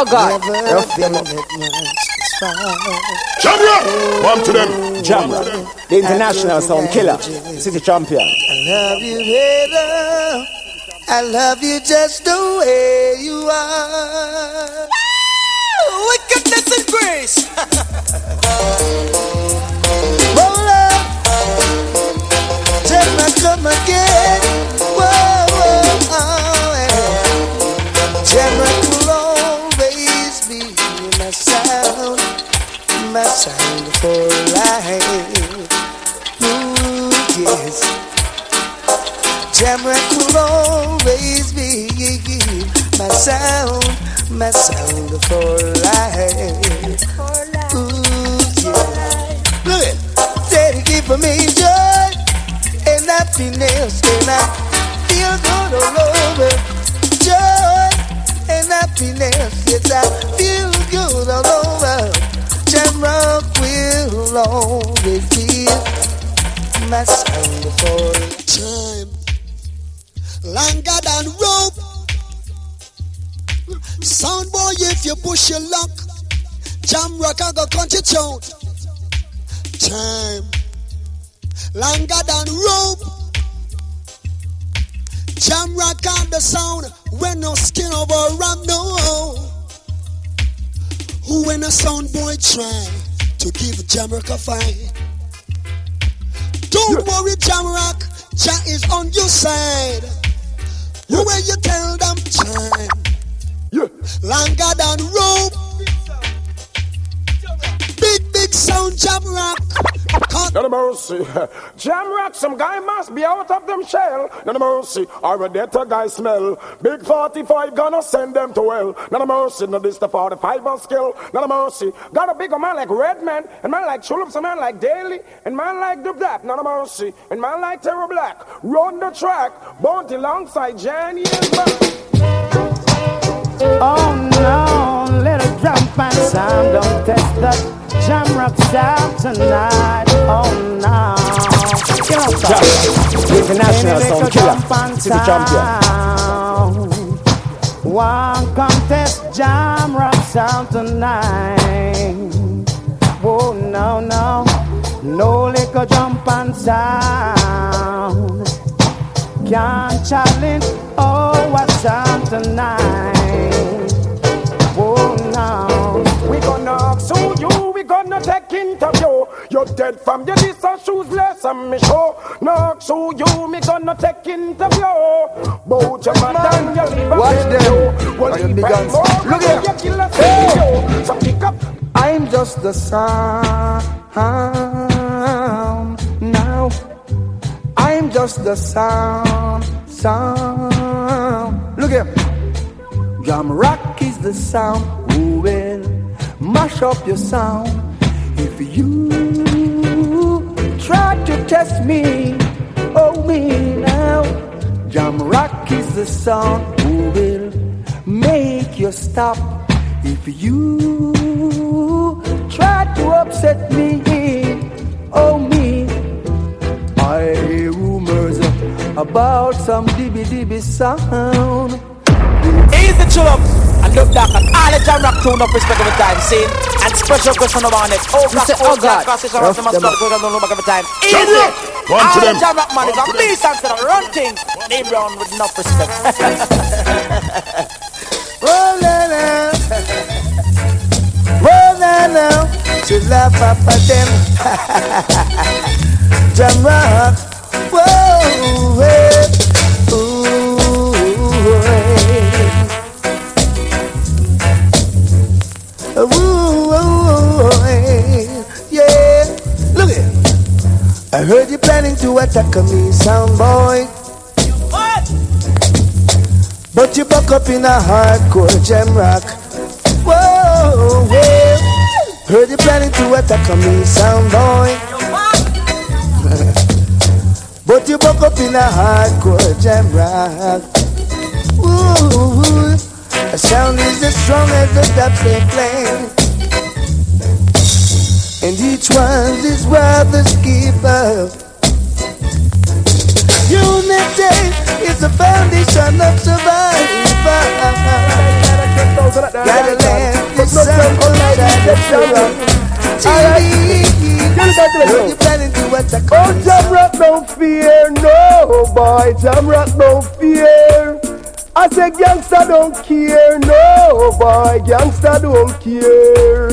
oh God. Never been it Jamrock! One to them. Jamrock, the international sound killer, city champion. I love you, Heather. I love you just the way you are. Wickedness and grace. Roll up. Tell me come again. My sound for life. Ooh, yes. Jamrock will always be my sound, my sound for life. Ooh, yeah. Look it, Daddy, give me joy and happiness, and I feel good all over. Joy and happiness, yes, I feel good all over. Jamrock will always be my sound for time. Longer than rope. Sound boy, if you push your luck, Jamrock I go country tune. Time. Longer than rope. Jamrock on the sound when no skin over ram no. Who when a sound boy try to give Jamrock a fight? Don't worry, Jamrock, Jah is on your side. Who when you tell them time? Longer than rope. Big, big sound Jamrock. None of mercy. Jamrock, some guy must be out of them shell. None of mercy. Or a dead guy smell. Big 45 gonna send them to hell. None of mercy. No, this the 45 on skill. None of mercy. Got a bigger man like Redman. And man like Chulips. And man like Daly. And man like the Black. None of mercy. And man like Terror Black. Run the track. Bounty alongside Johnny and Back. Oh no, and sound, don't test that Jamrock sound tonight. Oh no, the international sound killer, city champion. One contest, Jamrock sound tonight. Oh no, no, no liquor jump and sound. Can't challenge, oh what sound tonight. Oh no, We gonna who you, we gonna take interview. You're dead from your this and shoeless and me show. Knock who you, me gonna take interview. Bout your mother and your liver. Watch them. Well, Are you he big guns? Look here. hey. So pick up. I'm just the sound now. I'm just the sound, sound. Look here. Jamrock is the sound who will mash up your sound. If you try to test me, oh me now. Jamrock is the sound who will make you stop. If you try to upset me, oh me, I hear rumors about some dibby dibby sound. Easy chill up and look back at all the jam rock tune up respect every time. See? And special question about it. Oh God, say, oh oh, God. God, cross this around, must stop going on back every time. Easy. Jamrock, one to All them. the jam rock man is a beast and said run things. Name round with enough respect. Roll now, roll to laugh up at them. Jamrock, whoa, I heard you planning to attack me, sound boy. But you buck up in a hardcore jam rock. Whoa, well, heard you planning to attack me, sound boy. but you buck up in a hardcore jam rock. Ooh, the sound is as strong as the dubs they play. And each one is worth the skipper. Unity is the foundation of survival. Gotta let this sun collide and the You're planning to attack Oh, Jamrock don't fear, no boy, Jamrock don't fear. I say gangster don't care, no boy, gangster don't care.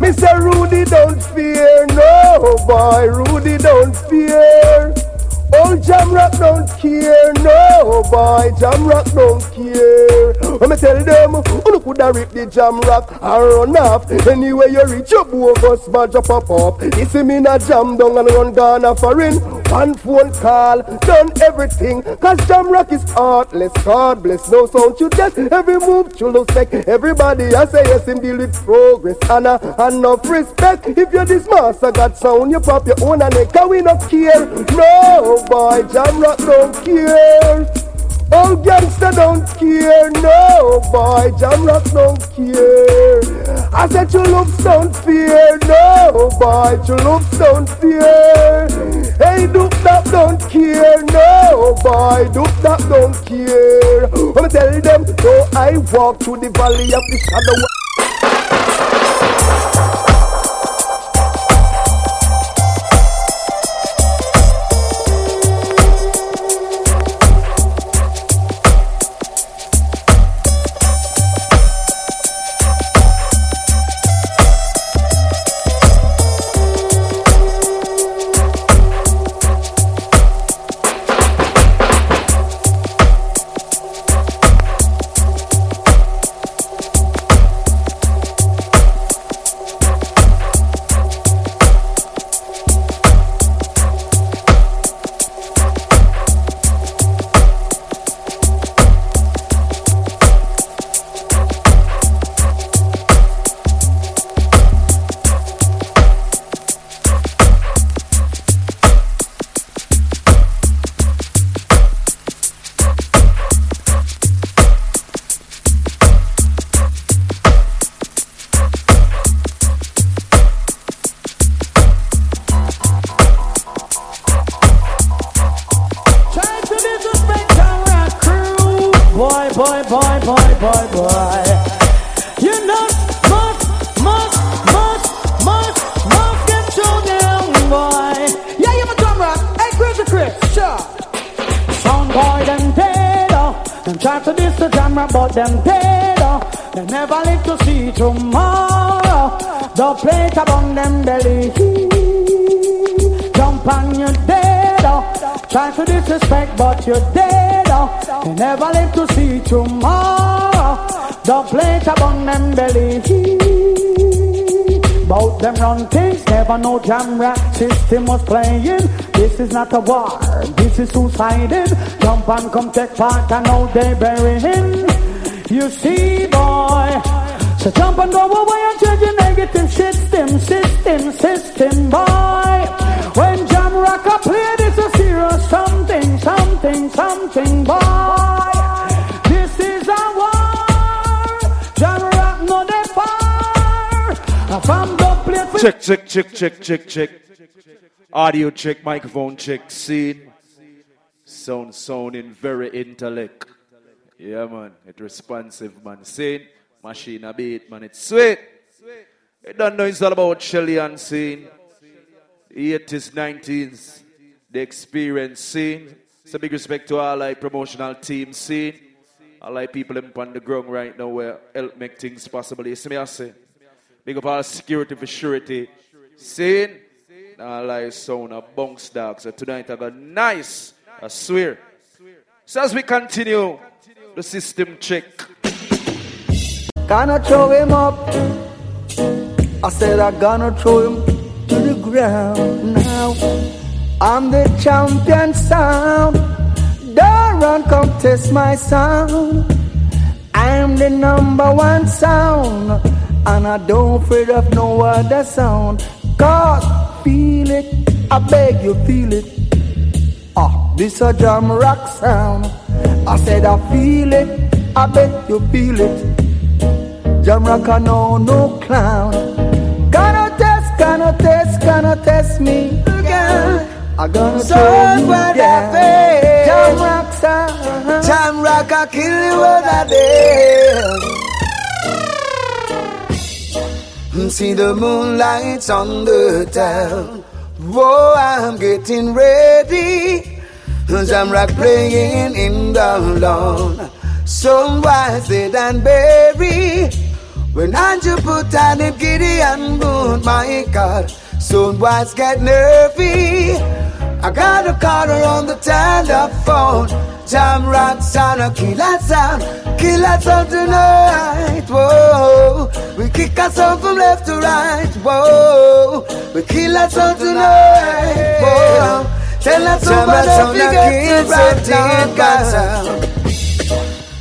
Mr. Rudy don't fear, no boy, Rudy don't fear. Old Jamrock don't care, no boy, Jamrock don't care. When me tell them, you coulda rip the Jamrock and run off. Anyway you reach your bogus badge up up up. You see me na jam down and run a foreign. One phone call, done everything. Cause Jamrock is heartless, God bless. No sound you get, every move to look like. Everybody I say yes, him deal with progress, honor and enough respect. If you're this master got sound, you pop your own and neck. Cause we not care, no boy, Jamrock don't care. Oh, gangster don't care, no boy, Jamrock don't care. I said your looks don't fear, no boy, your looks don't fear. Hey, Duke that don't care, no boy, Duke that don't care. I'ma tell them, so I walk through the valley of the shadow. Jam rap system was playing. This is not a war, this is suicided. Jump and come take part, and now they bury him. You see, boy. So jump and go away and change your negative system, system, system, boy. When jam rock play, this is serious something, something, something, boy. Check, check, check, check, check, check. Audio check, microphone check, scene. Sound sounding very intellect. Yeah, man. It responsive, man. Scene. Machine a beat, man. It's sweet. You don't know it's all about Shelly and scene. 80s, 90s. The experience scene. So big respect to all like promotional team scene. All like people in on the ground right now where help make things possible. You see me I say? Big up all security for surety. Scene. Now like sound of bunks dogs. So tonight I got nice. I swear. So as we continue the system check. Gonna throw him up. I said I'm gonna throw him to the ground now. I'm the champion sound. Don't run, come test my sound. I'm the number one sound. And I don't afraid of no other sound. Cause feel it, I beg you feel it. Ah, this a jam rock sound. I said I feel it, I bet you feel it. Jam rock I know no clown. Gonna test, gonna test, gonna test me again. I gonna So show you happened? Jam rock sound. Jam rock, I kill you with a day. See the moonlights on the town. Whoa, I'm getting ready. I'm rock playing in the lawn. So wise dead and berry. When Andrew put on him Gideon boot, my God, soon wise get nervy. I got a caller on the telephone. Jam rocks on a killer sound, killer sound tonight. Whoa, we kick us out from left to right. Whoa, we kill us out tonight. Whoa, tell us somebody to get to right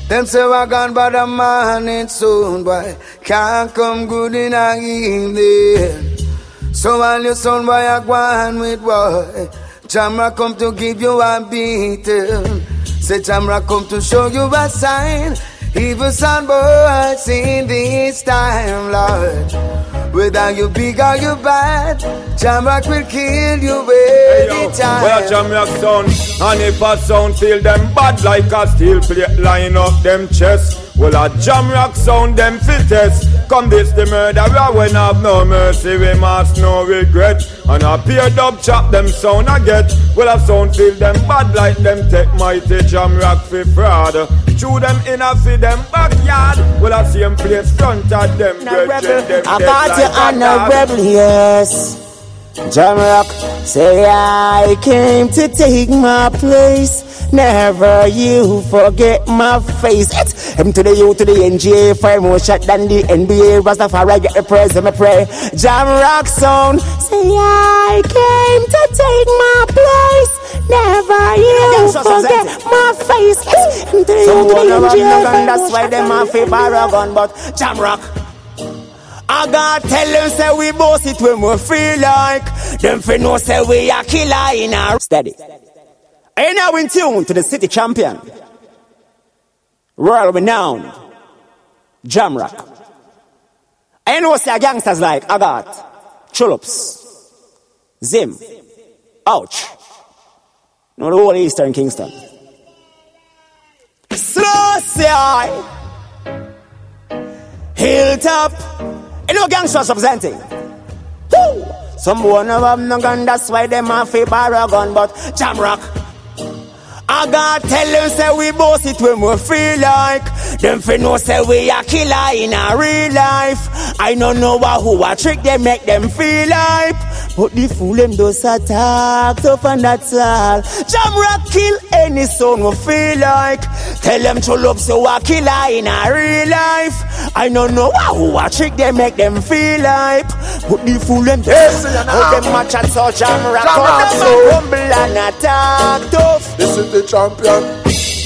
Them say we're gone by the morning soon, boy. Can't come good in the evening. So while your son boy are going with boy, Jamra come to give you a beating. Say Jamra come to show you a sign. Evil son boy, in this time, Lord. Whether you big or you bad, Jamrock will kill you every hey, time. Well, Jamrock sound, and if a sound feel them bad like a steel plate, line up them chest. Well, a Jamrock sound them fittest. Come this the murderer when I've no mercy, we must no regret. And a peer dub chop them sound I get. Well, a sound feel them bad like them take mighty jam rock fi fraud. Chew them in a fi them backyard. Well, I see them place front of them. Them I got you on a rebel, yes. Jamrock say I came to take my place. Never you forget my face. It's M to the U to the NGA, fire more shot than the NBA. Rastafari get the praise and me pray. Jamrock sound say I came to take my place. Never you forget my face. It's M to the U to the NGA, That's why them fi borrow gun, but Jamrock. I got tell them say we boss it when we feel like. Them fi know say we a killer in our steady. And now in tune to the city champion. Royal renowned. Jamrock I know say gangsters like I got Chullops Zim Ouch. No the whole Eastern Kingston. Slow say I, Hilltop you know gangsters representing. Woo! Some one of them no gun, that's why them have a borrow gun, but Jamrock. I gotta tell them say we boss it when we feel like. Them fi know say we a killer in a real life. I don't know what who a trick they make them feel like. But the fool them does attack tough and that's all. Jamrock kill any son we feel like. Tell them to love so a killer in a real life. I don't know what who a trick they make them feel like. But the fool them yes, How them match and so Jamrock Come so rumble and attack tough This is the champion.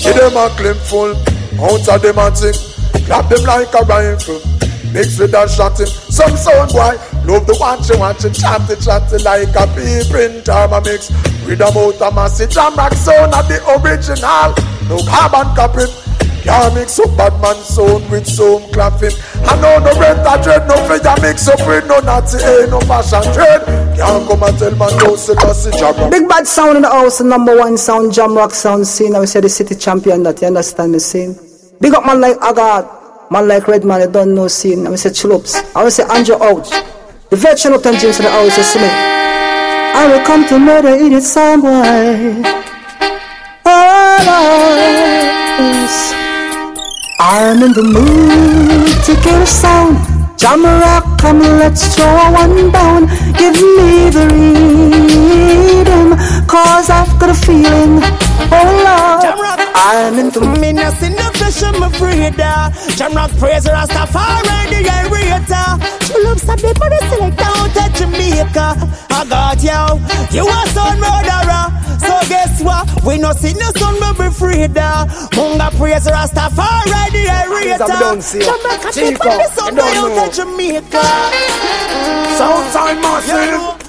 Give them a clip full. Out of them tick Clap them like a rifle. Mix with a shotting. Some sound boy Love the watching watching Chatty chatty like a pea print a mix. With a motor massive Jam rock sound the original. No carbon copy can't mix up bad man sound with some clapping. I know no rent a dread, no figure mix up with no natty, ain't no fashion trade. Can't come and tell man no say that's Jamrock. Big bad sound in the house, number one sound, Jamrock sound scene. I would say the city champion that you understand me scene. Big up man like Agat, man like Redman, I don't know scene. I would say Chullops, I would say Andrew Ouch. The veteran Upton James in the house, you see me. I will come to murder in it some way. Oh, Lord, I'm in the mood to get a sound. Jamrock, come let's throw one down. Give me the rhythm, cause I've got a feeling. Oh Lord, I'm in the Me not see no fish, I'm afraid. Jamrock praise Rastafari, the irritator. She looks at me, but it's like down to Jamaica. I got you, you are son murderer. So guess what? We no see no sun, but we free da. Munga praise Rastafari, the area. Jamaica people, the sun way out of Jamaica. Southside massive.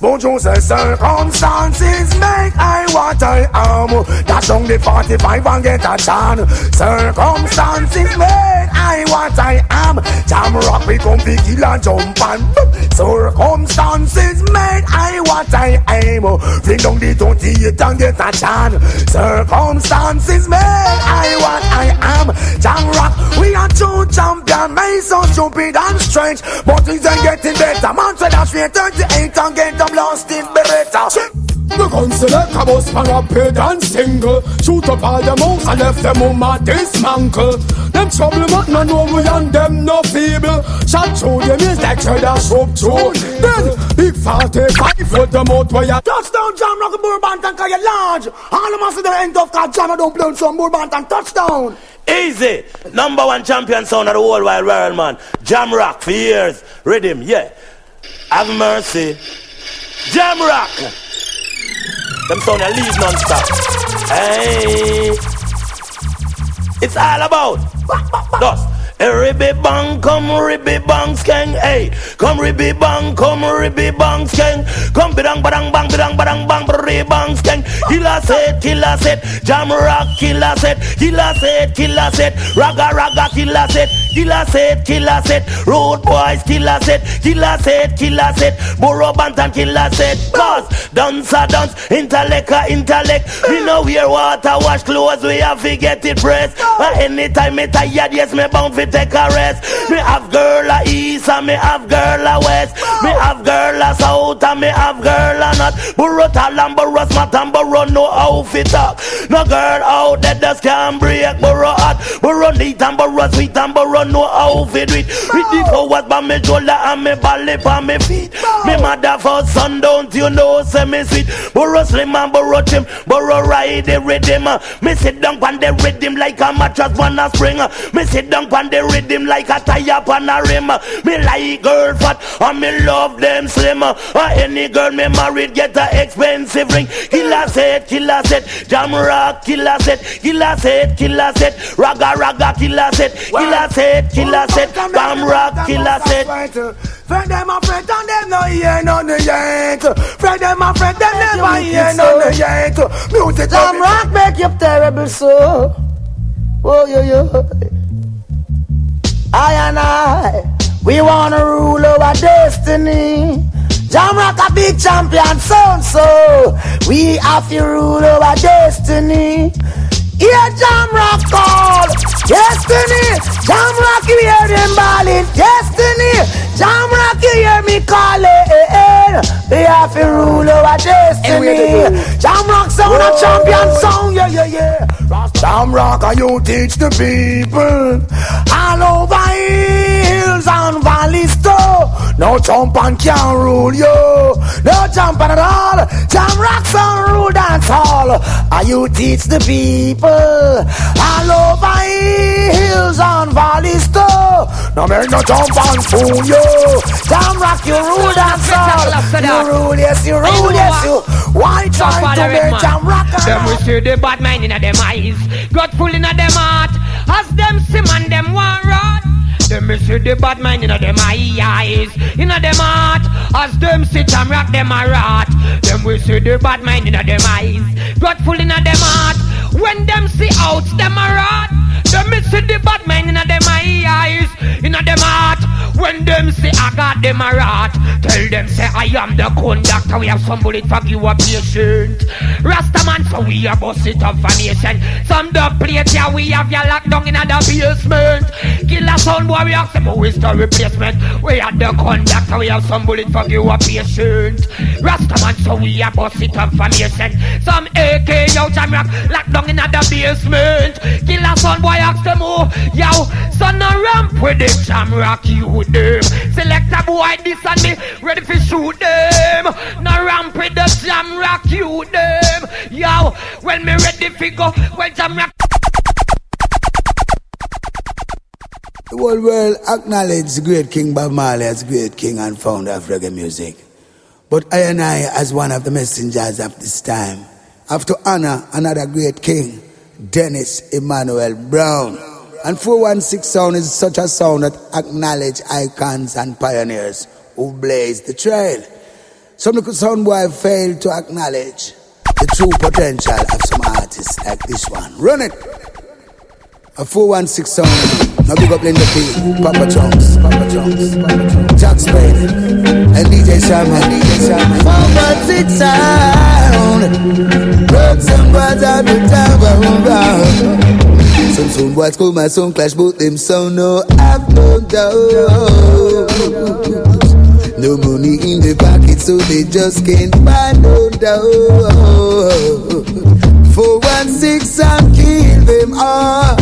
Bonjour, ces circonstances make I what I am. Dash on the 45 and get a chance. Circumstances made I what I am. Jam rock we come fi kill and jump and Circumstances made I what I am. Fling down the 28 and get a chance. Circumstances made I what I am. Jam rock we are two champion. May so stupid and strange, but things are getting better. Man said that straight 38 and get them lost in Beretta. The gun select a bus for a paid and single Shoot up all the mouse and left them on my dismantle Them trouble but no know we and them no feeble Shot through them is like cheddar soup through Then big 45 foot the mouth where you Touchdown jam rock a bull bantan cause you large All of us in the end of cause jam don't play some bull bantan touchdown Easy. Number one champion sound of the whole wide world, man. Jam rock for years. Rhythm, yeah. Have mercy. Jam rock. Them sound a leave non-stop. Hey. It's all about. Dust. Ribby bang, come ribby bang skeng, hey. Come ribby bang, come ribby bang skeng. Come bidang badang bang bidang badang bang ribby bang skeng. Killer set, killer set, jam rock killer set, killer set, killer set, raga raga killer set, killer set, killer set, road boys killer set, killer set, killer set, Burro Banton killer set. Cause dancer dance, intellect intellect. We know wear water, wash clothes, we have to get it pressed. But anytime me tired, yes me bound for take a rest. Me have girl a east and me have girl a west. Me have girl a south and me have girl a north. Burro tall and burro smart and burro no outfit up. No girl out there just can't break burro hot. Burro neat and burro sweet and burro no outfit with. With the forward by me shoulder and me belly by me feet. Me mother for son don't you know say me sweet. Burro slim and burro trim. Burro ride the rhythm. Me sit down on the rhythm like a mattress on a spring. Me sit down on the rhythm like a tire on a rim. Me like girl fat and me love them slim. Or any girl me married get a expensive ring. Killer set, killer set, jam rock, killer set, killer set, killer set, raga raga killer set, killer set, killer set, jam rock, killer set. Friend them a friend and them no hear none yet. Friend them a friend them never hear none yet. Music Jam rock make you terrible so. Oh yo yo. I and I, we wanna rule over destiny. Jam rock a big champion sound so we have to rule our destiny. Yeah, Jam rock call destiny. Jam rock you hear them balling destiny. Jam rock you hear me calling. We have to rule our destiny. Jam rock sound a champion sound. Yeah, yeah, yeah. Jam rock and you teach the people all over hills and valleys too. No jump and can't rule you. No jumping at all. Jam rock sound rule dance hall. And you teach the people all over hills and valleys too. No make no jump and fool you. Jam rock you rule dance hall. You rule yes you rule yes you. Why try to make jam rock? Them we see the bad mind in them eyes, God full in them heart. As them see man them want rot. Them we see the bad mind in them eyes, in them heart. As them see jam rock them a rot. Them we see the bad mind in them eyes, God full in them heart. When them see out them a rot. Them me see the bad mind in them eyes, in them heart. When them say I got them a rat, tell them say I am the conductor. We have some bullet for you a patient. Rastaman, so we a bust it up formation. Some the plate here we have ya locked down in the basement. Killer sound boy, we have some the replacement. We are the conductor. We have some bullet for you a patient. Rastaman, so we a bust it up formation. Some AK yo jam rock locked down in the basement. Killer sound boy, ask them who yo son a ramp with the jam rock you them. Select a boy this and me ready for shoot them. No ramp with the jam rock you them. Yo, when me ready for go, when jam rock. The whole world acknowledge the great King Bob Marley as great king and founder of reggae music. But I and I, as one of the messengers of this time, have to honor another great king, Dennis Emmanuel Brown. And 416 sound is such a sound that acknowledge icons and pioneers who blazed the trail. Some little sound boy failed to acknowledge the true potential of some artists like this one. Run it. A 416 sound. Now big up Linda P, Papa Chunks, Papa Chunks, Papa Chunks, Jack Spain, and DJ Sherman, DJ Sherman. 416 sound. Rock some boys out the town. Some sound boys call my song clash, but them sound no I've no doubt. No money in the pocket, so they just can't buy no dough. 416 and kill them all.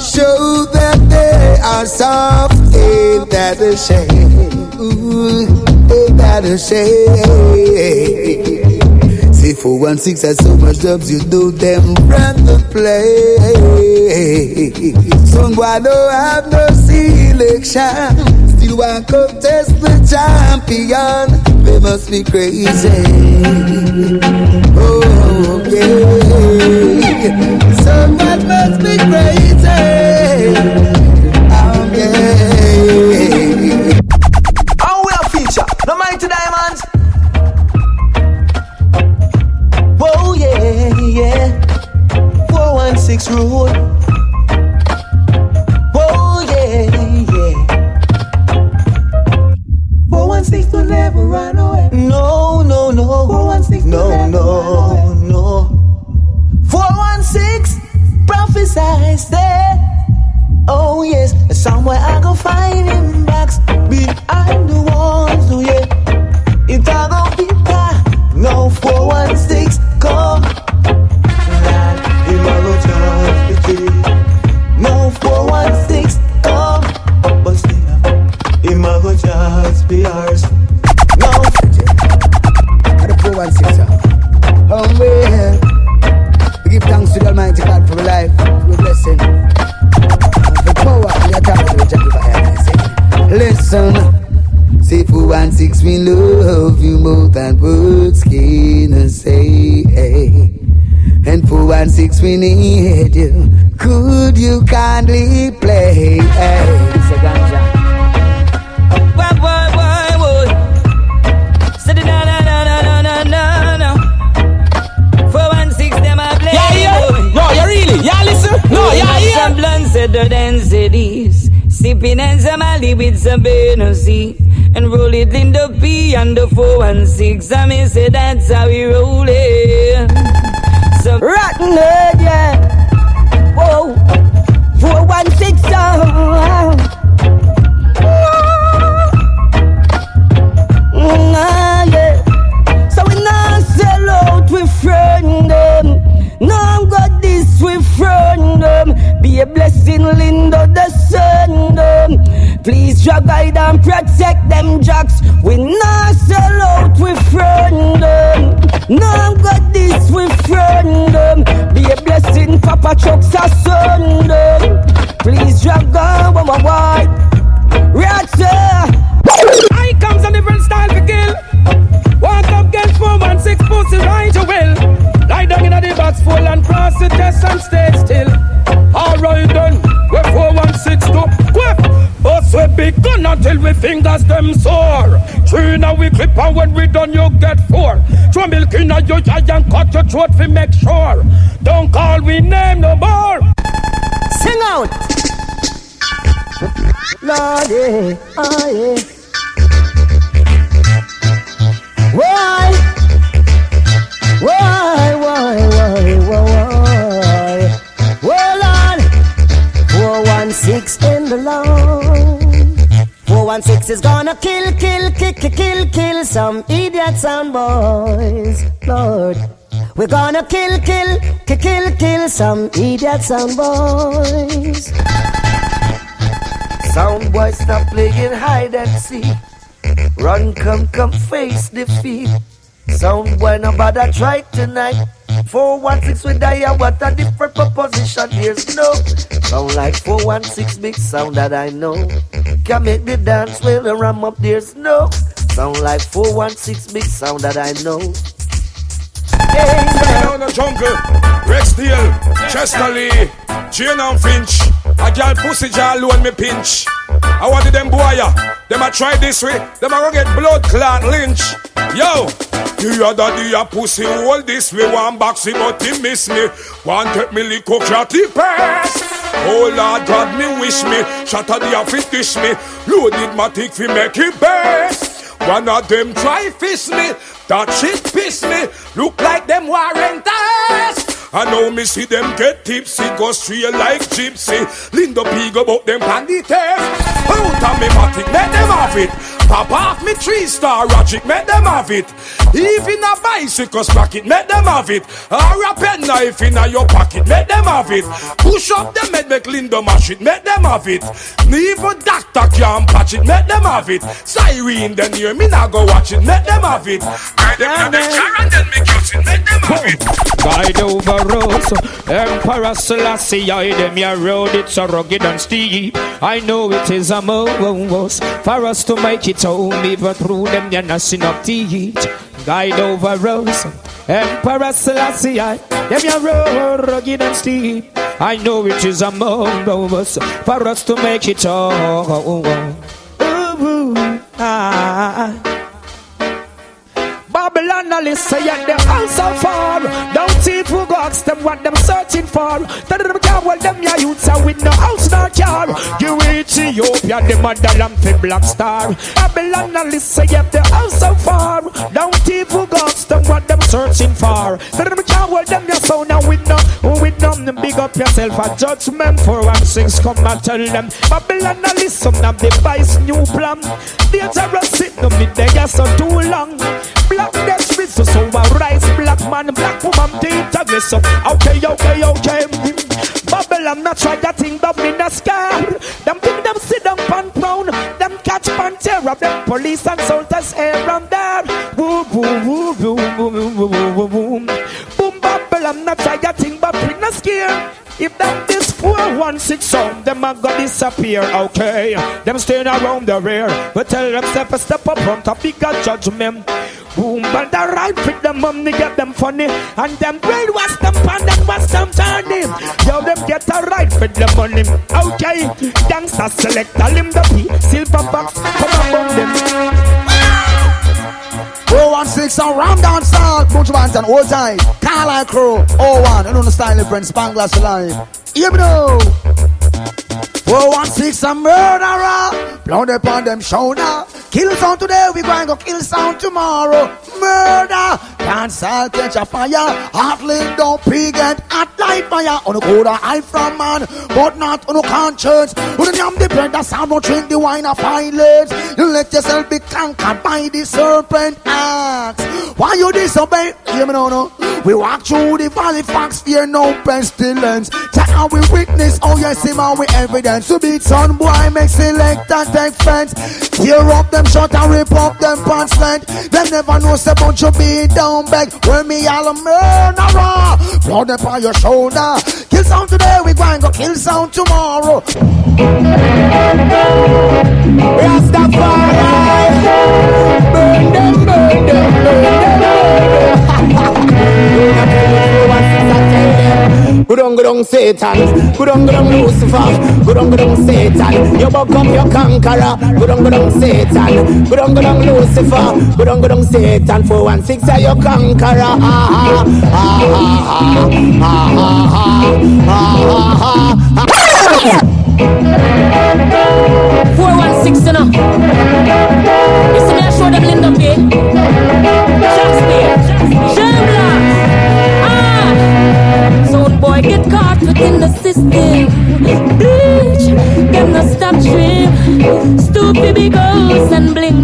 Show that they are soft. Ain't that a shame? Ooh, ain't that a shame? Say 416 has so much jobs, you do them run the play. Some boy don't have no selection. Still want contest the champion. They must be crazy. Oh, okay. Someone must be crazy. six road. Oh yeah, yeah. Four one six will never run away. No, no, no. Four one six will never run away. 416 prophesy, stay. Oh, yes. Somewhere I go find him box behind the walls, oh, yeah. It I go be back. No 416 come. Lord, him a go charge the key. No 416 come. But still, him a go charge the ours. Thompson. Say for one six we love you more than words can say. And for one six we need you. Could you kindly play? Hey, it's a ganja. No, yeah, yeah. Semblance of the density. Sipping and Ali with some Hennessy. And roll it in the P and the 416. I mean, say that's how we roll it. Some rotten head, yeah. Whoa. 416 sound. Nah, mm, yeah. So we not sell out, we friend them. Be a blessing, Linda, the sun them. Please drag guide and protect them jacks. We not sell out, we friend them. Now got this, we friend them. Be a blessing, Papa Chuck's a son them. Please drag guide, more white. Right. I comes a different style to kill. Walk up against 416 pussy right you will. Lie down in the box full and cross the test and stay still. Alright then, we 416 to quick. Us we big gun until we fingers them sore. Three now we clip and when we done you get four. Throw milk in a your eye and cut your throat fi make sure. Don't call we name no more. Sing out. Lord, yeah, oh yeah. Why? Why, why, why, why, why? Well, Lord, 416 in the line. 416 is gonna kill, kill, kill, kill, kill, kill some idiots and boys. Lord, we're gonna kill, kill, kill, kill, kill some idiots and boys. Sound boys, stop playing hide and seek. Run, come, come, face defeat. Sound boy, no bother try tonight. 416 with die, what a different proposition. There's no sound like 416 big sound that I know. Can make the dance well and ram up. There's no sound like 416 big sound that I know. Down the jungle, Rexdale, Chester Le, Jane and Finch. A girl pussy jar alone me pinch. I want them boy, them a try this way, them a go get blood clot lynch. Yo, The other day a pussy hold this way. one boxy but he miss me. One take me lick catty pass. Oh Lord God me wish me. Shatter the fit dish me. Loaded my tick fi make it best. One of them try fish me. That shit piss me. Look like them warranters. I know me see them get tipsy, go straight like gypsy. Linda Pig about them pandy test. Out of me matic, make them have it. Pop off me three star logic, make them have it. Even a bicycle sprocket, make them have it. Or a pen knife in a your pocket, make them have it. Push up them make Linda mash it, make them have it. Even doctor can't patch it, make them have it. Siren then hear me now go watch it, make them have it. Guide the over roads, Emperor Selassie, I them your road, it's so rugged and steep. I know it is a most for us to make it home, even through them, you're not enough to eat. Guide over roads, Emperor Selassie, I them your road, rugged and steep. I know it is a most for us to make it. Ooh, ooh, ah. I listen, yet the answer far. Don't even go ask them what them searching for. Tell them can't hold them your youths are with no house nor car. You Ethiopia, the motherland for black star. Babylon, I listen, yet the answer far. Don't even go ask them what them searching for. Tell them can't hold them your sound and with no, with no, big up yourself a judgment for one six. Come and tell them. Babylon, I listen, have device new plan. Dangerous sit no me there so too long. Black death with so a rise black man, black woman, data so okay, okay, okay. Mm. Babylon not try that thing down in the sky. Them think them sit down pan crown, them catch pan terror, them police and soldiers here and there. Woo woo woo woo woo woo woo woo woo. Boom Babylon not try that thing but we not scared. If that this 416 sound, them a go disappear, okay? Them staying around the rear. But tell them step a step up front, a bigger judgment. Boom, but the right with them money, get them funny. And them brainwash them pan, them wash them turning. Yo, them get a right with the money. Okay, gangsta select, a limb the P, silver box, come on, them. 016 and Ram Down South, Bunch Banton, Old Time, Carlisle Crew, 01, you know the style of Brent Spanglass Alive. Here we go. 416 a murderer, blood upon them shoulder. Kill sound today, we going go kill sound tomorrow. Murder, cancel catch a fire. Heartling don't pig and hot like fire. On a cold eye from man, but not on a conscience. When you the bread, that sound don't drink the wine of violence. You let yourself be conquered by the serpent axe. Why you disobey? Hear me now, no. We walk through the valley, fox fear no pestilence. Check how we witness, oh yes, him how we evidence. To beat son boy, make select and take fence. Tear up them shot and rip up them pants length. Them never know say bunch you be down back. When me all a murderer, blood upon your shoulder. Kill sound today, we going go kill sound tomorrow. Rastafari, burn them, burn them, burn them. Gudong gudong Satan, gudong gudong Lucifer, gudong gudong Satan. You buck up your conqueror, gudong gudong Satan, gudong gudong Lucifer, gudong gudong Satan. Four one six are your conqueror. Ah ah ah ah ah ah ah ah. ah. Four one six, you know. You see me, I show them Linda P. Shakespeare, Shamblocks. in the system. bleach cannot stop dreaming. Stupid big girls and bling.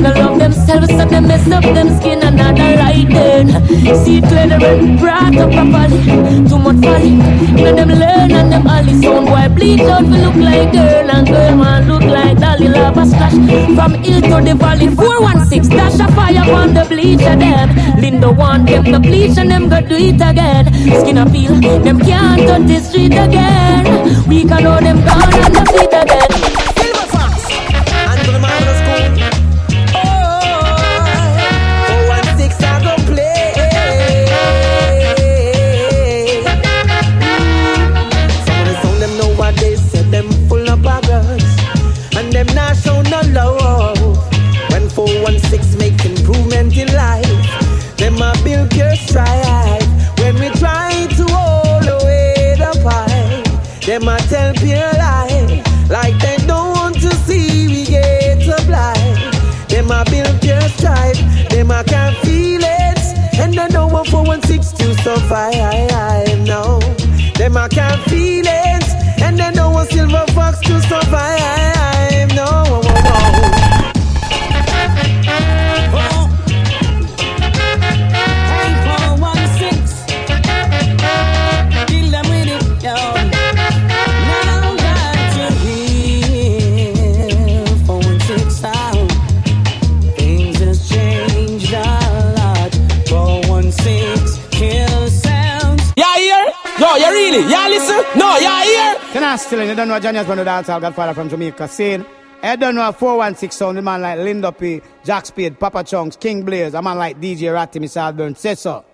No love themselves, so they mess up them skin and not right then. See clear the red brought up properly. Too much folly. Know them learn and them alley sound boy bleach out we look like girl and girl man look like dolly love a splash from hill to the valley 416 dash a fire on the bleach of them Linda want them to bleach and them go do it again skin a peel them can't touch the street again we can know them gone and the feet again Them a tell pure lie, like they don't want to see we get blind. Them a build pure strife, them a can feel it, and they don't want 416 to survive. No, them a can feel it, and they don't want silver fox to survive. No. Still you don't know Johnny been the dancehall godfather from Jamaica scene. I don't know a 416 sound, a man like Linda P, Jack Spade, Papa Chunks, King Blaze, a man like DJ Ratty, Miss Alburn, say so.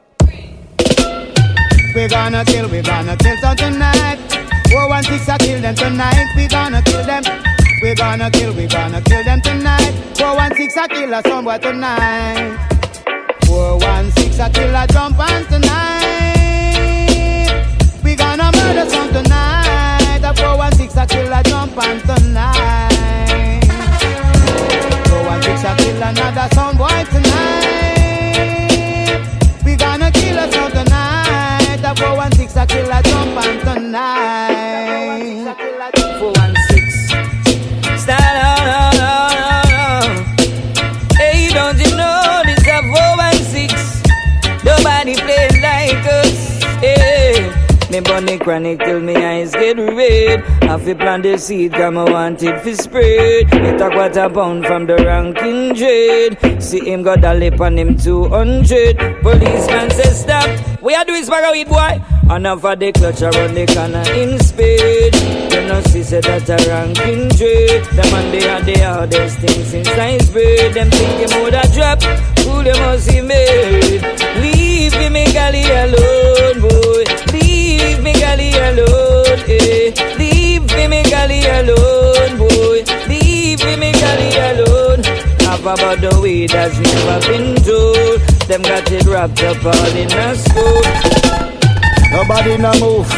We gonna kill, we gonna kill some tonight. 416 I kill them tonight, we gonna kill them. We gonna kill, we gonna kill them tonight. 416 I kill a somewhere tonight. 416 I kill a jump on tonight. We gonna murder some tonight. A 416 I kill a jump on tonight. 416 I kill another some chronic till me eyes get red. I fi plant the seed, come I want it fi spread. It a quarter pound from the ranking dread. See him got a lip on him 200. Policeman says stop. We are doing swagger weed boy. Enough of the clutch around the corner in speed. You know see say that a ranking dread. The man they are the hardest thing since science bread. Them think him woulda drop. Who them must he made? Leave me galley alone, boy. Galley alone, eh. Leave me galley alone, boy. Leave me galley alone. Half about the way that's never been told. Them got it wrapped up all in a school. Nobody no move.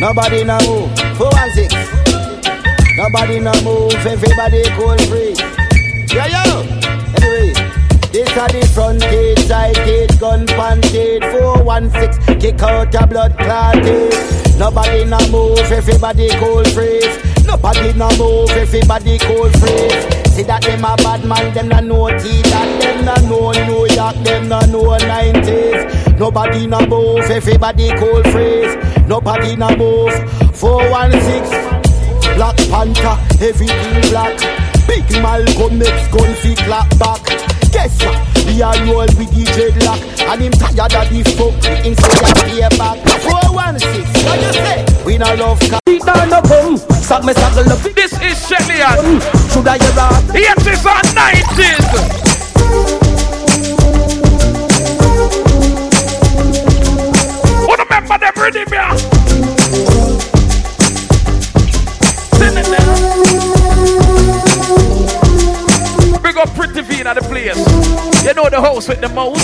Nobody no move. 416. Nobody no move. Everybody cool free. Yo, yo. This are the front gate, side gate, gun pan gate. 416. Kick out a blood clotted. Nobody no move. Everybody cold freeze. Nobody no move. Everybody cold freeze. See that them a bad man, them no know tea, that them no know New York, them no know 90s. Nobody no move, everybody cold freeze. Nobody no move. 416, Black Panther, everything black. Big Malcolm X gun fi clap back. Guess what? We are roll with the dreadlock And him tired of the fuck Him say a pay back 416, what you say? We no love ca- Beat down the boom. Suck me, suck the love. This is Shelly Ann. Should I hear out? Yes, it's our 90s. Who remember them rhythm here? Up Pretty V in the place. You know the house with the most.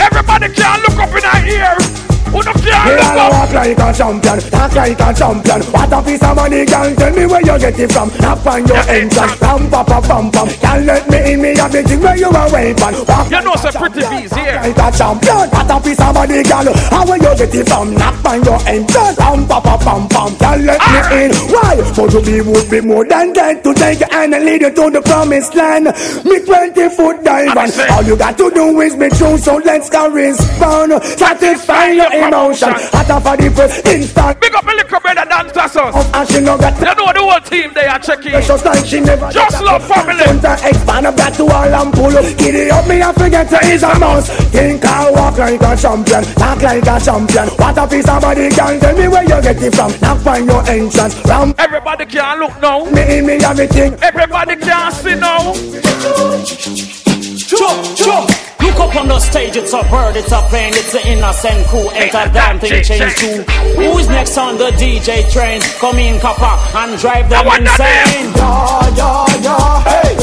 Everybody can look up in our ear. Who no can Me look all up? walk like a champion, talk like a champion. What a piece of money, girl. Tell me where you get it from. Knock on your entrance, ram pa pa pam pam. Can't let me in, me have the thing where you are waiting. Walk You know some Pretty V's here. like a champion. What a piece of money, girl. How where you get it from? Knock on your entrance, ram pa pa pam pam. Can't let me ah! in. Why? For to be would be more than dead to take hand and lead you to the promised land. Me twenty foot dive and all you got to do is be true. So let's go respond. Satisfy your emotion. Hot for the press instant. Big up a little brother Dan Tassos. And she no got You know the whole team they are checking. Just like she never Just love family. Sometimes expand up that to all and pull up Giddy up me and forget to is a mouse Think I walk like a champion Talk like a champion What a piece of body girl Tell me where you get it from Knock find your entrance Ram Everybody can look now. me in me everything Everybody can see now. Jump, jump! Look up on the stage, it's a bird, it's a plane, it's an innocent crew. Enter damn thing, change too. Who's next on the DJ train? Come in, copper, and drive them insane. Yeah, yeah, yeah, hey.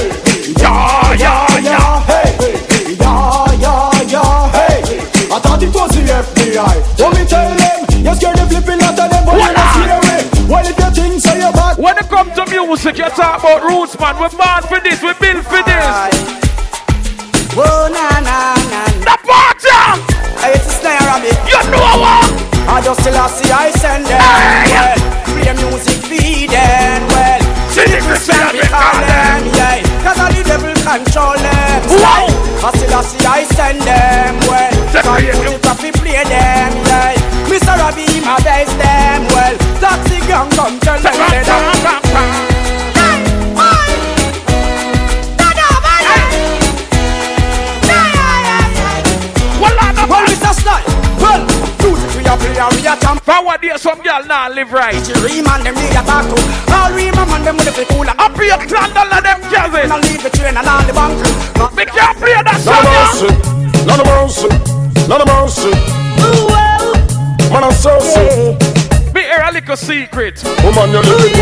Yeah, yeah, yeah, hey. Yeah, yeah, yeah, hey. I thought it was the FBI. Let me tell them, you're scared of flipping out of them, but you're not hearing. Well, if you think so, you're back. When it comes to music, you talk about roots, man. We're mad for this, we're built for this. Whoa, na na na. The party! Hey, it's a snare rabbit. You know what? I just still I see I send them. Well, play music feed them. Well, see the Christian we call them. Yeah, cause all the devil control them. Wow. I still I see I send them. Well, can't put it we play them. Yeah, Mr. Robbie, my best them. Well, taxi gang come tell them. We a champ. Forward there, some girl now live right. Reman them me a talk to. All Reman man them with the cool and Up here, clan, all of them jazzing. And leave the train and all the bank. We can't play that Lord song, of yeah. mercy, Lord of mercy, Lord of mercy. Man, I'm so sick. Me hear a little secret. Woman, you're living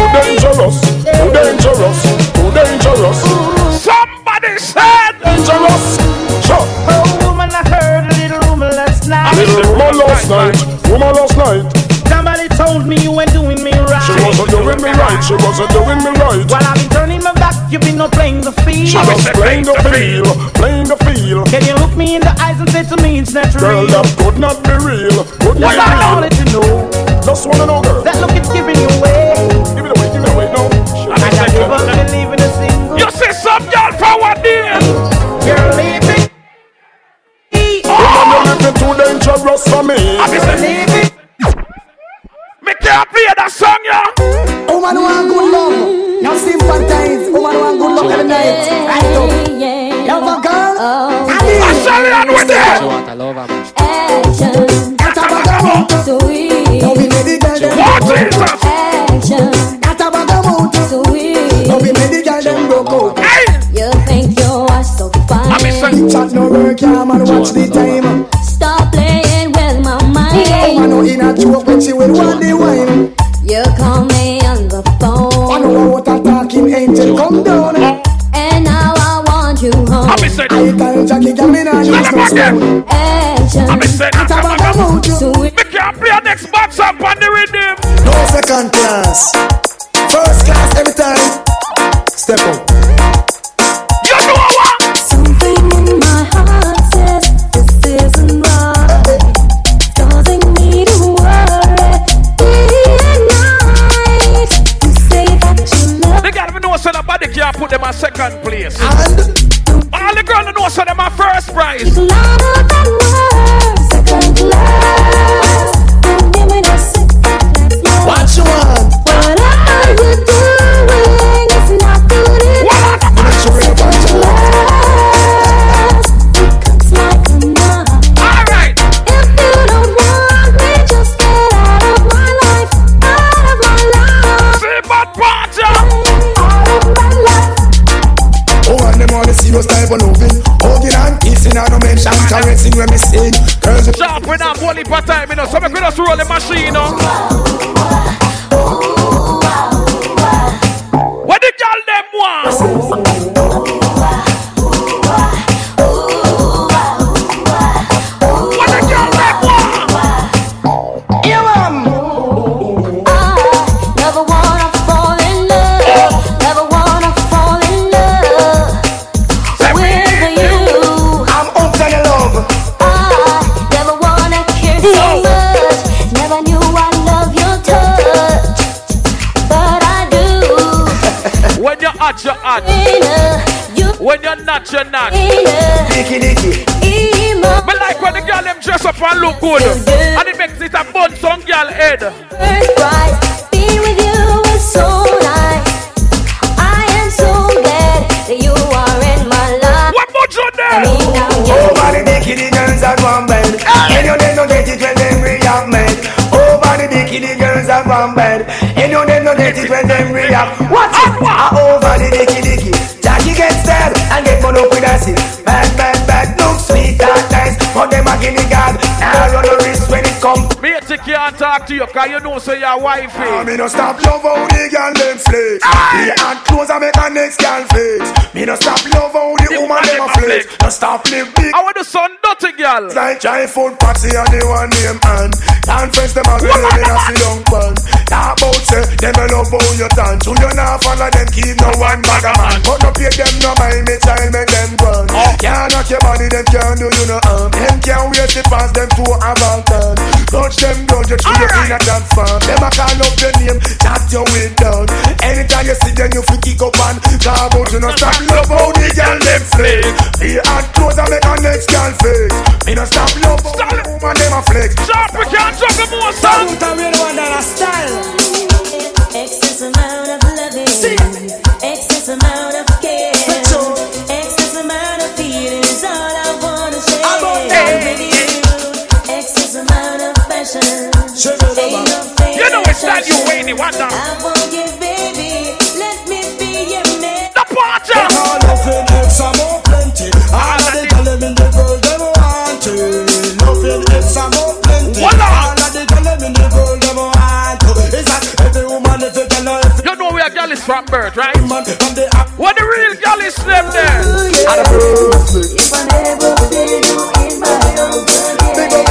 she wasn't doing me right. While I've been turning my back, you've been no playing the field. She was playing the field, playing the field. Can you look me in the eyes and say to me it's natural? Girl, that could not be real, could not be holy for When you're not, you're. Dicky, dicky. But like when the girl them dress up and look good, and it makes it a bun some girl head. First prize, being with you is so nice. I am so glad that you are in my life. What much on I there? mean, now Over the dicky, the girls are one bed. And you then no get it when them react, man. Over the dicky, the girls are one bed. And you then no get it when them react. Talk to you cause you know say your wife I me no stop love how the girl them flex. Hand close and make a next girl flex. Me no stop love how the woman them a flex. No stop live big. I want the son dirty girl. Like giant food party and the one name and friends them a girl in a sit down pan. Talk about say them a love how you dance. Who you not follow them keep no one bag a man. But no pay them no mind me child make them run. Oh. Can't knock your body them can't do you no harm. Them can't wait to pass them to a Valentine. Touch them down you through your in a dance farm. Them a call up your name, chat your way down. Anytime you see them you fi kick up and talk about you no stop love how the girl them flex. Me hand close and make a next girl flex. Me no stop love how the woman them a flex. Stop, we can't talk more son. Salute and one dollar style. Excess amount of loving, excess amount of care, excess amount of feeling is all I wanna share with you. Excess amount of passion, ain't no You know it's not you, Wayne Wonder. I You know we are girl is from birth, right? man and the What the real girl is them there? If I never feel you in my arms again, Big up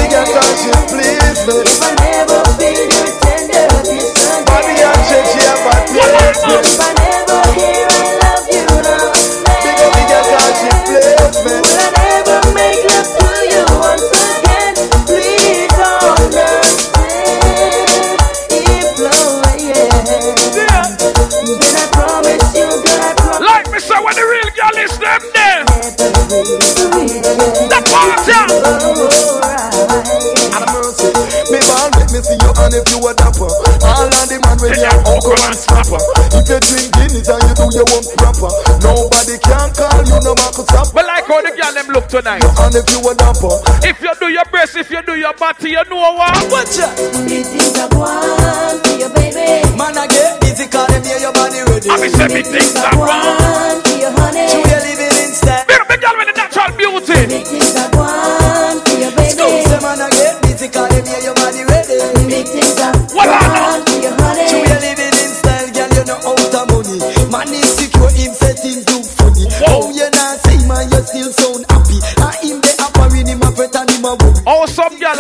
the The party. Have mercy. Me born with me see you and if you a dapper. All of the man when you oh, uncle and snapper. If you drink Guinness and you do your own proper. Nobody can call you no Marcus Zappa. But like how the girl them look tonight. And if you a dapper. If you do your breast, if you do your body, you know what? Watch ya. It is a one for your baby. Man I get busy cause them hear your body ready. I be say big things are wrong. One for your honey. True you living in up the girl with the natural beauty. It is a one for your baby. Excuse them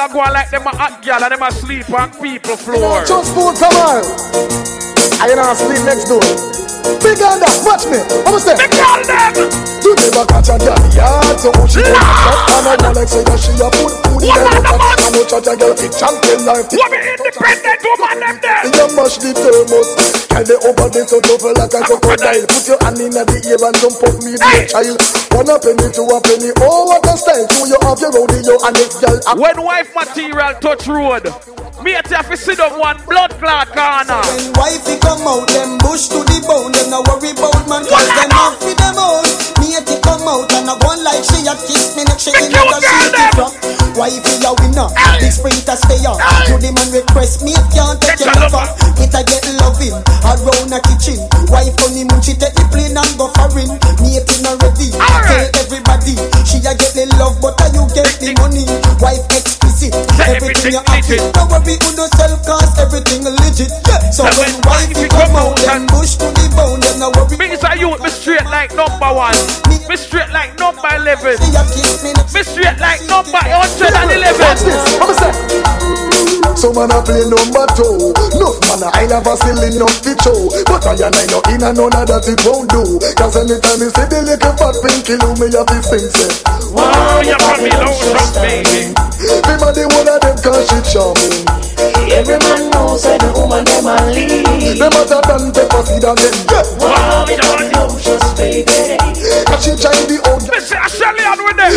are going like them a hot girl and them a sleep on people floor. Just food tomorrow. I you not sleep next door. Big on that, watch me. I'ma say. Big girl them. You never catch a girl yard, so who she gonna catch? And I want like say that she a put food in her mouth. I know judge a girl fit champion life. What be independent woman them there? You mash the thermos. Girl they over there so tough like a crocodile. Put your hand in the ear and jump up me the child. One a penny, two a penny. Oh what a style! So you have your rodeo and next girl. When wife material touch road, me at have to sit up one blood clot corner. When wifey come out, them bush to the bone, them no worry about man, cause them off with them out. Me at come out and I go like she a kiss me, neck she in the she it up. Wifey a winner, big sprinter stay on. To the man request me, can't take your lover. It a get loving, around a kitchen. Wife honeymoon, she take the plane and go foreign. Me it not ready, tell everybody. She a get the love, but a you get the money. Wife explicit, everything you have it. Don't worry, who no sell cause everything legit. Yeah. So when wifey come out, them bush to the bone, them no worry. Me is a youth, me straight like number one. Me straight like number eleven. Me straight like number hundred and eleven. Watch this. So man a play number two. No man a I never silly enough to show. But I and I know in and none of that it won't do. Cause anytime you see the little fat pinky loo, me have to sing say. Wow, you got me low trust, baby. Me man the one of them cause she charming. Every man knows that the woman them a lead. Them hotter than pepper seed again. Yeah. Wow, you got me Just baby. Cause she trying the old Me say I shall on with them.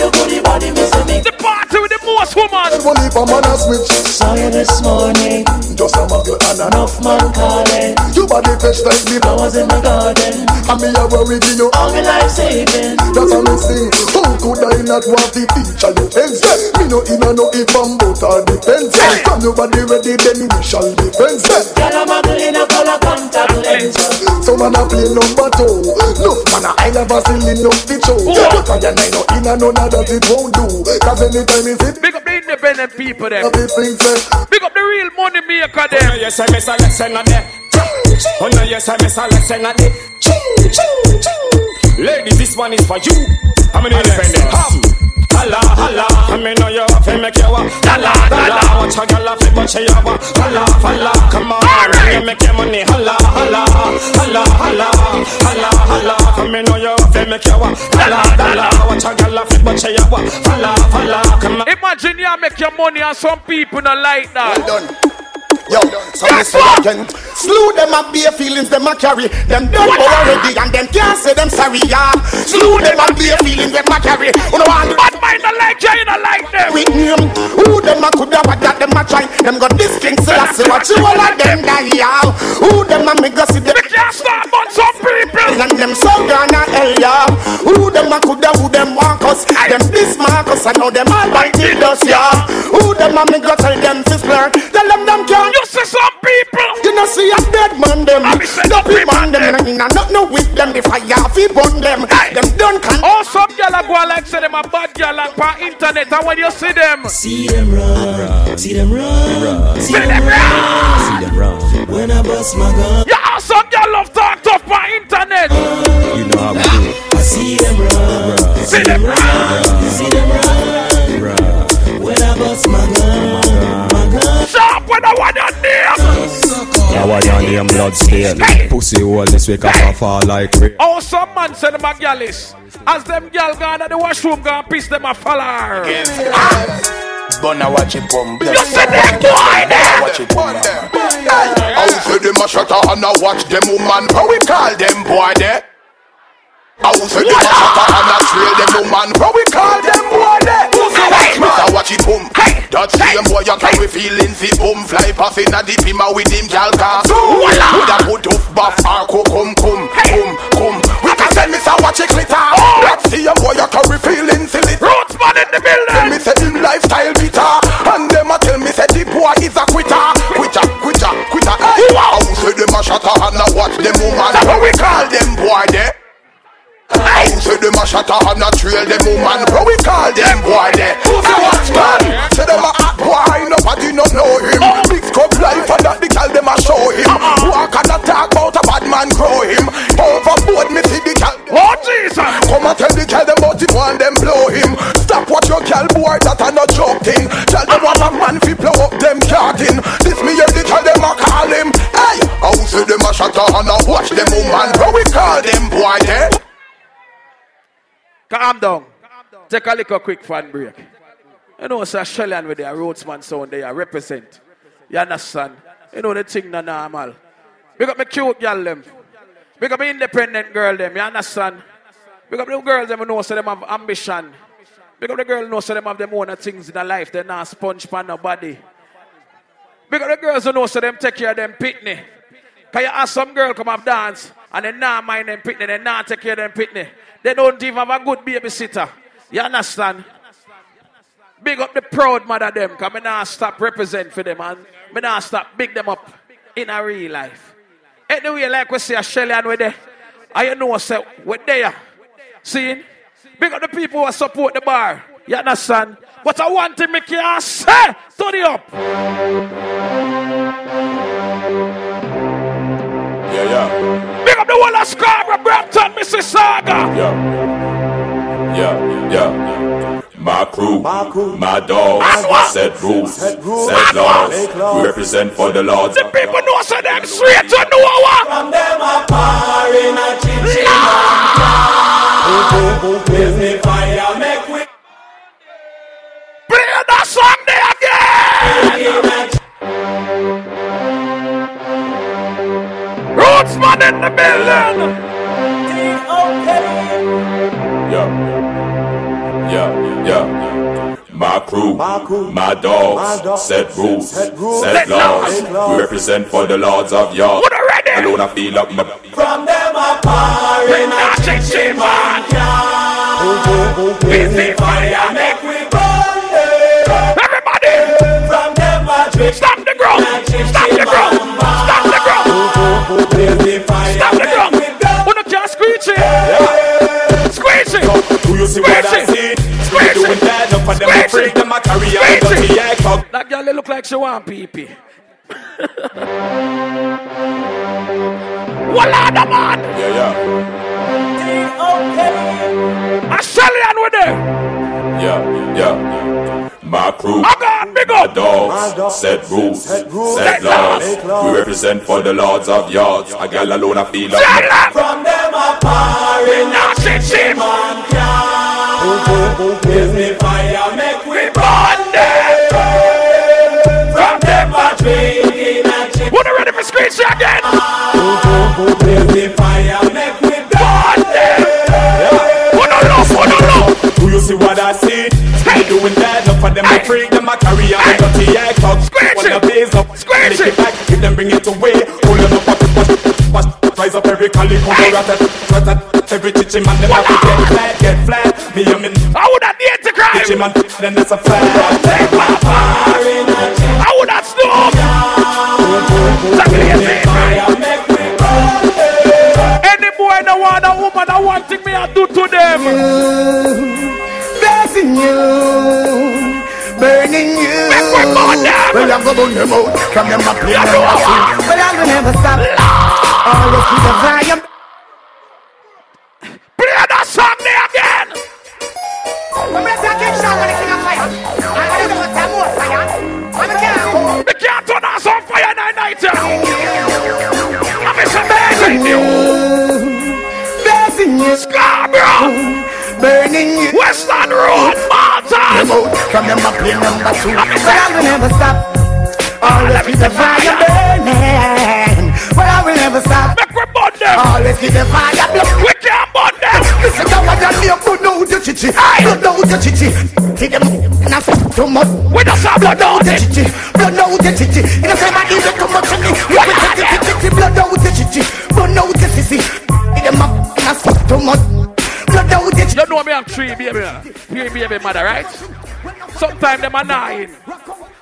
your booty body, me say me. The party with the most woman. Will leave a man a switch. Saw you this morning. Just a muggle and Enough man calling. You body fresh like me. Flowers in the garden. And me a worry give you. All my life saving. That's how me sing. Who could I not want to feature your fence? Me no in a no if I'm but all depends. From your body ready then we shall defense. Girl, I'm a in a color contact lens. So man a play number two. No man a I never seen enough to show. But I and I know in a none of that it won't do. Cause anytime you see Big up the independent independent people them. Big up the real money maker them. Oh, yes, I miss a lesson on them. Oh, no, yes, I miss a lesson on them. Ladies, this one is for you. I'm an independent. Come. Holla, holla, I mean, know you have to make you walk. Holla, holla, watch a girl off it, but she have a holla, holla, come on, you make your money. Holla, holla, holla, holla, holla, holla, I mean, know you have to make you walk. Holla, holla, watch a girl off it, but she have a holla, holla, come on. Imagine you make your money and some people not like that. Well done. Yo, so me say again Slew them and bare feelings them a carry. Them done already and them can't say them sorry yeah. Slew them and bare feelings them a carry. Who no want Bad mind not like you, you like them. With name Who them a coulda but that them a try. Them got this king so I see what you all of them die yeah. Who them a me go see them? Me can't start but some people. And them so gonna hell yeah. Who them a coulda who them want us? Them this Marcus I know them all mighty dust yeah. Who them a me go tell them to splur Tell them them can't You see some people You know see a dead man them No be man them And I not no with them The fire fi burn them Them done can Oh some gyal a go like say them a bad gyal like per internet and when you see them See them run, see them run, see them run, see them run. When I bust my gun, Yeah, some gyal love talk tough per internet uh, you know how we do it. I see them run, see them run, see them run, run. When I bust my gun, my gun. Sharp when I want your name. Now I on them blood stain. Pussy hole this week I fall like rain. Oh some man say them a gyal is As them gyal gone to the washroom gone piss them a faller ah. Gonna watch it boom. You see them boy there Watch it boom. How say them a shutter and a watch them woman? How we call them boy there How say them a shutter and a trail them woman? How we call them boy there Watch me a watch it boom. That same boy you carry feelings the boom. Fly past in a deep him a with him gal car With a put up buff or come come come come We can send me a watch it glitter. Oh. That same boy you carry feelings the lit Rootsman in the building. Tell me say him lifestyle bitter. And them a tell me say the boy is a quitter. Quitter, quitter, quitter. Hey, wow Say them a shatter and a watch them woman. How we call them boy there Hey, say them a shatter and a trail them woman. How we call them boy there? Say watch man. Say them a hot boy Nobody no know him. Oh. Big cup life and that the gal them a show him. Uh-uh. Walk and a talk about a bad man grow him. Overboard me see the gal. Oh Jesus! Come and tell the gal them about it one them blow him. Stop what your gal boy that a no joke thing. Tell them what a man fi blow up them carting This me hear the gal them a call him. Hey, how say them a shatter and a watch them woman. How we call them boy there Calm down. Take a little quick fan break. You know, sir, Shelly Ann with their Rootsman sound they are represent. You understand? You know the thing not normal. Big up my cute girl them. Big up my independent girl them. You understand? Big up the girls them know so them have ambition. Big up the girl know so them have them own things in their life. They're not sponge pan nobody. Big up the girls who know so them take care of them pitney. Can you ask some girl come up dance and they not mind them pitney, they not take care of them pitney. They don't even have a good babysitter. You understand? Big up the proud mother them, cause me not stop represent for them and me not stop big them up in a real life. Anyway, like we say, a Shelly Ann we there. I know say we there. See? Big up the people who support the bar. You understand? But I want to make you say to the up. Yeah, yeah. Big up the whole of Scarborough, Brampton, Mississauga. Yeah, yeah, yeah. My crew, my dogs, set rules, set laws. We represent for the lords. The people know so them straight to know what. From them a par in a chinchin With me fire make we Play that song there again. Rootsman in the building. Yeah, yeah, yeah. My crew, my dogs, set rules, set laws. We represent for the lords of York. Alone I feel up my. From them a par in a chinchin With me fire make we burn Everybody From them a drink Stop the ground Stop the ground Stop the ground With fire Stop the ground Who not can't screech it Screech it Do you see what I see? Doing that, enough of them afraid them a carry carry the dirty cock. That girl look like she want pee pee. Walla the man. Yeah, yeah. A stallion with them. Yeah, yeah. My crew, I got big my dogs, set rules, set laws. We represent for the lords of yards. A gal alone I feel like From them apart, we not shit man can. Give me fire, make we burn them. From them a drinking and chip. Wanna ready for screech again? Give me fire, make we you see what I see? Hey, doing that, enough for them to freak them a carry on the dirty air cock. Wanna blaze up, Scratch it back, give them bring it away. Hold them up, watch, watch, watch, rise up every calico, rat tat, rat tat, every chichi man, them have to get flat, get flat. Me and me, I would have date to cry. chichi man, then that's a flat. Take my power in a I would have snoop. Any boy no want a woman, I want thing me I do to them. Blessing you, burning you. Well, I'm gonna burn them out from them up here. But I will never stop. Always keep the fire. Play that song there again. When I say keep shot, when I king of fire. I don't know what's more fire. I'm a king. We can't turn us on fire night night. I'm a amazing you. Blessing you, Scarborough. burning you. Western Road, out from them up here number two. But I will never stop. Keep the fire burning. Never stop. Make we burn them. Always keep the fire burning. We can't burn them. Listen to what I'm here for now, the chichi. Blood out the chichi. See them and I too much. We just have Blood out the chichi. Blood out the chichi. In the same idea too much of me. We will take the chichi. Blood out the chichi. Blood out the chichi. See them and I too much. Blood out the chichi. You know me have three baby, three baby mother, right? Sometimes them are nine.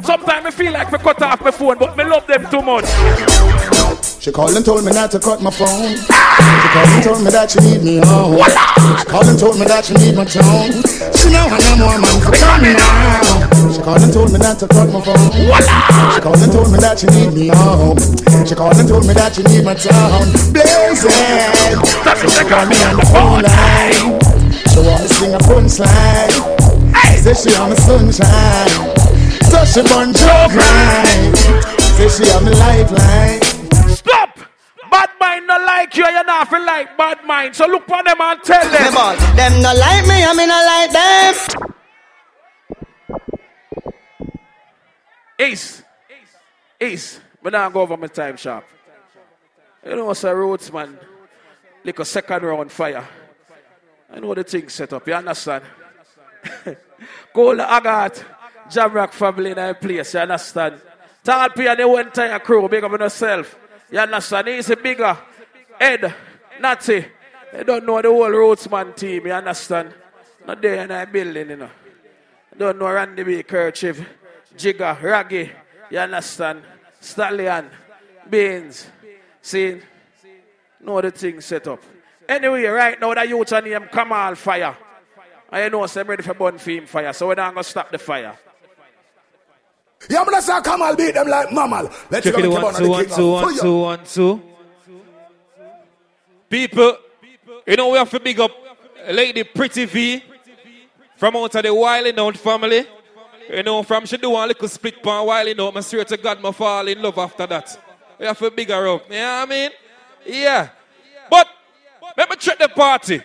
Sometimes I feel like me cut off my phone, but me love them too much. She called and told me not to cut my phone. She called and told me that she need me home. She called and told me that she need my tone. She know I know more man for coming now. She called and told me not to cut my phone. She called and told me that she need me home. She called and told me that she need my tone. Blazing. So she called me on the phone line. She wanna sing a punchline. Say she on my sunshine. So she burn joke right. Say she on my lifeline. Mind no like you, you not feel like bad mind. So look for them and tell them. All, them no like me, I mean I like them. Ace. Ace. But now I go over my time sharp. You know what's a roads man? Like a second round fire. I know the thing set up, you understand? Call the Agat, Jamrock family in a place, you understand? Tall P and the one entire crew, big up on yourself. You understand? He's a bigger Ed, Natty. They don't know the whole Rootsman team, you understand? Not there in a building, you know. Don't know Randy B. Kerchief, Jigger, Raggy, you understand? Stallion, Beans, see? Know the thing set up. Anyway, right now the youth named Kamal Fire. I know I'm ready for burn theme fire, so we're not gonna stop the fire. Yeah, but that's how come I'll beat them like mammal. Let's Check go it keep on two, the one, king two, of one, fire. two, one, two. People, you know we have to big up Lady Pretty V from out of the Wiley Note family. You know, from she do one little split pan Wiley Note, I swear to God, I fall in love after that. We have to big her up. You know what I mean? Yeah. But, let me check the party.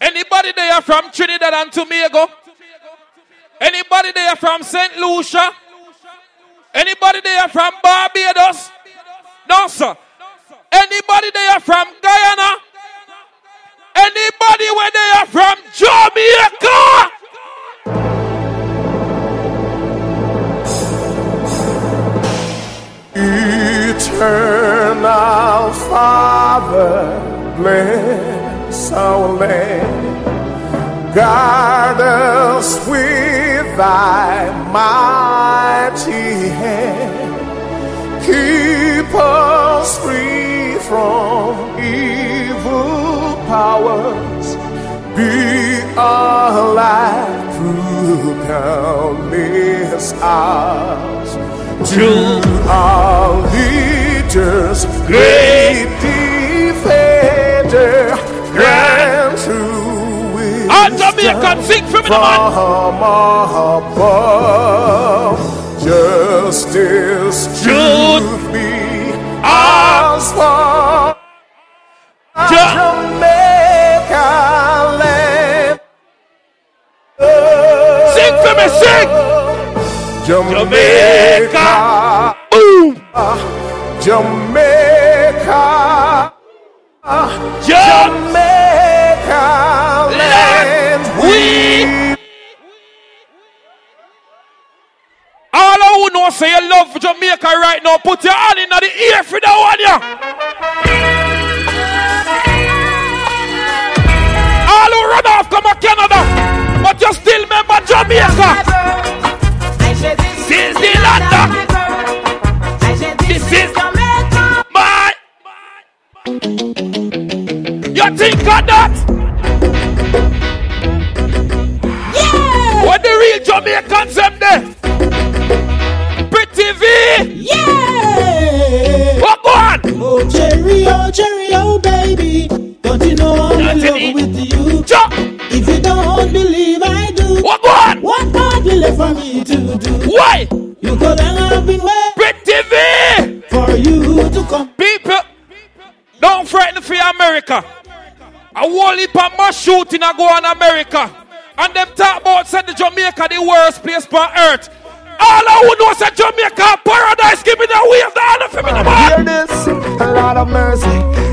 Anybody there from Trinidad and Tobago? Anybody there from St. Lucia? Anybody there from Barbados? No, sir. Anybody there from Guyana? Anybody where they are from Jamaica? Eternal Father, bless our land. Guard us with thy mighty hand. Keep us free from evil powers. Be our light to countless hours. To our leaders, great defender, grant to All Jamaican sing for me, from above. Justice, truth be ours for Jamaica land. Sing for me, sing. Jamaica. Boom. Jamaica. Jamaica land. We. All of who know say you love Jamaica right now, put your hand in the ear for that one, yeah. All who run off come to Canada, but you still remember Jamaica. This is the London. This is my. You think of that? Real Jamaicans them there? Pretty V. Yeah! What go on? Oh, cherry, oh, cherry, oh, baby. Don't you know I'm in love with you? If you don't believe I do, what go on? What part you left for me to do? Why? You could have been waiting Pretty V. for you to come. People, don't frighten for America. A whole heap of mass shooting a go on America. And them talk about said the Jamaica the worst place on earth. All I would know said Jamaica paradise. Give me the wave, the honor for me, the man. Hear this, Lord of mercy.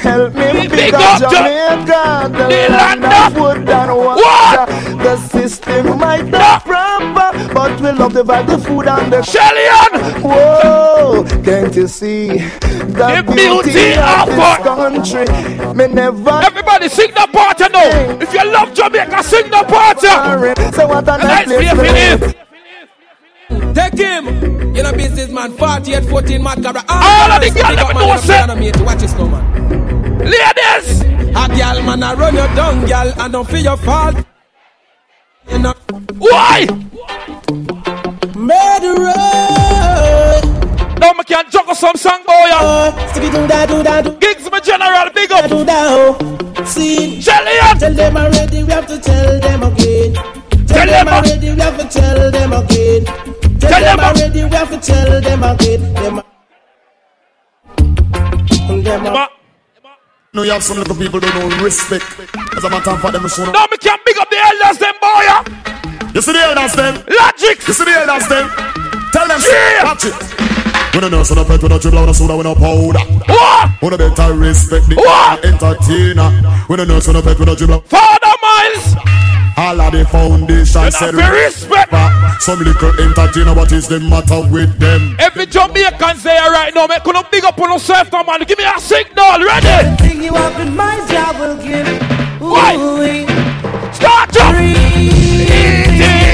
Help me Big pick up Jamaica, the land of wood and water. The system might not proper, but we love the vibe, the food and the Shelly Ann. Whoa, can't you see the, beauty, beauty of of this country? Me never. Everybody sing the part you know. If you love Jamaica, sing the part. So what a nice place to live. Take him. You know, businessman, 48, 14, Mad Cobra. All of the girl them know what's up. Watch this now, man. Ladies. A girl, man, I run you down, girl, and don't feel your fault. Why? Murderer. Now me can juggle some song, boy. yeah. Gigs my general, big up. See, Shelly Ann. Tell them already, we have to tell them again. Tell, them already, we have to tell them again. Tell, Tell them them- already, we have to tell them again. Them, them, Ma- No, you have some little people don't know respect. As a matter of fact, them is shown up. Now me can big up the elders, them boy. yeah. You see the elders them? Logic. You see the elders them? Tell them, Yeah. watch it. We don't know, so no pet, we don't dribble, we no soda, we no powder. What? We no better respect the What? entertainer. We don't know, so no pet, we don't dribble. Father Miles. All of the foundation You said know, for respect. Some little entertainer, what is the matter with them? Every Jamaicans there right now, make couldn't big up on yourself, come on. Give me a signal, ready? Bring you up in my job will give. Why? Start to To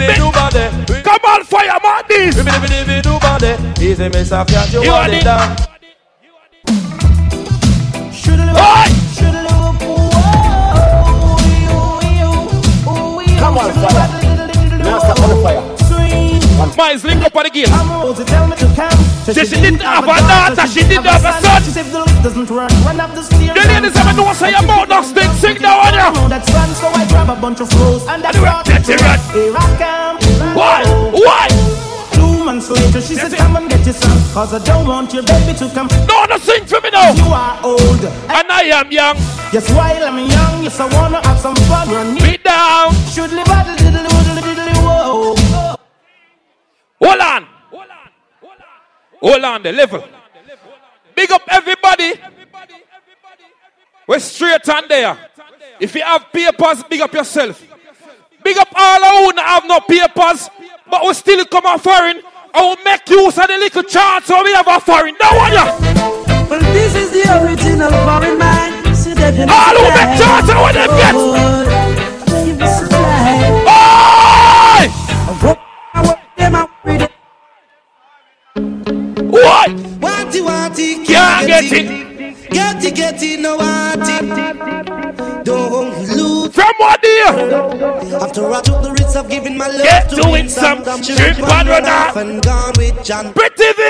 Ribby dibby. do body. Come on, fire, man, this. Cat, you You are it the- down. Come on, fire. Now stop on the fire. Miles, link up on the game. To tell me to come. Say she didn't have a daughter, she didn't have a son. She said the lift doesn't run. Run up the stairs. The ladies ever know say your mouth not stink, sing now on ya. That's fun, so I grab a bunch of flows and that's Do it, dirty. Here I come. Why? Why? Two months later, she said, Come and get your son. Cause I don't want your baby to come. No, no, sing for me now. You are old. And I am young. Yes, while I'm young, yes, I wanna have some fun. Run Me down. Should live a diddly diddly diddly whoa. Hold on. Hold on, the level. Big up everybody. We're straight on there. If you have papers, big up yourself. Big up all who don't have no papers, but we still come a foreign. I will make use of the little chance so we have a foreign. Want ya. Well, this is the original foreign man. All who make chance, I want get it. Get it, get it, no want it. Don't lose. From what dear? After I took the risk of giving my love Get to it some shit, brother. run off and gone with John. Pretty V.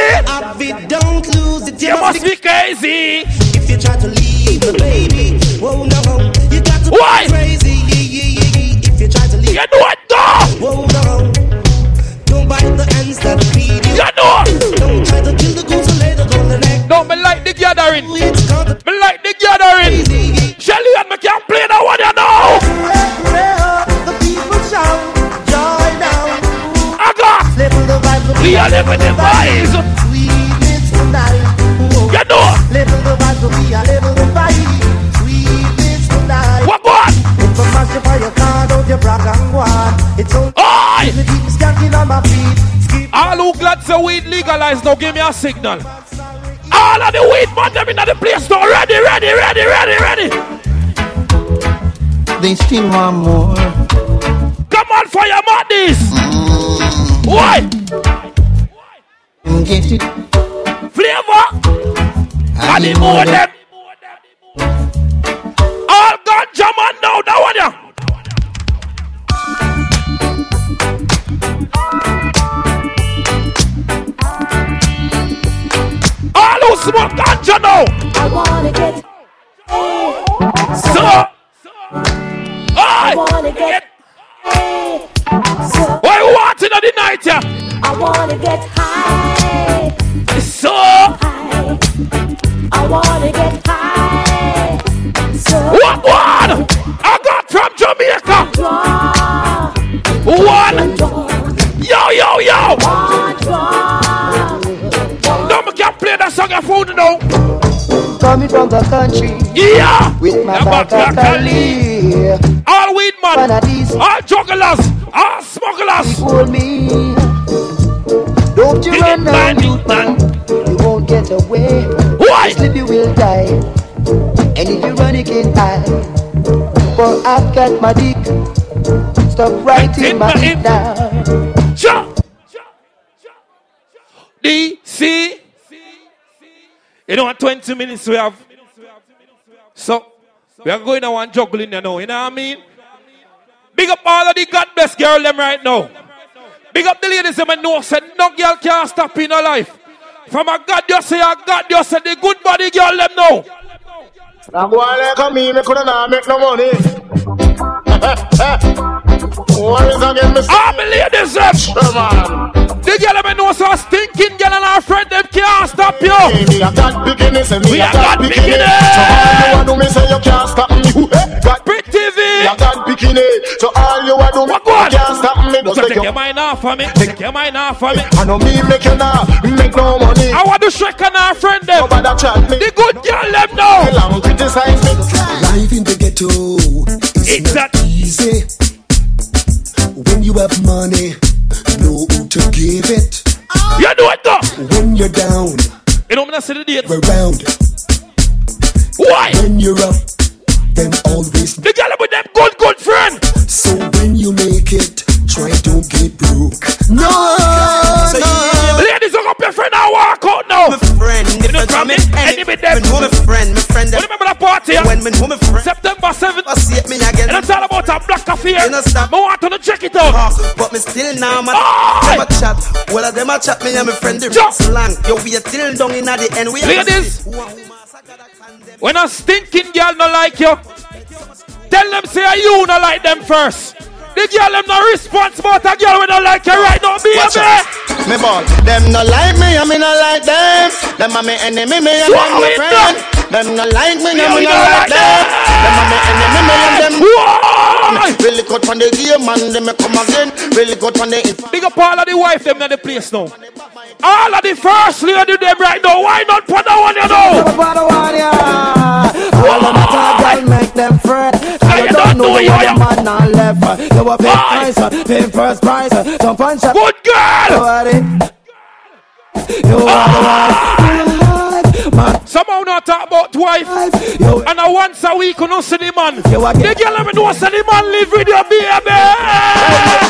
It, don't lose it. You must be crazy. If you try to leave the baby, whoa, no, you got to Why? be crazy. If you try to leave, You know what? Whoa, no, don't bite the ends that feed you. You No, me like the gathering. The Me like the gathering. Shelly Ann me can't play that one, you know. The down. I got. The. We are living the vibes. Sweetness tonight. You know. Living the vibes, we are living the vibes. Sweetness tonight. What what? If I mash up on your car, don't you brag and on. It's so Oi! keep me standing on my feet. All who glad say weed legalized now, give me a signal. All of the weed man them in the place now. Ready, ready, ready, ready, ready. They still want more. Come on, for fire madness. Why? Get it? Flavor. I need more them. All ganja man now, that one ya. Who smoke ganja now. I wanna get. So, I wanna get. So, what you want in the night, yeah? I wanna get high. So, high. I wanna get high. So, what one? I got from Jamaica. One. Yo, yo, yo. draw. No, me can't play that song of food now. Coming from the country Yeah. with my Yeah, back back, at back, the All weed man. All jugglers. All smugglers. hold me. Don't you run now, youth man. you won't get away. Why? You will die. And if you run, you can hide. For I've got my dick. Stop writing my dick down. Jump. DC. You know what 20 minutes we have. So we are going to one juggling you know, you know what I mean? Big up all of the God bless girl them right now. Big up the ladies them and know said no girl can't stop in her life. From a God you say a God you say the good body girl them know. Me, me coulda not make no money. All the ladies them. Sure, man. The girl them know so stinking girl and her friend them can't stop you. Me a God beginning, We are God God beginning. beginning. So all you a do, me say you can't stop me. God Pretty V. me a God beginning. So all you a do, What you can't stop me. Just So take take your your mind off of me. Take your mind off of me. I know me make you now make no money. I want to shake on our friend them. Nobody chat me. The good girl them know. Long criticize me. Life in the ghetto is It's not that- easy. When you have money, know who to give it. You know it though. When you're down, You know me not say the date. we're round. Why? When you're up, then always. The girl with them good good friend. So when you make it, try don't get broke. No, no. And walk out now. friend, You know from me, enemy them. Me know me friend, me friend them. Remember that party? When me know me friend, September 7th. I see it me again. And it's all about a black affair. You know stop. Me want to check it out. Uh, but me still now man. Aye. Them a chat. Well, of them a chat me and me friend the slang. Yo, we are till down in at the end. We are Ladies. When a stinking girl no like you, tell them say you no like them first. The girl them no response about a girl we don't like you right now, baby. Watch out. Me ball. Them no like me, and me no like them. Them are me enemy, me and them my friend. Them no like me, Yeah, and we me no like like them. Them are me enemy, me and them. Really good from the game, man. Them me come again. Really good from the. Big up all of the wife them in the place now. All of the first lady them right now. Why not put that one you know? All of the top girl make them fret. Hey, you don't know the you, other you- man not left. You a pay Why? price, uh, pay first price. Uh, don't punch up. Good girl. You are the- you are the one. man. Somehow not talk about wife. Yo. And a once a week you not see the man. Yo, I The girl let me know say the man live with your baby.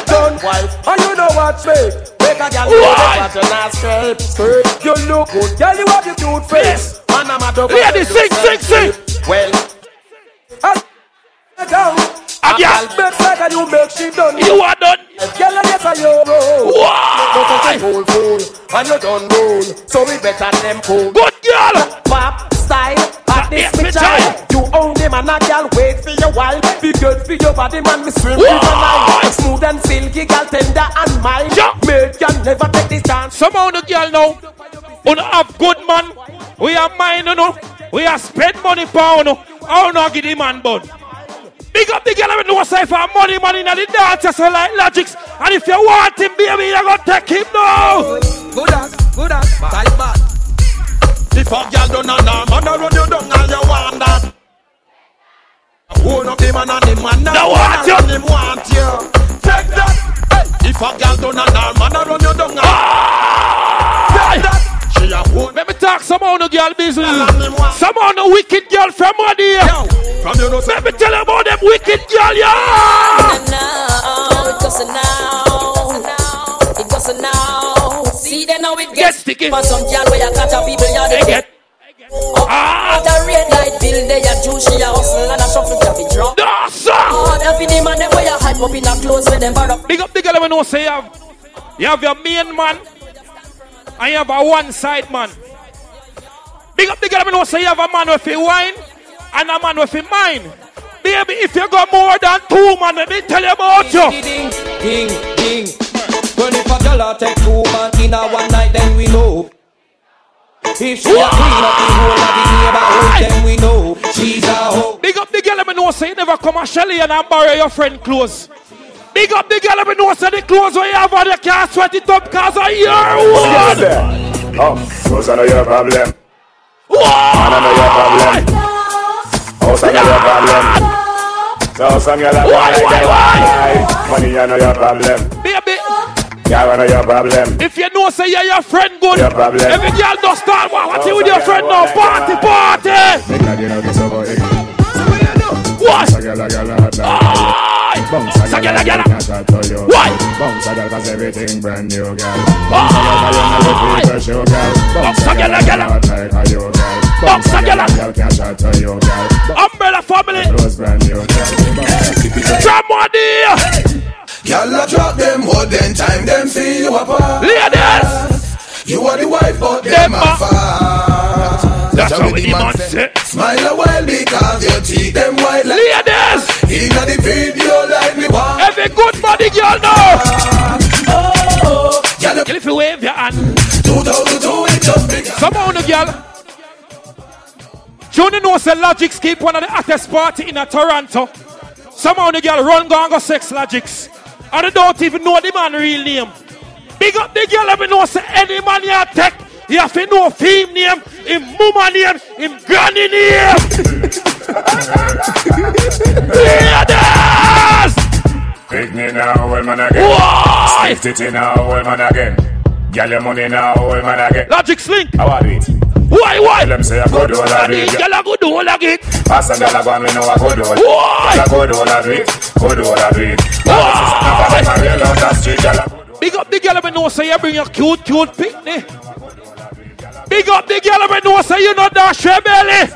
Done wife, and you know what's me. Make a girl Why? look at your skirt, skirt. You look good, girl. You have the cute face. Man, I'm a dog. Lady, sing, sing, sing. Well, I down. A girl. girl make like a you make she done. You are done. Girl, I get a euro. Why? But it's a cool fool, and you done roll. So we better them cool. Good girl. Pop style, at this Yes, me me child. You own them and a girl wait for your while. Be good for your body, man. Me swim with the night. Smooth and silky, girl tender and mild. Yeah. Make can never take this chance. Somehow the girl now. We don't have good man. We are mine, you know. We are spend money for you know. I don't know give the man bun. Big up the girl I know say for money, money in the dance, so like logics. And if you want him, baby, you're gonna take him now. Good as, good as, tight bad. If a girl don't know, no man, I run you down and you want that. Hold up the man and the man, No want you. him want you. Take that. Hey. If a girl don't know, no man, I run you down and take that. She a hold Let me talk somehow the girl business. him want. The wicked girl from money. Yo, from you know, Let me tell you about them wicked girl, yeah. now, it goes now, it goes now. See then how it Get gets sticky. For some girl where you catch a people, you They get. Ah, The red light bill, they a juice, she a hustle and a shuffle, you be drunk. no, sir. Oh, that be the man them where you hype up in a clothes with them bar up. Big up the girl when you say you have, you have your main man and you have a one side man. Big up the girl when you say you have a man with a wine and a man with a mine. Baby, if you got more than two man, let me tell you about you. Ding, ding, ding. When if a girl take two man in a one night, then we know. If she a clean up the whole of the neighborhood, then we know she's a hoe. Big up the girl when you say you never come a Shelly and I borrow your friend clothes. Big up the girl when you say the clothes where you have on you can't sweat it up cause of your one. Oh, those are your problem. Why? know your problem. Now some of your problem. Now some of your why, why, why? Money, you know your problem. Baby. Girl, I know your problem. If you know, say you're your friend, good. Your problem. Every girl does start. What you with your friend now? Party, party. Make that you know. What? Bounce a gyal, a gyal, why? Bounce a gyal, everything brand new, girl. Bounce a gyal, a gyal. Bounce a gyal, a gyal, a gyal can chat to you, girl. Umbrella family, Clothes brand new, girl. somebody! Y'all drop them hold them time them see you apart. Ladies! You are the wife but Them them a- a. That's how the man say. Smile a while because your teeth them white like Ladies! Inna the video like me want. Every good body girl know! Oh, oh, oh. y'all Girl, if you wave your hand, 2002 it just begun. somehow the girl. Junior knows the Logics keep one of the hottest party in a Toronto. Somehow the girl run go and go sex Logics. And they don't even know the man real name. Big up the girl, let me know say any man you take, you have to know him name, him mama name, him granny name. Ladies! Pick me now, old man again. Why? Stick it now, old man again. Girl, your money now, old man again. Logic Link. How are it? Why, why? Tell them say a good old And lad the it. girl a good old again. Pass a girl a go and we know a good old. Why? Girl a good old lad it. Good old lad it. Why? Never real out the street, girl a good old. Big up the girl when know say you bring your cute, cute picnic. Big up the girl when know say you not dash your belly.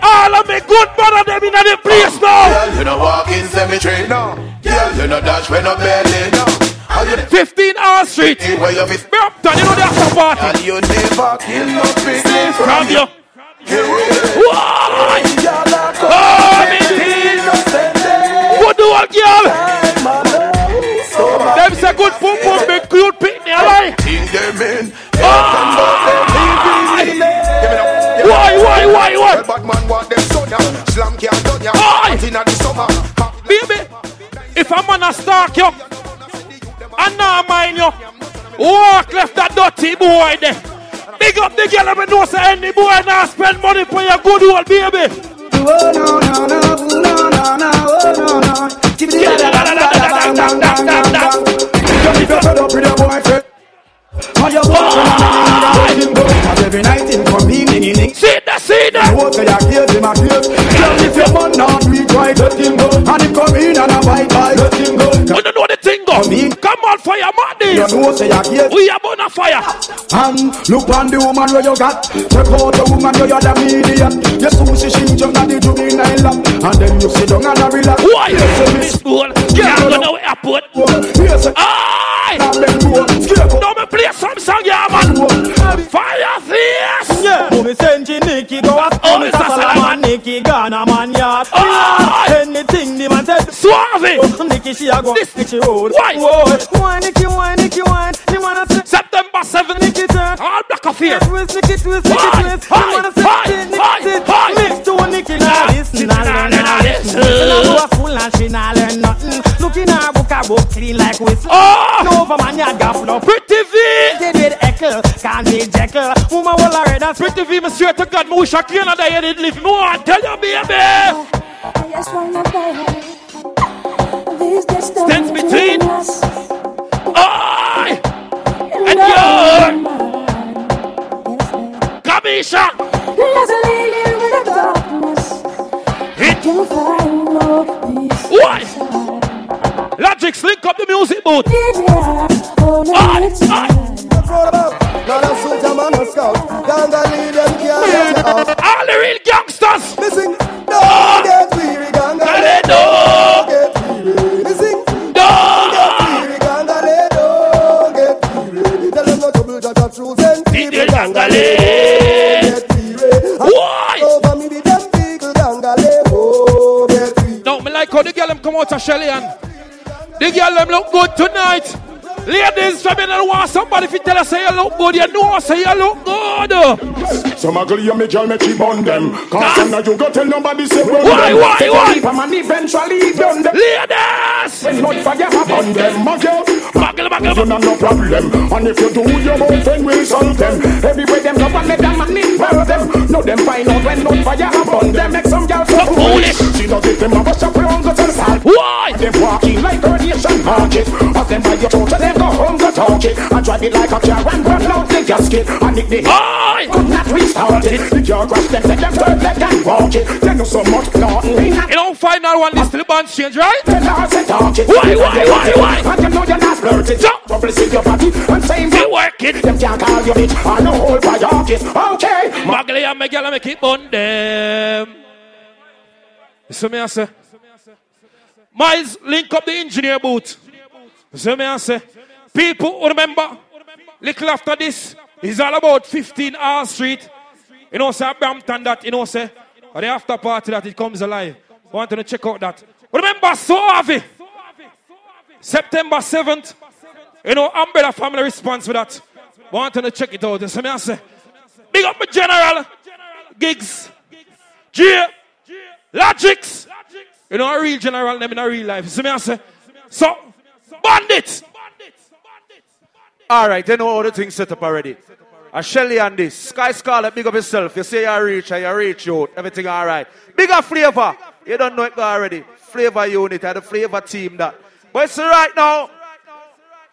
All of me good man them in the place now. Girl, you no walk in cemetery, no. Girl, you no dash when no belly, no. 15 R Street. Brampton, you know the after party. And you never kill no business from you. Why? Oh, What do I girl? Them say good pump pump, big good pick me alive. Oh. Why, why, why, why? Bad man them. Slam can't. Why? Baby, if I'm gonna stalk you, and now mind you, walk left that dirty boy there. Big up the girl, and know say any boy now spend money for your good old baby. Oh no no no no no no oh no no. Give me the da da da da da da da da da. If you're fed up with your boyfriend, or your boyfriend, and you him go. 'Cause every night in from evening evening. Sit know say I hate him, I hate. Tell if your man not me, try let him go. And him come in and I bite, bite, let him go. We don't know the thing go. Come on, fire, money. You know say I hate. We are on a fire. And look on the woman where you got. Check out the woman where you're the medium. You sushi she jump at the juvenile lap. And then you sit down and relax. Why? Miss Bull. Can't go no airport. Yes. Aye. Now me play some song, yeah, man. Fire this. Yeah. Move Senji Nicky go up. Oh, Oh, Mr. Mr. Salaman. Salaman Nicky Ghana man yard. Oh, Aye. Anything the man said. Suave. Oh, Nicky she a go. Nicky road. Why? Whoa. Why Nicky? Why Nicky? Why? The man a say. September 7th. Nicky turn. All black of fear. Twist, Nicky twist, Nicky twist. hi, The man a say. hi, sit, Nicky nah, nah, this. She a school and she nah learn nothing. Look in her book, her book clean like whistle. No man yard got flow. Pretty V. Did with Eckle, can't be Jekyll. Woman will already that's Pretty V, me to God, me wish I Canada you did live. Me want tell you, baby. Stands between us. I and you. Kamisha. Why? Logic, link up the music booth. Aye, aye. Not a soldier, man, a scout. Ganga lead them, can't get out. All the real gangsters. Missing, don't get weary, ganga. Gale, Don't get weary. Missing, don't get weary, ganga. Don't get weary. Tell them no trouble, Jah Jah choosing. People gangale. How the girl them come out of Shelly Ann the girl them look good tonight. Ladies, for me, want somebody if you tell us say you look good, you know say you look good. Some ugly you me girl make keep on them Cause now you go tell nobody say run Why, them why, a why? and eventually done them Ladies! When not forget upon them girl Muggle, muggle, You not no problem. And if you do your own friend will solve them. Everywhere them go and let them money well them. No them find out when not fire upon them. Make some girls so foolish She don't give them a bust up around the side Why? Them walking like a nation market. Of them by your church and them go home go talk it. And drive it like a car and run out the gasket. And nick the Aye! could not restart it The car crash them said them third leg and walk it. They know so much in You know, final one, this the band change, right? Talk it Why, why, why, why? And you know you're not flirting Jump. Publicity your body and say Be working. Them can't call you bitch I know hold by your kiss Okay Muggle and and me keep on them. See me I say? Miles, link up the engineer. You see me I say? People remember, little after this, it's all about 15 R Street. You know, say Brampton that, you know, say, or the after party that it comes alive. Want to check out that. Remember, Suave. September 7th. You know, Umbrella family response for that. Want to check it out. See me I say? Big up my general. Gigs. G. Logics. You know, a real general name in a real life. See me say? So, bandit. All right, they know all the things set up already. A Shelly Ann this. Sky Scarlet, big up yourself. You say you reach and you. Everything all right. Big up flavor. You don't know it already. Flavor unit and the flavor team that. But it's right now.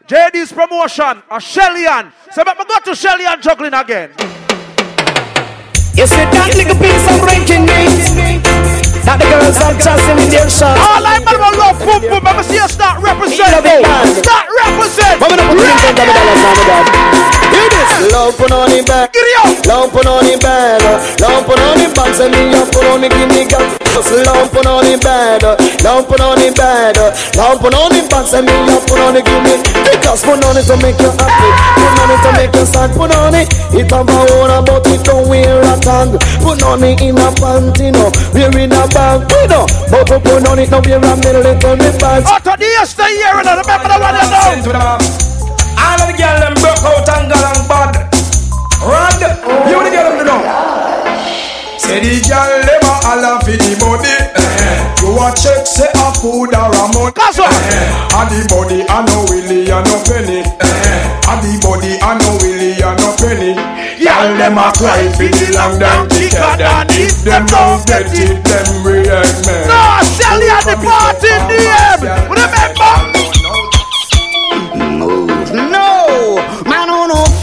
JD's promotion. A Shelly Ann. So let me go to Shelly Ann juggling again. You see that little piece of breaking news That the girls are just in their shot All I man will love boom boom. Let me see you start representing. Start representing. Mama no put in front of me dollars now, Hear this. Love put on him back. Love put on him bad. Love put on him back Say me love put on him give me gun Just love put on him bad. Love put on him bad. Love put on him back Say me love put on him give me Because put on it to make you happy. Put on it to make you sad. Put on it. It have a own but it. Don't wear a tag Put on it in a panty no Wear in a bag We know. But we put on it no wear a middle it on the bags. Out of the yesterday year and I remember the one you know. All of the girls them broke out and got and bad. Run, you the girl them know. Say the girl them a holla for the body. You a check say a food or a money. Cause what? And the body a no willy and no penny. And the body a no willy and no penny. Girl them a cry for the long down thicker than if them don't get it, them react man. No, Shelly at the party in the end. Remember?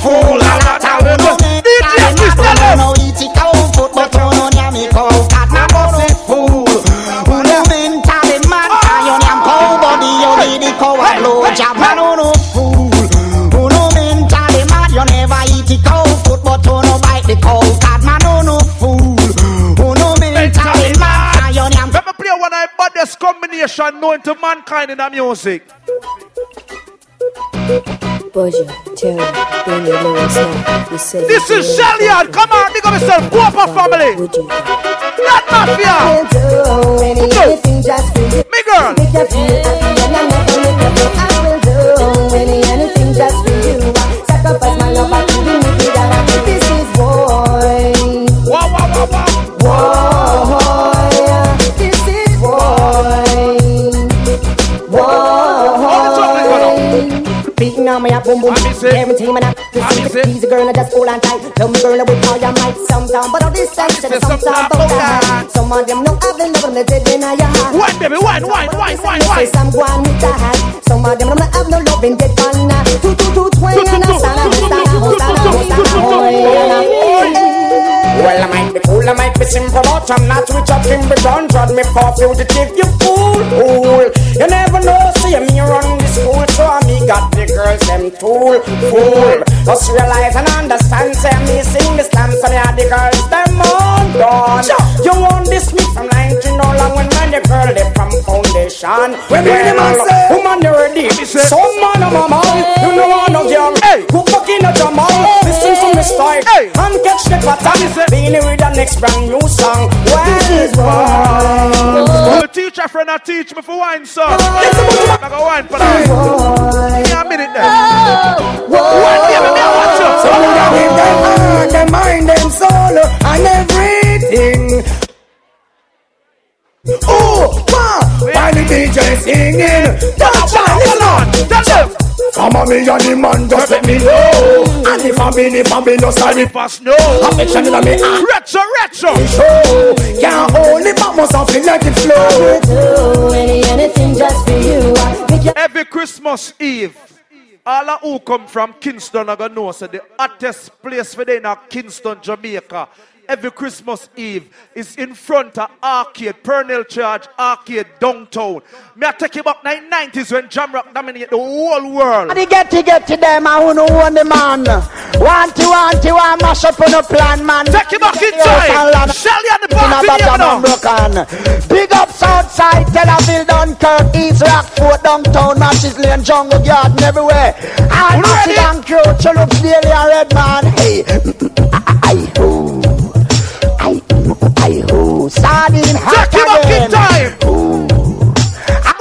fool and a town DJ Mr. Love. Job, man, oh no fool, oh no mentally mad. You never eat the cow foot, but oh no bite the cow card, man, oh no fool, oh no mentally mad. Let me play one of the baddest combination known to mankind in the music. Budget, terror, bring your lyrics now. You said This is Shelliard. Come on, big up yourself. Go up, family. Not mafia. anything just for you. Me girl. Make you feel happy and I never make you I will do any, anything just for you. Sacrifice my love the wicked and this is boy. Beating on me up, boom boom. Everything man up. These girl I just hold on tight. Tell me girl with all your might. Sometime, but all this time, say sometime about that. Some of them no have the love, they dead in your heart. Wine, baby, wine, wine, wine, wine, Say some go on with that. Some of them no have no love, in dead on that. Two, two, two, twenty, and a sana, sana, sana, sana, sana, Well, I might be cool, I might be simple, but I'm not rich up in Britain. Trod me for fugitive, you fool, fool. You never know, see me run the school, so I me got the girls, them tool, fool. Just realize and understand, say me sing the stamps, and yeah, the girls, them on gone. You want this me from 19 no long when man, the girl, they from foundation. When we the man say, woman, you ready? Some man, I'm a man, you know me style, and catch the pattern. Beenie with the next brand new song. Well, The teacher friend I teach me for wine song. I go wine for that. Give me a minute there. Wine, baby, me a watch you. So we got give them heart, them mind, them soul, and everything. Oh, wow! While the DJ singing, touch on, listen on, touch on. Come on, me and the man, just let me know. And if I'm in, if I'm in, no sorry, pass no. Affection in me heart. Retro, retro. Show. Can't hold it, but must have feel like it flow. Do any, anything just for you. You Every Christmas Eve, all of who come from Kingston are gonna know so the hottest place for them in Kingston, Jamaica. Every Christmas Eve is in front of Arcade, Pernell Church, Arcade, downtown. Me I take you back 1990s when Jam Rock dominated the whole world. And get to get to them, I wanna own the man. Want to, want to, want mash up on a plan, man. Take him back in time. Shelly Ann the party, you know. Big up Southside, Tel Aviv, Dunkirk, East Rockfort, downtown, Matches Lane, Jungle Garden, everywhere. And Matches and Crew, Chulups, Daily and Redman. Hey, Take him back in time.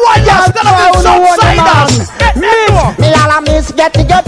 Boy, just Tel Aviv, Southsiders. Miss, me all a miss, get it, get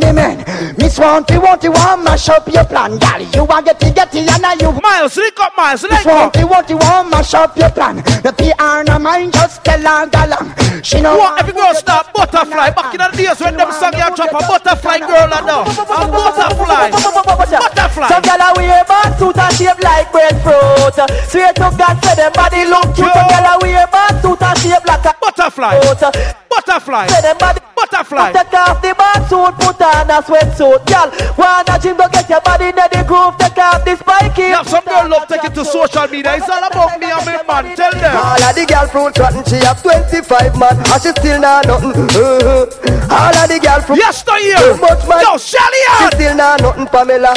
the man. Miss want to, want mash up your plan, gal. You want get it, get it, and now you. Miles, link up, Miles, Miss link up. want mash up your plan. The PR no mind, just tell her, gal. Um, she know What every girl start butterfly back in the days when them song you drop a butterfly girl and now a butterfly butterfly Some gyal a wear bad suit and shape like breadfruit. Swear to God, say them body look cute. Some gyal a wear bad suit and shape like a butterfly. Butterfly. Say them body butterfly. Take off the suit, put on a sweatsuit, gyal. Wanna gym go get your body in the groove. Take off the spiky. Yeah, some girl love take it to social media. It's all about me and my man. Tell them. All of the girl fruit rotten, she have 25 man, and she still not nothing. Uh-huh. All of the girl fruit. Yes, to you. Too much man. Yo, Shelly She still not nothing, Pamela.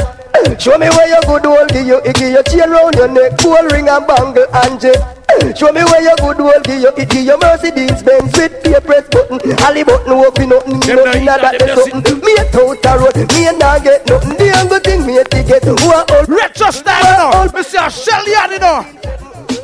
Show me where your good old give you, give you chain round your neck, gold ring and bangle and jet. Show me where your good old give you, it give you Mercedes Benz with pay press button. Holly button open nothing, nothing of that is something. Me a tout a road, me a not get nothing. The young thing me a ticket. Who a old retro style, no. Me say Shelly, you know.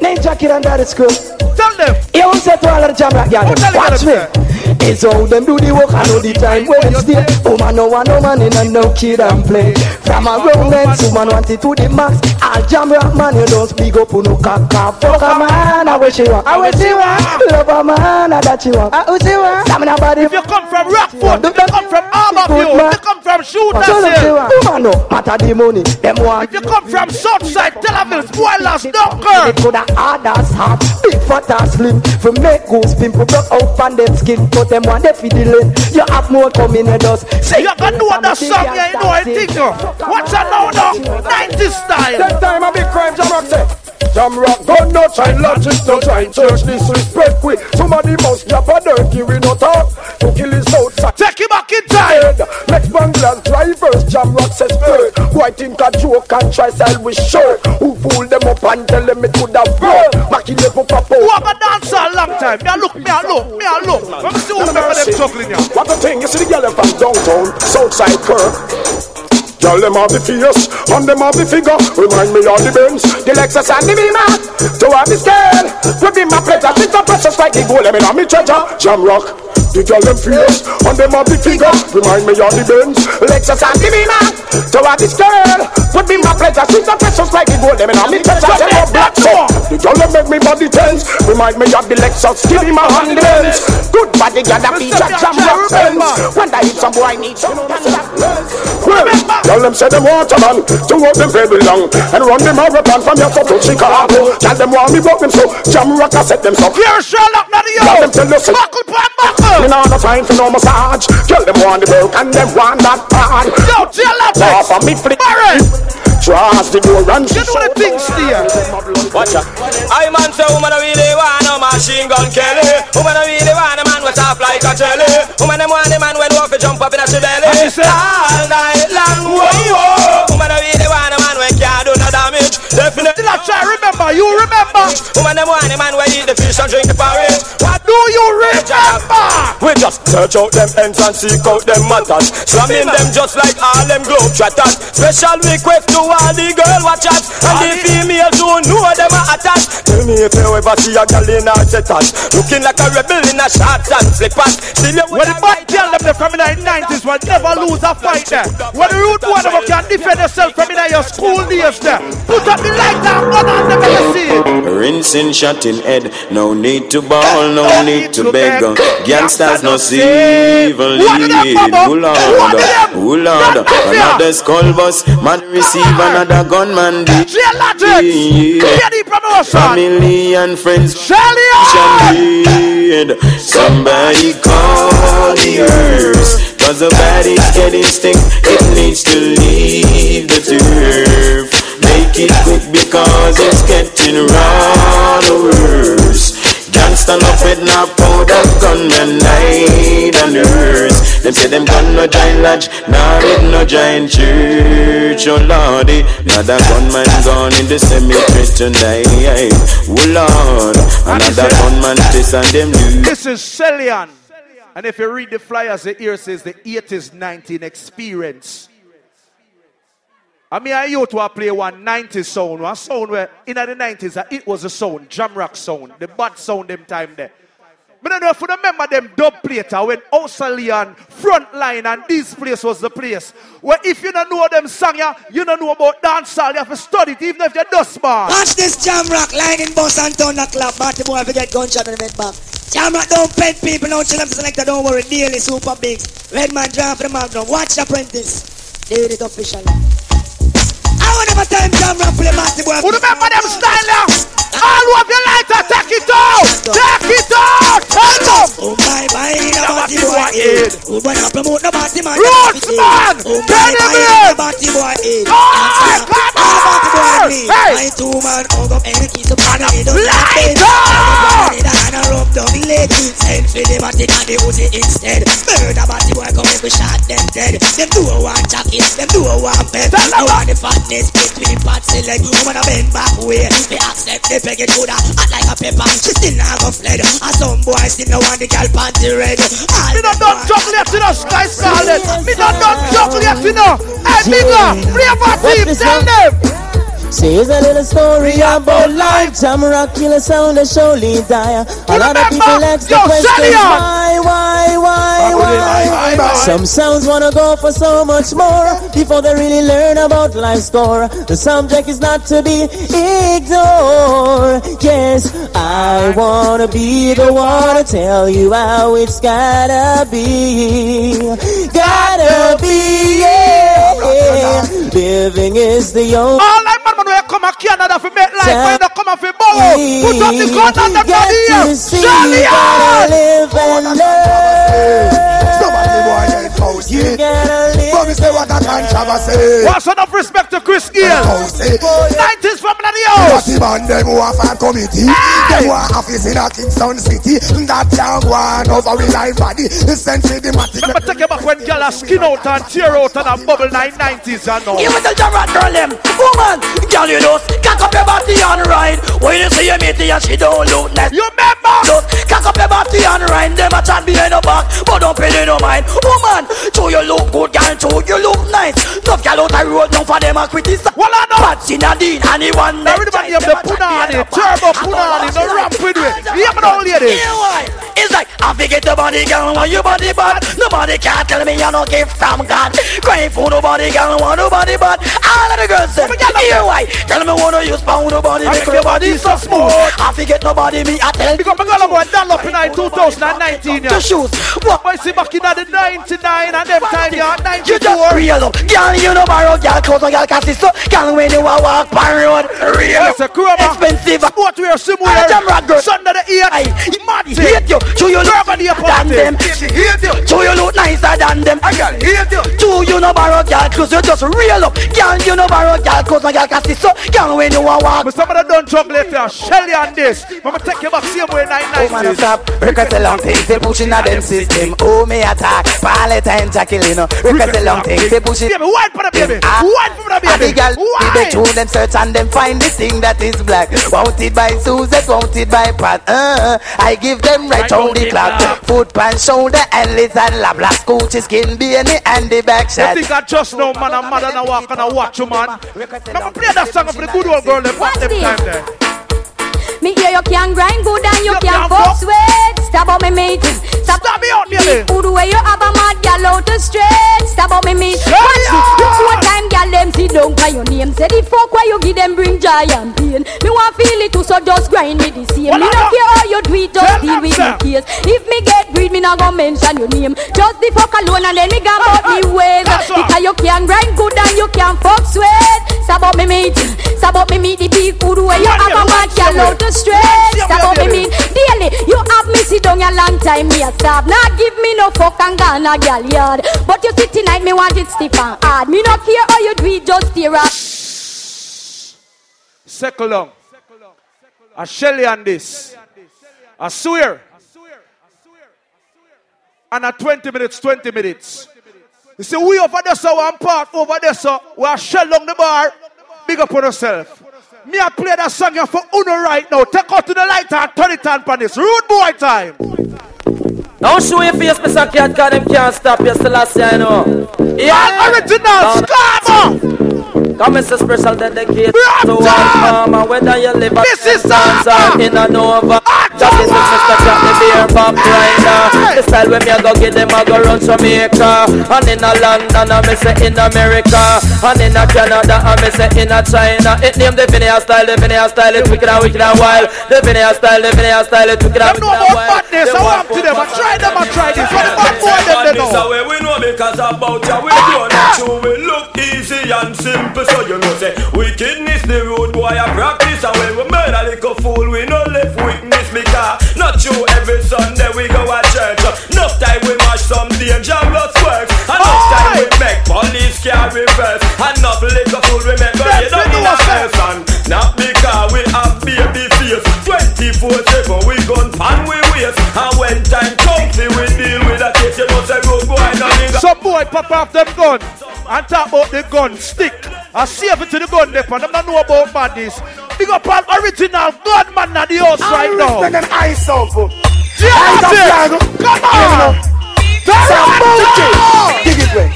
Name Jackie and Daddy School. Tell them. You say to all of the jam rock gyal, watch me. It's how them do the work, I know the time when it's there. Woman no want no man in and no kid and play. From a romance, woman want it to the max. All jam rock man, you don't speak up, no caca. Fuck a man, I wish you want. I wish you want. Love a man, I that you want. I wish you want. Stamina body. If you come from Rockfort, you come from Harbour View, if you come from Shooters So them say Hill. what? Woman no matter the money, them want. If you come from Southside, Tel Aviv, Spoilers, Dunkirk. It coulda hard as hard, big fat and slim. For make goose pimple broke out from them skin, but them want they feed the lane. You have more coming with us. Say You can know the song, yeah, you know I think. uh, What's that now, now? 90s style. That time a big crime, Jam Rock say. Jam Rock gun no child logic no giant church disrespect we. Somebody must drop a dirty we no talk to kill his outside. Take him back in time. Next Bangladesh drivers, Jam Rock says bird. Why think a joke and try sell with shirt? Who fool them up and tell them it could have worked? Level pop Who Walk a dance a long time. Me a look, me a look, me a look. Let me see who remember them juggling here. What the thing? You see the girl from downtown, Southside Kirk. Girl, them have the fierce, and them have the figure. Remind me of the Benz, the Lexus and the Beamer. To have the scale, will be my pleasure. She's so precious like the gold, let me know me treasure. Jam rock. The girl them fierce, and them have the figure. Remind me of the Benz, Lexus and Beamer. To have the scale, would be my pleasure. She's so precious like the gold, let me know me treasure. Them have black so. The girl them make me body tense. Remind me of the Lexus, the Beamer and the Benz. Good body girl that feature jam rock Benz. When I hit some boy I need some. Well, Tell them say them want a man to hold them very long and run them marathon from your to Chicago. Tell them want me walk them so jam rock I set them so. Here, Sherlock, not you. Tell them tell you say. Buckle, pan, buckle. Me nah no time for no massage. Tell them want the milk and them want that pan. Yo, tell that Off of me flick. Trust the door and You know the things there. Watch out. I man say woman I really want a machine gun Kelly. Woman I really want a man with top like a jelly. Woman them want a man when walk jump up in a belly. All night long, whoa whoa. Woman I really want a man when can't do no damage. Definitely not try. Remember, you remember. Woman them want a man when eat the fish and drink the porridge. What do you remember? We just search out them ends and seek out them matters. Slamming them just like all them globe trotters. Special request to all the girl watchers and the females who know them are attached. Tell me if you ever see a girl in her setters looking like a rebel in a shorts and slippers. Still you When the bad girl them they from in the 90s will never lose a fight there. When the root one of them can defend yourself from in your school days there. Put up the light and run on them Rinsing shot in head, no need to ball, no need to beg. Gangsters no see evil lead. Oh Lord, oh Lord, another skull bus, man receive another gunman. Family and friends, dead. Somebody call the herbs. Cause the body's getting stink, it needs to leave the turf. Make it quick because it's getting rather worse. Gangsta no fed no powder, gunmen night and nurse. Them say them gun no giant lodge, nor it no giant church. Oh lordy, another gunman gone in the cemetery tonight. Oh lord, another gunman this and them new. This is Shelly Ann. And if you read the flyers, the ear says the 80s 19 experience. I mean, I used to play one 90s sound, one sound where in the 90s, uh, it was a sound, jam rock sound, the bad sound them time there. I don't know if you remember them dub plater when Australian front line and this place was the place where if you don't know them song, yeah, you don't know about dancehall, you have to study it even if you're dust man. Watch this jam rock line in Bus and Thunder Club. Marty boy, forget gunshot in the mid back. Jam rock don't pet people, don't chill up selector, don't worry, daily super big. Red man draft for the magnum. Watch the apprentice. David it official. I want never time jam rock play Marty boy. Who remember them style yeah? All of your lighter, take it out! Take it out! Tell them! Oh my, my, the Marty boy aid. Who wanna promote the Marty man? Rootsman! Oh my, Tell my, the Marty boy aid. Hey, come on! me. Hey! My two man hug up any kiss up on the head of Light the bed. And a rub down the leg. Send for the Marty and the Uzi instead. Murder Marty boy come we shot them dead. Them do a one jacket, them do a one pep. I want the fatness between pot select. You wanna bend back way. They accept the peg it good hot like a pepper. She still not go fled. And some boy still no want the girl panty red. Me not done chocolate, you know, Sky Scarlet. Me not done chocolate, you know. Hey, bigger, flavor team, tell them. It's a little story about life. Jamrock kill a sound that surely die. A lot of people ask the question why, why, why, why? Some sounds wanna go for so much more before they really learn about life's score. The subject is not to be ignored. Yes, I wanna be the one to tell you how it's gotta be. Gotta be, yeah. Living is the only. All like man, man, when you come to Canada for make life, come for borrow, put up the gun them Get body here. see, Charlie, gotta live and Somebody boy ain't cozy. You gotta live. But me say what a controversy. What's enough respect to Chris Gayle? 90s from the What the man them who have a committee Them who have office in a Kingston City That can go on over with life body Send for the matic Remember take you back when girl a skin out and tear out and a bubble 990s and all. Give it to Jarrett girl them Woman, girl you know Cock up your body and ride When you see your matey and she don't look net You remember Just cock up your body and rhyme them a chat behind your back, but don't pay no mind. Woman, show you look good, girl, show you look nice. Tough girl out the road, now for them a criticize. Well, I know. But she not did anyone. Everybody have the punani, turbo punani, no rap with it. Yeah, but all ladies. It's like I forget the body girl, want your body bad. Nobody can tell me you no gift from God. Crying for nobody girl, want nobody bad. All of the girls say, here why? Tell me wanna use pound nobody, make your body so smooth. I forget nobody, me I tell. Because my girl boy Dunlop in 2019, yeah. The shoes. What? I see back in the 99 and them time, yeah, 94. You just real up. Girl, you know borrow, girl, clothes on girl, cause it's so. Girl, when you a walk by road, real It's a chroma. Expensive. Sport wear, swim I wear. Jamrock girl. Sunday the ear. Aye, Mad he hate you. Show you look than them. Hate you. Show you look nicer than them. I got hate you. Show you no borrow, girl, clothes you just real up. Girl, you no borrow, girl, clothes on girl, cause it's so. Girl, when you a walk. But some of them don't chocolate here. Shelly on this. Mama take you back same way Oh man, 990s. stop. Record a long thing, they pushing at them system. Oh me attack, Valentine Jacqueline. Record a long thing, they pushing. Baby, wine for the baby. Ah. Wine for the And the baby. girl, Wine. they through them search and them find the thing that is black. Wanted by Susan, wanted by Pat. Uh, I give them right, on the the clock. Foot pan shoulder and lizard lab. Last Gucci skin beanie and the back shot. think I just know man and mother and I walk and I watch you man. Now play that song for the good old girl them this? Me hear you can grind good and you You can fuck sweat. Stop on me mate. Stop Stop me out, baby. Food where you have a mad gal out the street. Stop on me mate. Watch this. Look what time gal them sit down by your name. Say the fuck where you give them bring joy and pain. Me want feel it too, so just grind me the same. Well, me not care how you do it, just deal with the case. If me get breed, me not gonna mention your name. Just the fuck alone and then me go about me ways. Because you can grind good and you can fuck sweat. Stop up me meat. Stop me meat the big food where you have a mad gal out the year, Stop up me meat daily. You have me sit down a long time, me a stop. Not give me no fuck and gone a gal yard. But you see tonight, me want it stiff and hard. Me not care how you do it, just stare at. Second long. I Shelly on this. I swear. And at 20 minutes, 20 minutes. You see, we over there, so one part over there, so we are shell on the bar. Big up on yourself. Me, I play that song here for Uno right now. Take out to the light and turn it on for this. Rude boy time. Don't show your face, Mr. Cat, cause them can't stop you still I say, I know. All original, Scammer! Come Mr. Special dedicated Brother! to all farmer, whether you live at This is in a Nova. Just this is Mr. Cat, the beer pop rider. The style when me a go get them, I go run Jamaica. And in a London, I me say in America. And in a Canada, I me say in a China. It name the Vineyard style, the Vineyard style, it's wicked and wicked and wild. The Vineyard style, the Vineyard style, it's wicked and Them wicked know and about wild. fatness. I want to them. I try them, I try this. What the bad boy them they This know? away we know because about ya we don't know ah! you we look easy and simple so you know say wickedness the road boy I practice and when we murder like a little fool we no left witness because not you every Sunday we go to church. Enough time we mash some dangerous works. Enough time we make police car reverse. Enough a fool we make burn it up in a verse and not because we have baby face. 24-7 we gun pan we waste. And when time comes we deal boy pop off them gun and talk about the gun stick. I save it to the gun depot. Them don't know about badness. Big up all original gunman at the house right now. Them ice up. Jesse! Come on! Sambuchi! Dig it way.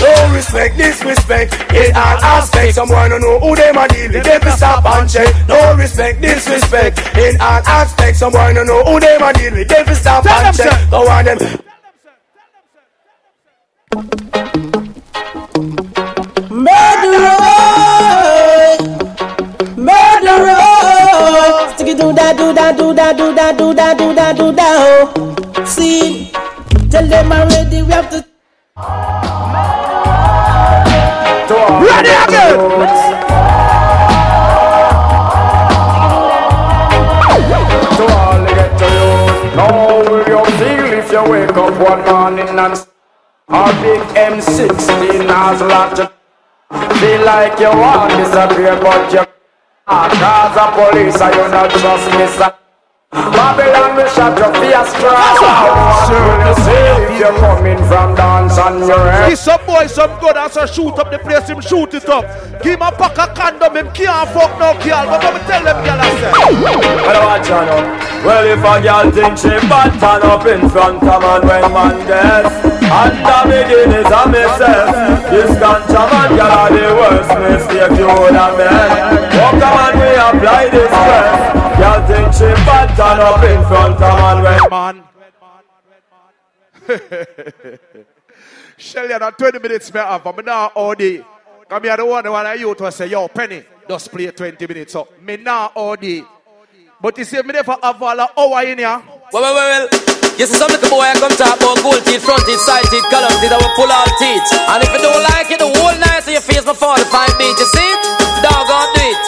No respect, disrespect in all aspects. Someone don't know who them a deal with. Them stop and check. No respect, disrespect in all aspects. Someone don't know who them a deal with. Them stop Tell and check. Go on them. Murderer, murderer. Sticky do that, do that, do that, do do do do see, tell them we have to. Ready again! A big M16 has locked you. Feel like you want to disappear, but you. Cause the police you not trust me. Babylon will shut your face strong. When you see if you're coming from dance on your head. Give some boy some good and so shoot up the place, him shoot it up. Give him a pack of condom, him can't fuck no girl. But let me tell them girl I say. Well, watch out now. Well, if a girl think she bad, turn up in front of man when man dead. And the beginning of myself. This ganja man girl are the worst mistake you would have made. Walk a man, we apply this stress. Girl she bad, turn up in front of man when man. Shelly, and 20 minutes me have, but me now all day. Come here, the one, the one I you to say, yo, Penny, just play 20 minutes up. Me now all day. But you see, me there for have all an hour in here. Well, well, well, well. You see some little boy I come talk about gold teeth, front teeth, side teeth, color teeth, I will pull all teeth. And if you don't like it, the whole night of your face my 45 beat, you see it? Dog on do it.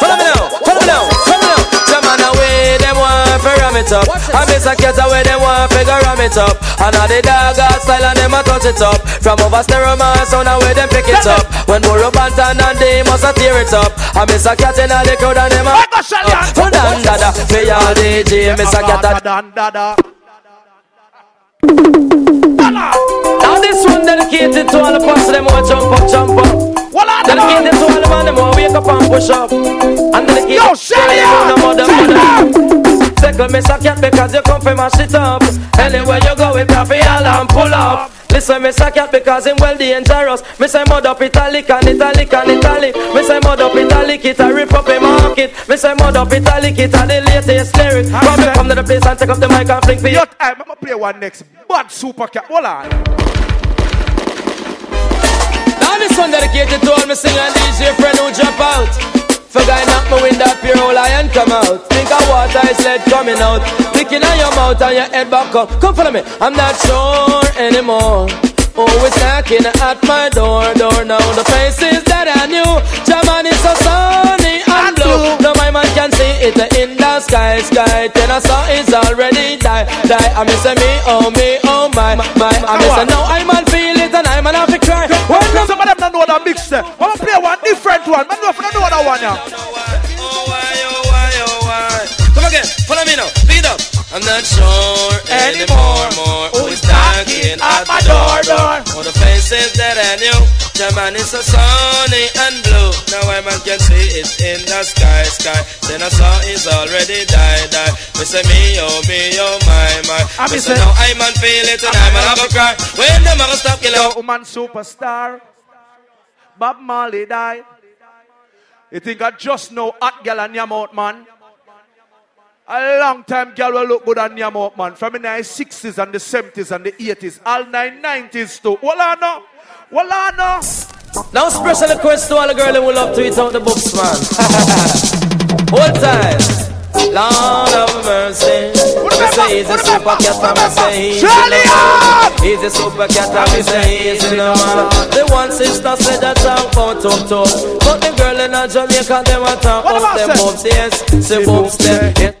Follow me now, follow me now, follow me now. Some man away, them want to ram it up. I miss a cat away, them want to ram it up. And all the dog got style and them a touch it up. From over stereo man, sound away, them pick it up. When Burro Banton and they must a tear it up. I miss a cat in all the crowd and them a... Put on dada, for your DJ, miss a cat a... Now this one dedicated to all the parts them want jump up, jump up. Dedicated to all the man them want wake up and push up. And dedicated Yo, to all the mother, mother. Second miss a cat because you come from my shit up. Anywhere you go with coffee, all and pull up. Listen, miss a cat because him well dangerous. Me say mud up italic and italic and italic. Me say mud up italic, it a rip up a market. Me say mud up italic, it a the latest lyric. Come me come to the place and take up the mic and fling for you. I'm gonna play one next. Bad super cat. Hold on. Now this one dedicated to all my singer and DJ friend who drop out. For guy knock my window up your whole lion come out. Think of water is lead coming out. Licking on your mouth and your head back up. Come follow me. I'm not sure anymore. Always knocking at my door, door now. The faces that I knew. German is so sunny and blue. No, my man can see it in the sky, sky. Then I saw it's already die, die. I miss me, oh me, oh my, my. I miss now I man feel it and I man have them don't know that mix there. I'm gonna play one different one. Man, don't know that one now. Come again, follow me now. Speed up. I'm not sure anymore. More who's knocking at my door, door. For the faces that I knew, the man is so sunny and blue. Now I man can see it in the sky, sky. Then I saw it's already died, died. Me say me, oh me, oh my, my. I Me say now I man feel it and I man have a cry. When them a stop killing. Yo, woman superstar. Bob Marley died. You think I just know hot girl and yam out, man? A long time girl will look good on yam out, man. From the 60s and the 70s and the 80s, all 990s too. Well, I know. Well, I know. Now special request to all the girls who love to eat out the books, man. Hold time. Lord of mercy. Me say he's a super cat, and me say he's in the man. He's a super cat, and me say he's in the man. The one sister said that talk about talk talk, but the girl in a Jamaica them a talk about them boobs, yes, say boobs there.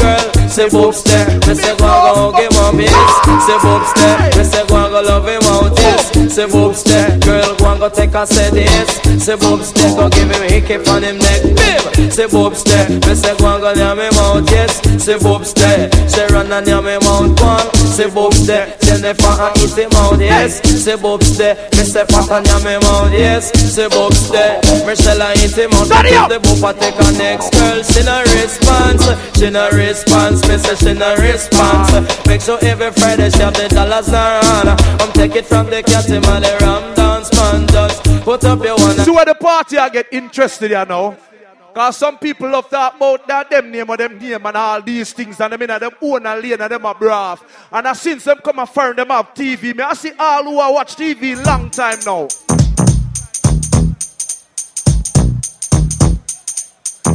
Girl, say boobs there. Me say go go give him yes. Say boobs there. Me say go go love him out yes. Say boobs there. Girl, go and go take a set yes. Say boobs there. Go give him a hickey on him neck. Bim. Say boobs there. Me say go and go yam him out yes. Say boobs there. Say run and yam him out one. Say boobs there. Say never and eat him out yes. Say boobs there. Me say fat and yam him out yes. Say boobs there. Me shall I eat him out. The boopa take a next girl. She no response. She no response. Me say she no response. Make sure every Friday she have the dollars in. I'm take it from the cat him and the ram dance man. Just put up your one. See where the party I get interested in now. Cause some people love talk about that them name or them name and all these things and them in them own a lane and them a brav. And I since them come and find them have TV. Me I see all who a watch TV long time now.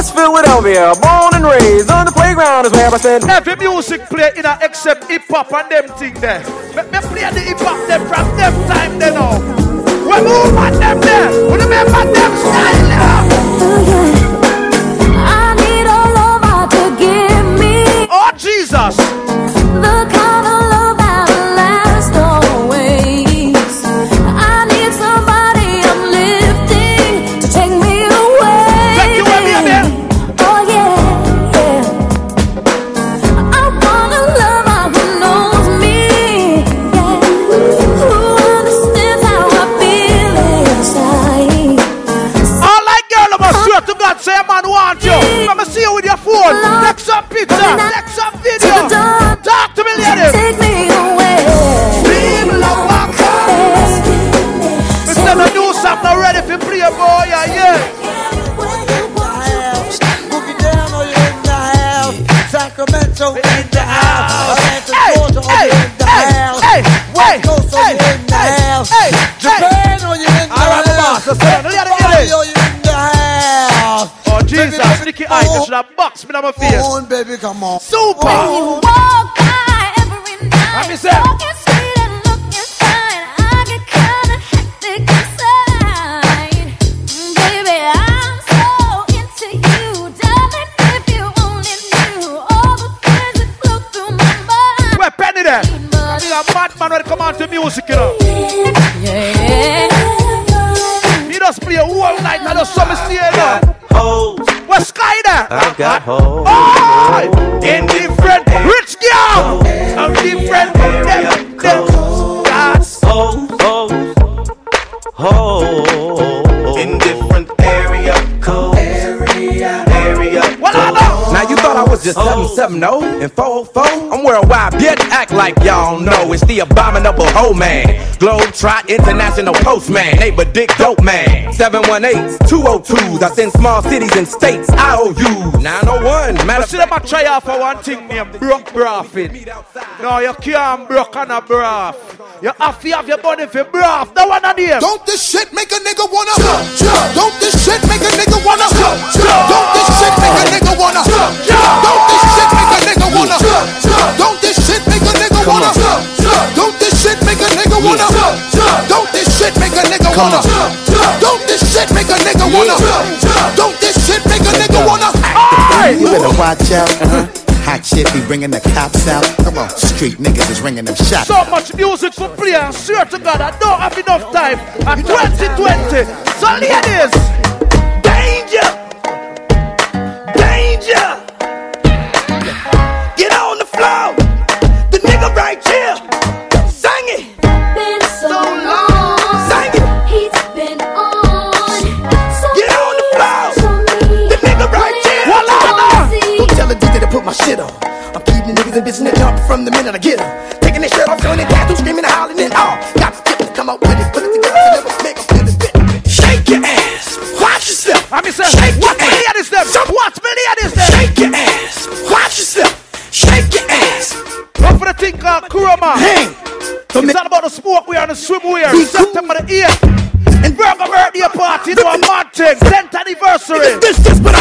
West Philadelphia. Born and raised on the playground is where I spend. Every music play in a except hip hop and them thing there. Me, me play the hip hop them from them time they know. We move on them there. We remember them style now. I need a lover to give me Oh Jesus. The abominable hoe man. Globe Trot International Postman. Neighbor Dick Dope Man. 718s, 202s. I send small cities and states. IOU 901. Matter But see them a try out for one thing named Brock Braffin. No, you can't broke on a braff. You have to have your body for braff. No one on here. Don't this shit make a nigga wanna Don't this shit make a nigga wanna Don't this shit make a Don't this shit make a nigga wanna Don't this shit make a nigga wanna You better watch out. Uh-huh. Hot shit be bringing the cops out. Come on, street niggas is ringing them shots. So much music for play. I swear to God, I don't have enough time. At 2020. So ladies, danger, danger. The minute I get 'em. Taking their shirt off, showing their tattoo, screaming and howling and all. Got to get to come out with it, put it together, never make 'em feel a bit. Shake your ass. Watch yourself. I mean, sir, Shake your what's me ass. ladies them? What's me ladies them? Shake your ass. Watch yourself. Shake your ass. Go for the thing uh, called Kurama. Hey, so it's all about the smoke we are on the swimwear. September the 8th. In Burger birthday party, do a mad thing. 10th anniversary. This just what I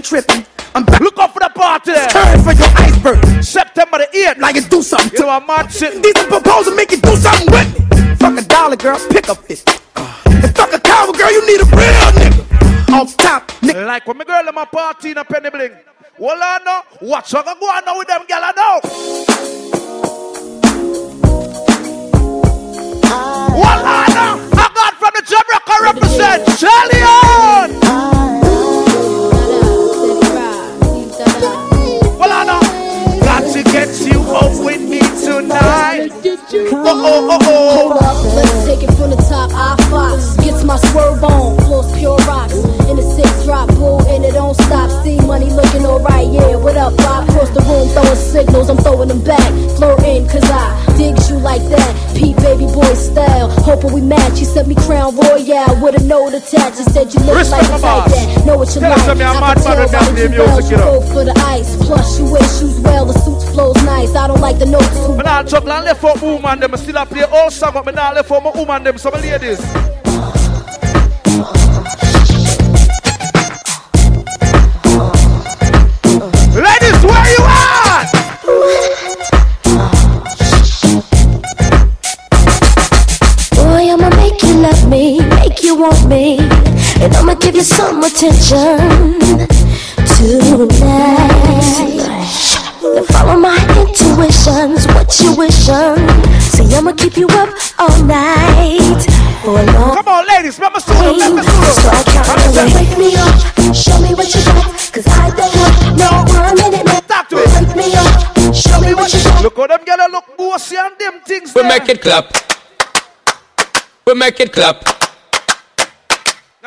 ain't tripping. I'm back. Look out for the party there. Turn for your iceberg. September the 8th. Like it do something. to a mad shit. These proposals make you do something with me. Fuck a dollar, girl, pick up it. Uh. And fuck a cowboy, girl, you need a real nigga. Off top, nigga. Like when my girl in my party in a penny bling. Well, I know. What's going on now with them gal I know? Well, I know. I got from the Jamaica represent. Charlie up? Fly across the room, throwing signals, I'm throwing them back. Flirting, cause I digs you like that. Pete baby boy style, hoping we match. You sent me Crown Royal with a note attached. You said you look Respect like a type that know what you Tell like. me a I mad man tell with by that the name music, you know. for the ice. Plus, you wear shoes well, the suit flows nice. I don't like the notes Me not juggle and left for woman them. I still a play all song, but not left for my woman them. Some. Ladies, attention tonight. Then follow my intuitions, what you wishing. See, I'ma keep you up all night for a long Come on, ladies, let me see them, let me see So I count away. Wake me up, show me what you got, cause I don't want no one minute left. Talk to it. Wake me up, show me what you got. Look how them gyal look bossy and them things We there. make it clap. We make it clap.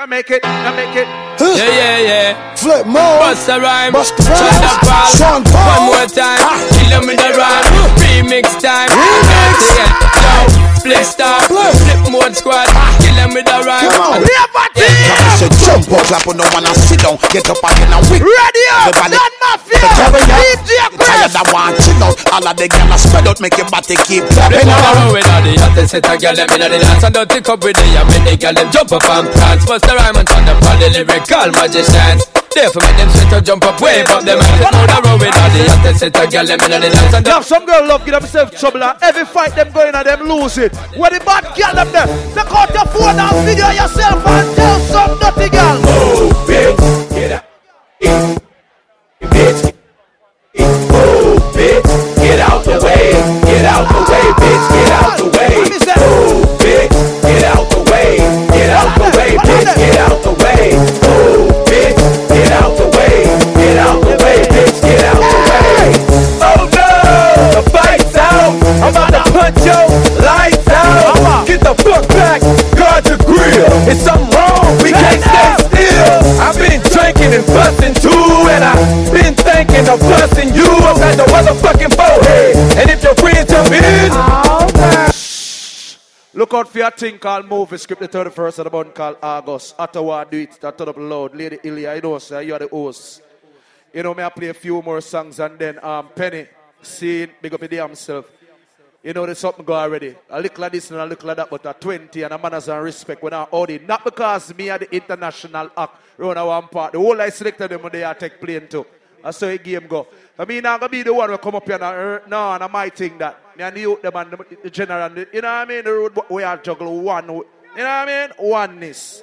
Now make it, now make it. Yeah, yeah, yeah. Flip more. Bust a rhyme. Bust the rhyme. Shut up, pal. Sean Paul. One more time. Ah. Kill them with the rhyme. Remix time. And low. Play star. Flip mode squad. Kill them with the rhyme. Come on. Yeah. I said jump up, clap on no one and sit down. Get up again and wick. Ready up, Don Mafia, So. DJ. Tired of one chill out. All of the gyal spread out, make your body keep They clapping wanna on. roll with all the hottest set a girl them inna the dance and don't tick up with the and make the girl them jump up and prance. Bust the rhyme and turn up all the lyrical magicians. Therefore make them sweat to jump up, wave up them hands. They wanna roll with the hottest set a girl them inna the dance and Now some girl love give themselves trouble and every fight them going and them lose it. Where the bad girl them there, take out your phone and video yourself and tell some dirty girl. Move, bitch, get out. Bitch, move, bitch, get out the way. Get out the way, bitch, get out the way. Move, and I've been thinking of busting you about the motherfucking forehead. And if your friends jump in, Look out for your thing called movie script the 31st of the month called August. Ottawa do it, that turn up loud. Lady Ilya, you know, sir, you are the host. You know, me I play a few more songs and then um Penny, scene, big up the damn self. You know, there's something go already. A little like this and a little like that, but a 20 and a manners and respect when I hold it. Not because me are the international act, run a one part. The whole I selected them when they are take plane too. That's how the game go. I mean, I'm gonna be the one who come up here and uh, no, and I might think that. Me and youth, them and the, the general, the- you know what I mean? The road we are juggle one, you know what I mean? Oneness.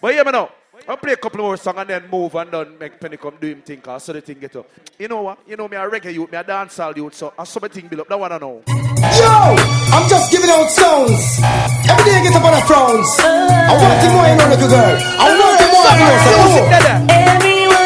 But hear me now. I'll play a couple more songs and then move and then make Penny come do him thing, cause so the thing get up. You know what? You know me a reggae youth, me a dancehall youth, so I saw my thing build up. That one I know. Yo, I'm just giving out songs. Every day I get up on a frowns. I want you more, you know, little girl. I want you more, you know, so Everyone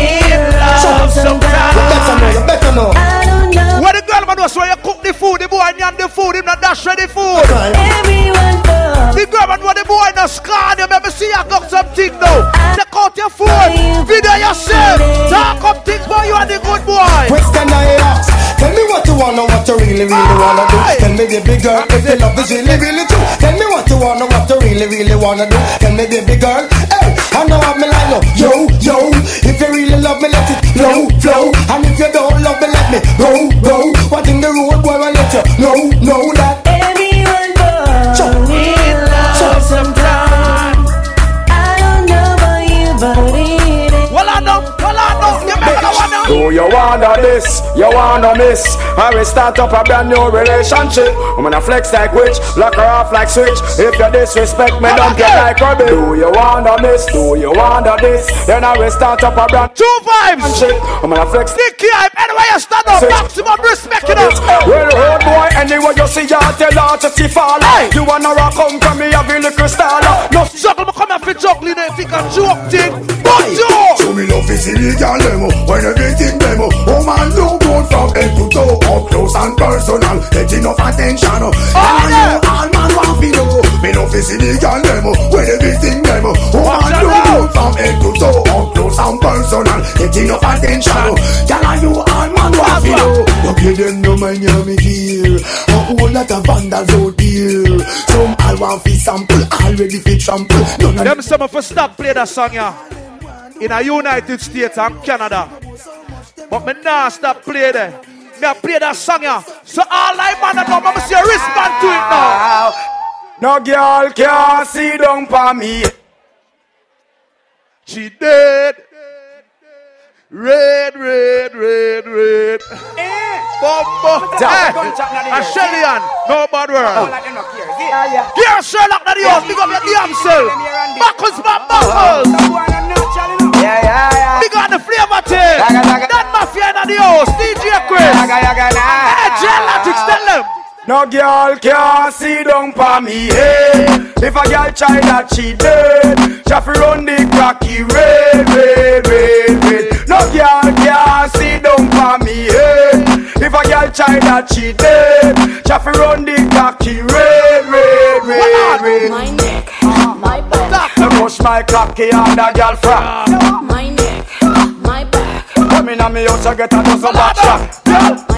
in love sometimes. Better know, better know. I don't know. What the girl man was when you cook the food, the boy yam the food, him not dash ready food. Everyone knows. The girl man want the boy not scan you, me see you cook something now. Take out your phone, video yourself, talk up things boy, you are the good boy. Question I ask. Tell me what you wanna, what you really, really wanna do. Tell me, baby girl, if your love is really, really true. Tell me what you wanna, what you really, really wanna do. Tell me, baby girl, hey, I know I'm like no. Yo, yo, if you really love me, let it flow, flow. And if you don't love me, let me go, go. What in the road, boy, I let you know, know that. The one now? Do you wanna this? You wanna miss? I will start up a brand new relationship. I'm gonna flex like witch, lock her off like switch. If you disrespect me, don't get like rubbish. Do you wanna miss? Do you wanna this? Then I will start up a brand Two vibes. shit. I'm gonna flex Sticky hype, anyway you stand up, maximum respect, you know. Well, road boy, anyway you see her, tell her to see fall. You wanna rock come from me, have a little style. No Juggle, me come here for juggling, eh? if you can joke thing. But you! So me love is illegal demo When everything Oh man do good from head to toe Up close and personal. Get enough attention. Oh, And you all man want to know? Me no fi love is illegal demo When everything demo Oh man do good from head to toe Up close and personal. Get enough attention. Oh, Tell you all man want to know? You give them no Miami gear A whole lot of vandals out here. Some all want fi sample Already fi trample. None of Them some of us stop play that song, yeah. in the United States and Canada. But me nah stop play there. Me a play that song yeah. So all I man I know, me see a respond to it now. No girl can see down for me. She dead. Red, red, red, red. Bumbo. Hey, a Shelly Ann. No bad word. Here, Sherlock, that yours. Big up your damn self. Buckles, my buckles. Yeah, yeah, yeah. Big on the flavor team. That mafia in the house. DJ Chris. Hey, Gelatics, tell them. No girl can see down for me, hey. If a girl try that she dead, have run the cracky red, red, red, red. No girl can see down for me, hey. If a girl try that she dead, have run the cocky red, red, red, red. My neck, my back, I push my cocky on the girl frack. my neck, my back. Come in on me house, I get a dozen back shot.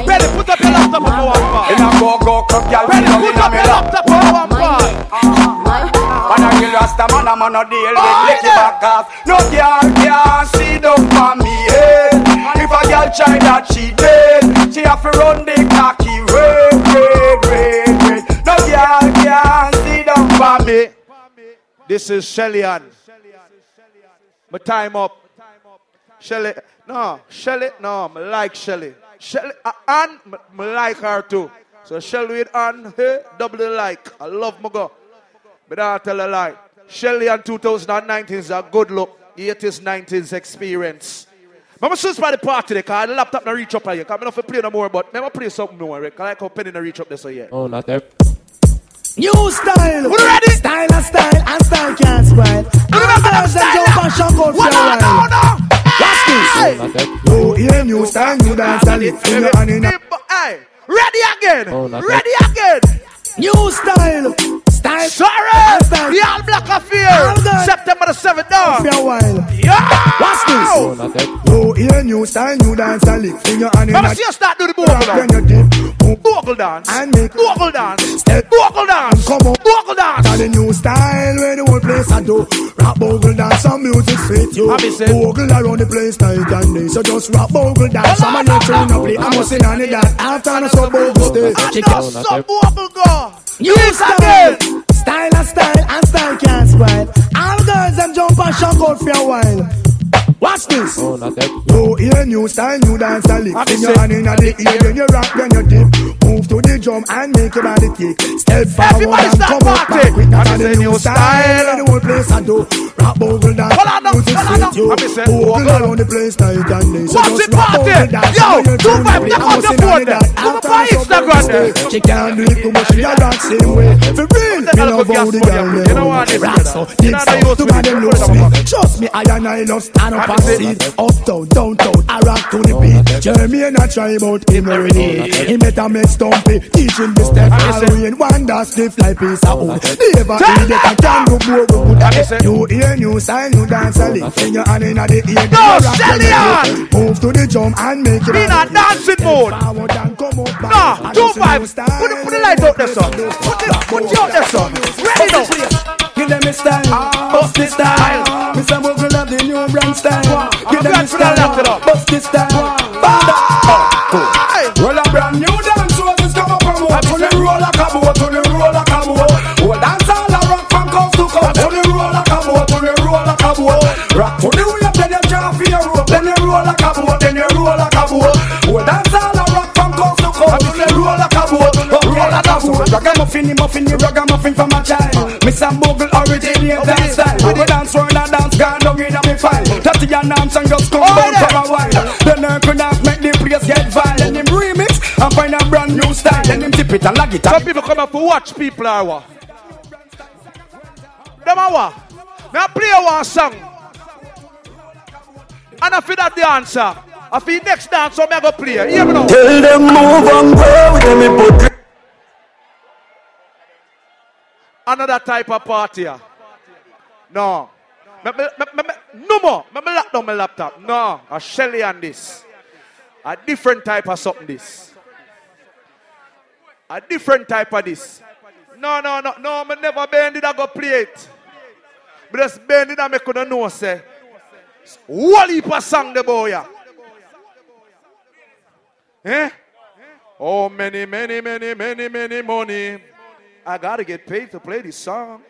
Ready, put up your laptop on one part. In a go go club, girl, Ready, put in on up me your laptop on one part. Man a kill Rasta man a man a deal with oh, lick it back off No girl can see down for me head If a girl try that she dead She have to run the This is Shelly Ann. My time up. Shelly, no, Shelly, no, I like Shelly. Shelly, uh, Ann, I like her too. So Shelly Ann, hey, double like. I love my girl. But I tell a lie. Shelly Ann 2019 is a good look. 80s, 90s experience. I'm supposed by the party because the laptop not reach up here. I'm not play no more, but I'm play something more. Because I like how penny not reach up there so yeah. Oh, not there. New style. We ready? Style and style and style can't spoil. All girls and jump and shock out for a while. Watch this. Oh, not there. You hear new style, new dance, and it in your hand in a Hey, ready again. Ready again. New style. Style Sorry, style the All Black All Affair. September the 7th, for dog. a while. Yeah! Watch this. Oh, not there. You hear new style, new dance, and it in your hand in Let me see you start do the rock vocal when now. you dip. Move dance. and make Bogle dance. step. Bogle dance. Come on. Bogle dance. Got a new style where the whole place I do Rap bogle dance, some music fit you Happy. Bogle around the place night and day So just rap bogle dance, some of you tune up play I must sing on the dance, after no so bogle stay I Check know it some vocal go. Yes, style, again. style and style and style can't spoil All girls them jump and shock out for a while Watch this Oh, not there. You hear new style, new dance and lick Happy In your hand in the ear, then you rock, then you dip Move to the drum and make your body kick Step forward and come up party. back with that Happy the new new style style. The whole place I do Rap bogle dance, Hold on now, music hold on fit now. you Happy say, Bogle around the place night and day So Watch just it rap party. bogle dance Yo, when you two turn five, up, take I out must your sing on phone the there. dance. Come up After on the Instagram summer there. stay. She can't do it, but she a dance same way For real, me Tell her love to how gas the for girl you. them You know what this is, Rock brother. so, You dig know so, that you to was God them with lose it. me Trust me, I and I love stand up and Sit Uptown, downtown, I rock to the oh, beat Jeremy and I try about him already oh, He met a make stumpy Teaching the step Halloween Wonder stiff like piece of wood. Never it. I can go more good You hear new style, new dance a lick In your hand in the ear. No, rock sell when you it dip. Move to the drum and make it Be in a dancing mode. Forward and come up back. Nah, two just a new five. Put the, put the light out there, son. Put the, put you out there, son. Ready now. Give them a style, bust the style. Mr. Love the new brand style. Give them a glad for that left it style, bust the style. Well, a brand new dance was just come up from what? To the roll like a boat, to the roll like a boat. Oh, dance all a rock from coast to coast. To the roll like a boat, to the roll like a boat. Rock to the wave, then you jump for your rope. Then you roll like a boat, then you roll like a boat. Oh, dance all a rock from coast to coast. To the roll like a boat, roll like a boat. Ragamuffin, the muffin, the ragamuffin from uh. a child. Mr. Bogle originate dance style. We dance roll and dance, gone down in a me file. Tatty and arms and just come down for a while. Then I could not make the place get violent. Then him remix and find a brand new style. Then him tip it and lag it. Some people come up to watch people are what? Them are what? Now play one song. And I feel that the answer. I feel next dance, so I'm going to play. Hear me now. Tell them move and go with them hypocrite. Another type of party. No. Me, me, me, me, me, no more. Me, me lock down my laptop. No. A Shelly and this. A different type of something this. A different type of this. No, no, no, no, me never bend it, I go play it. But just bend it and make you know, say. What heap of song the boy? Eh? Oh, many, many, many, many, many money. I gotta get paid to play this song.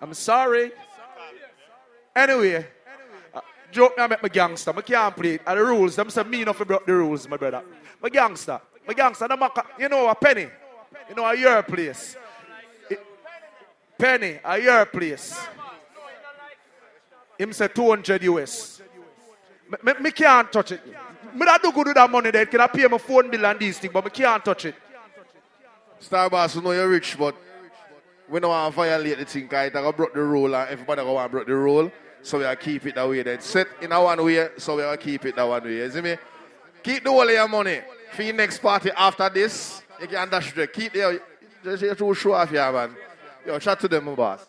I'm sorry. Anyway, uh, joke me I make my gangster. I can't play it. And the rules, them say me enough broke the rules, my brother. My gangster. My gangster, a- you know, a penny. You know, a your place. Penny, a your place. Him say 200 US. Me, me, can't touch it. Me not do good with that money there. Can I pay my phone bill and these things, but me can't touch it. Starbucks, you know you're rich, but we don't want to violate the thing, I broke the rule and everybody go to break the rule. So we'll keep it that way then. Set in a one way, so we'll keep it that one way. You see me? Keep the whole of your money for your next party after this. You can dash it. Keep the just you to show off here, man. Yo, chat to them, my boss.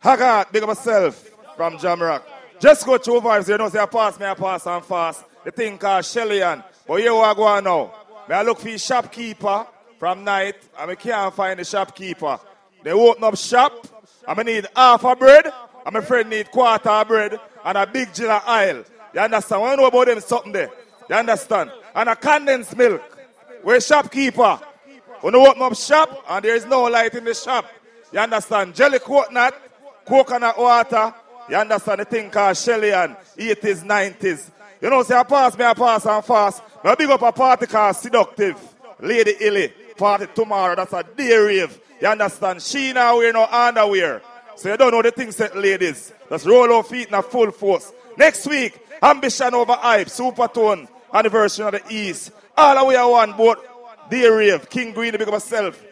Haggard, big up myself from Jamrock. Just go through vibes, you know, say I pass me, I pass and fast. The thing called Shelly Ann. But here I go now. Me I look for shopkeeper from night, and I can't find the shopkeeper. They open up shop, and I need half a bread, and my friend need quarter bread, and a big jar of oil. You understand? What you know about them something there? You understand? And a condensed milk. Where shopkeeper? When you open up shop, and there is no light in the shop. You understand? Jelly coconut, coconut water. You understand the thing called Shelly Ann, 80s, 90s. You know, say I pass me, I pass and fast. Now big up a party called Seductive. Lady Illy. Party tomorrow, that's a day rave. You understand? She now wear no underwear. So you don't know the things that ladies. Just roll our feet in a full force. Next week, Ambition over Hype, Supertone, anniversary of the East. All the way I want, both day rave, King Green, big up myself.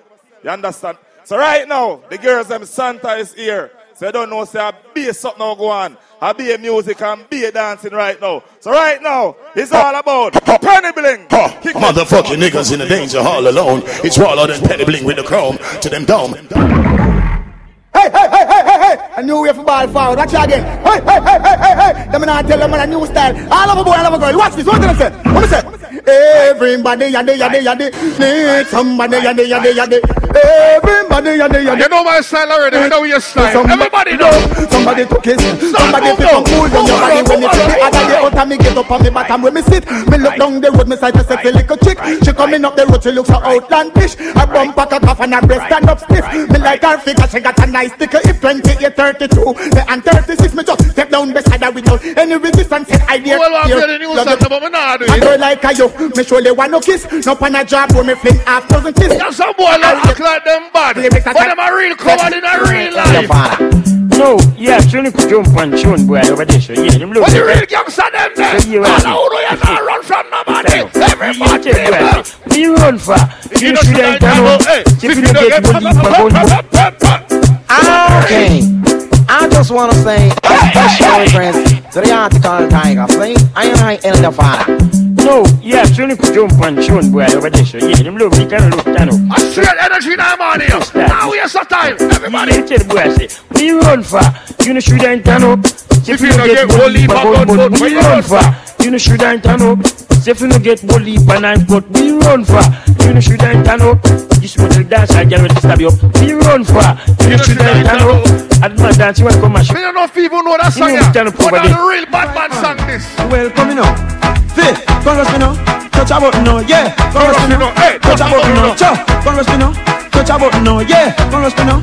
You understand? So right now, the girls them Santa is here. So you don't know, say I be something now go on. I be a music and be a dancing right now. So right now, it's all about penny bling. Motherfucking niggas in the danger all alone. It's raller than penny bling with the chrome to them dome. Hey, hey, hey, hey, hey, hey! A new way for ball forward. Watch it again. Hey, hey, hey, hey, hey, hey! Them not tell them a new style. I love a boy, I love a girl. Watch this. What did I say? What did I say? Everybody, yaddy, yaddy, yaddy. Need somebody, yaddy, yaddy, yaddy. Everybody, yaddy, yaddy. You know my style already. You know your style. Everybody know. Somebody took his. Somebody feel some cool down your body when it's the other day out and me get up on me bottom where me sit. Me look down the road, me sight a sexy little chick. She coming up the road, she looks so outlandish. Her bum pack a cough and her breast stand up stiff. Me like her figure, she got a nice sticker. If 28, 32, the and 36, me just step down beside her without any resistance. Said I dare. Well, I'm dare, telling you love something, it. but me not do A it. girl like a you, me surely want no kiss. No pan a job where me fling half dozen kiss. There's some boy like act like them bad. But them a real covered in a real life. No, yeah, Johnny could jump and tune boy over there. So yeah, them look. What the real gangster them there? So, yeah, All well, who know you not run from nobody. Everybody. Yeah, well, What you run for? You You know, should should have I done know, up. hey, If you don't get one, you Okay. I just want to say a special reference to the article Tiger. See, I am high elder father. No, yeah, Johnny could jump and tune boy over there. So yeah, them look, they can look, can look. A straight energy now, man. here. Now we are so time. Everybody. Yeah, tell the boy, I say, what you run for? You know, should I turn up? If you you don't don't get get one one leap, leap, but but- but but- what you you run run for? You know, should I turn up? If you don't get one leap and I got what you run for? You know, should I turn up? This little dance, I get ready to stab you up. What you run for? You know, should I turn up? At my dance, you want to come and shoot. Me don't know if people know that You song. know, yeah. turn up But over there. the real bad man song this. Well, come in now. Fit, come rush me now. Touch a button now, yeah. Come rush me now. Hey, Touch a button now. Cha, come rush me now. Touch a button now, yeah. Come rush me now.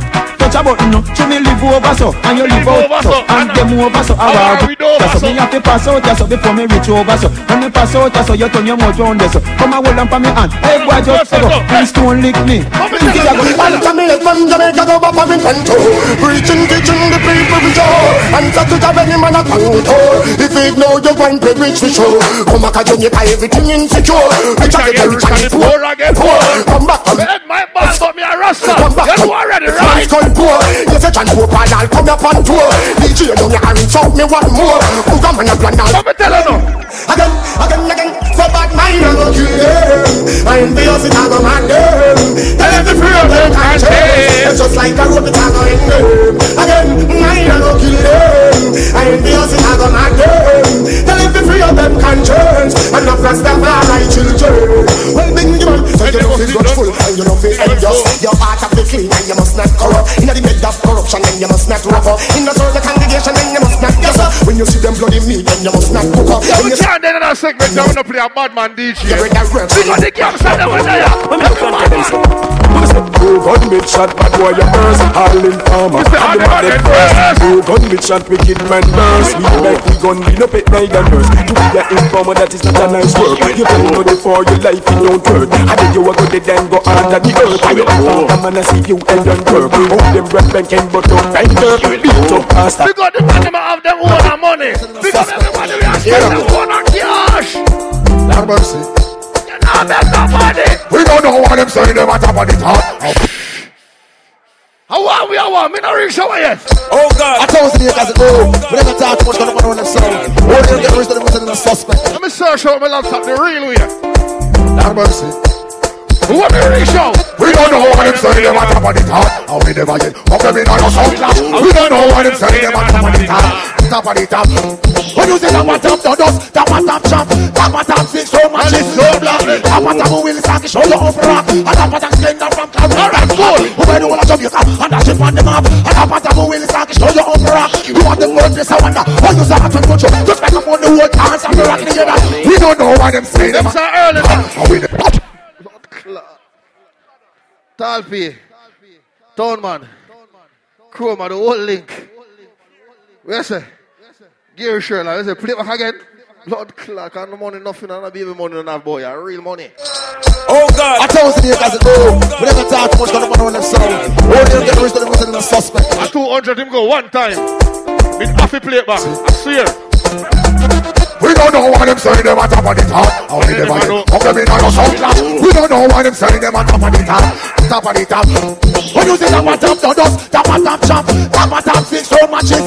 Touch a button now. Show me live over so, and you live out so, and them over so. How are we so? Me have to pass out yeah, so before me reach over so. When me pass out yeah, so, you turn your mouth round there so. Come and hold on for me hand. Hey boy, just go. Please don't lick me. Please don't lick One Jamaican from Jamaica go back from Invento Preaching, teaching the people with joy And so to the any man a contour If you know you want to reach the show Come back a Jamaica, everything insecure Rich and get rich and poor again. Poor, come back come Let my ball but me a rasta. Come back You know already, right? Poor You say John Pope and I'll come up on tour. DJ down your arms out me one more. Who come a plan now Come and tell her now. Again, again, again. For bad mind I go kill them I feel it I go mad them Tell them free up them can't change It's just like a rope it I go in them Again, mind I go kill them I feel it I go mad them Tell them to free them conscience And not Rastafari children. Well, big man So you know feel grudgeful And you know feel envious Your heart have to clean. And you must not corrupt. In the bed of corruption Then you must not rough up. In the soul of the congregation Then you must not yes sir When you see them bloody meat, then you must not cook up. Yeah, we can't do that segment. I'm gonna play a bad man DJ. Yeah, bring that rep. We got the gangster that was there. Two gun big shot, bad boy you burst All in farmer, and the man dead first Two gun big shot, wicked man burst We make we gun, we no pet neither nurse To be a informer, that is not a nice work You don't know the for your life, it don't hurt I think you a go the then go under the earth I will come and I see you and then work Hold them breath and can but don't find dirt Beat up faster We got the man them have them own money. We got everybody we are spending them own cash. Have mercy. Now make no money. We don't know what them saying them at top of the top. How are we? How are we? Me not reach over yet. Oh God. I told you guys, oh, we never talk too much going on them sound. What do you get rid of them within the suspect? Let me search out my laptop, the real way. Have mercy. What the real? We don't know what them saying them at top of the top. How we never get up them in on a. We don't know what them saying them at top of the top. Top of the top. When you say top of top, the dust, top of top chop, top of top six, so much is so black. Top of top will sack, show you up rock. And top of top slender from. Alright, cool. Who made whole of Jamaica and dash it on the map. And top of top will sack, show you up rock. You want the world place, I wonder. How you say that when you just make up on the whole dance and rock together. We don't know what them saying them. Say early. How we Talpi, Townman, Chroma, the whole link. Where's say? Gary Sherlock, where's say? Play back again. Lord Clark, and the money, nothing, and a baby money, and that boy, a real money. Oh God. I told you guys, oh, we never talk too much going on them sound. What do you get rid of them within the suspect? A 200 him go one time. With half a plate back. I swear. We don't know what them saying them at top of the top. How we never get up them in on a oh. sound clash. We don't know what them saying them at top of the top. Top of the top. When you say top of top, the dust, top of top chop, top of top six, so much is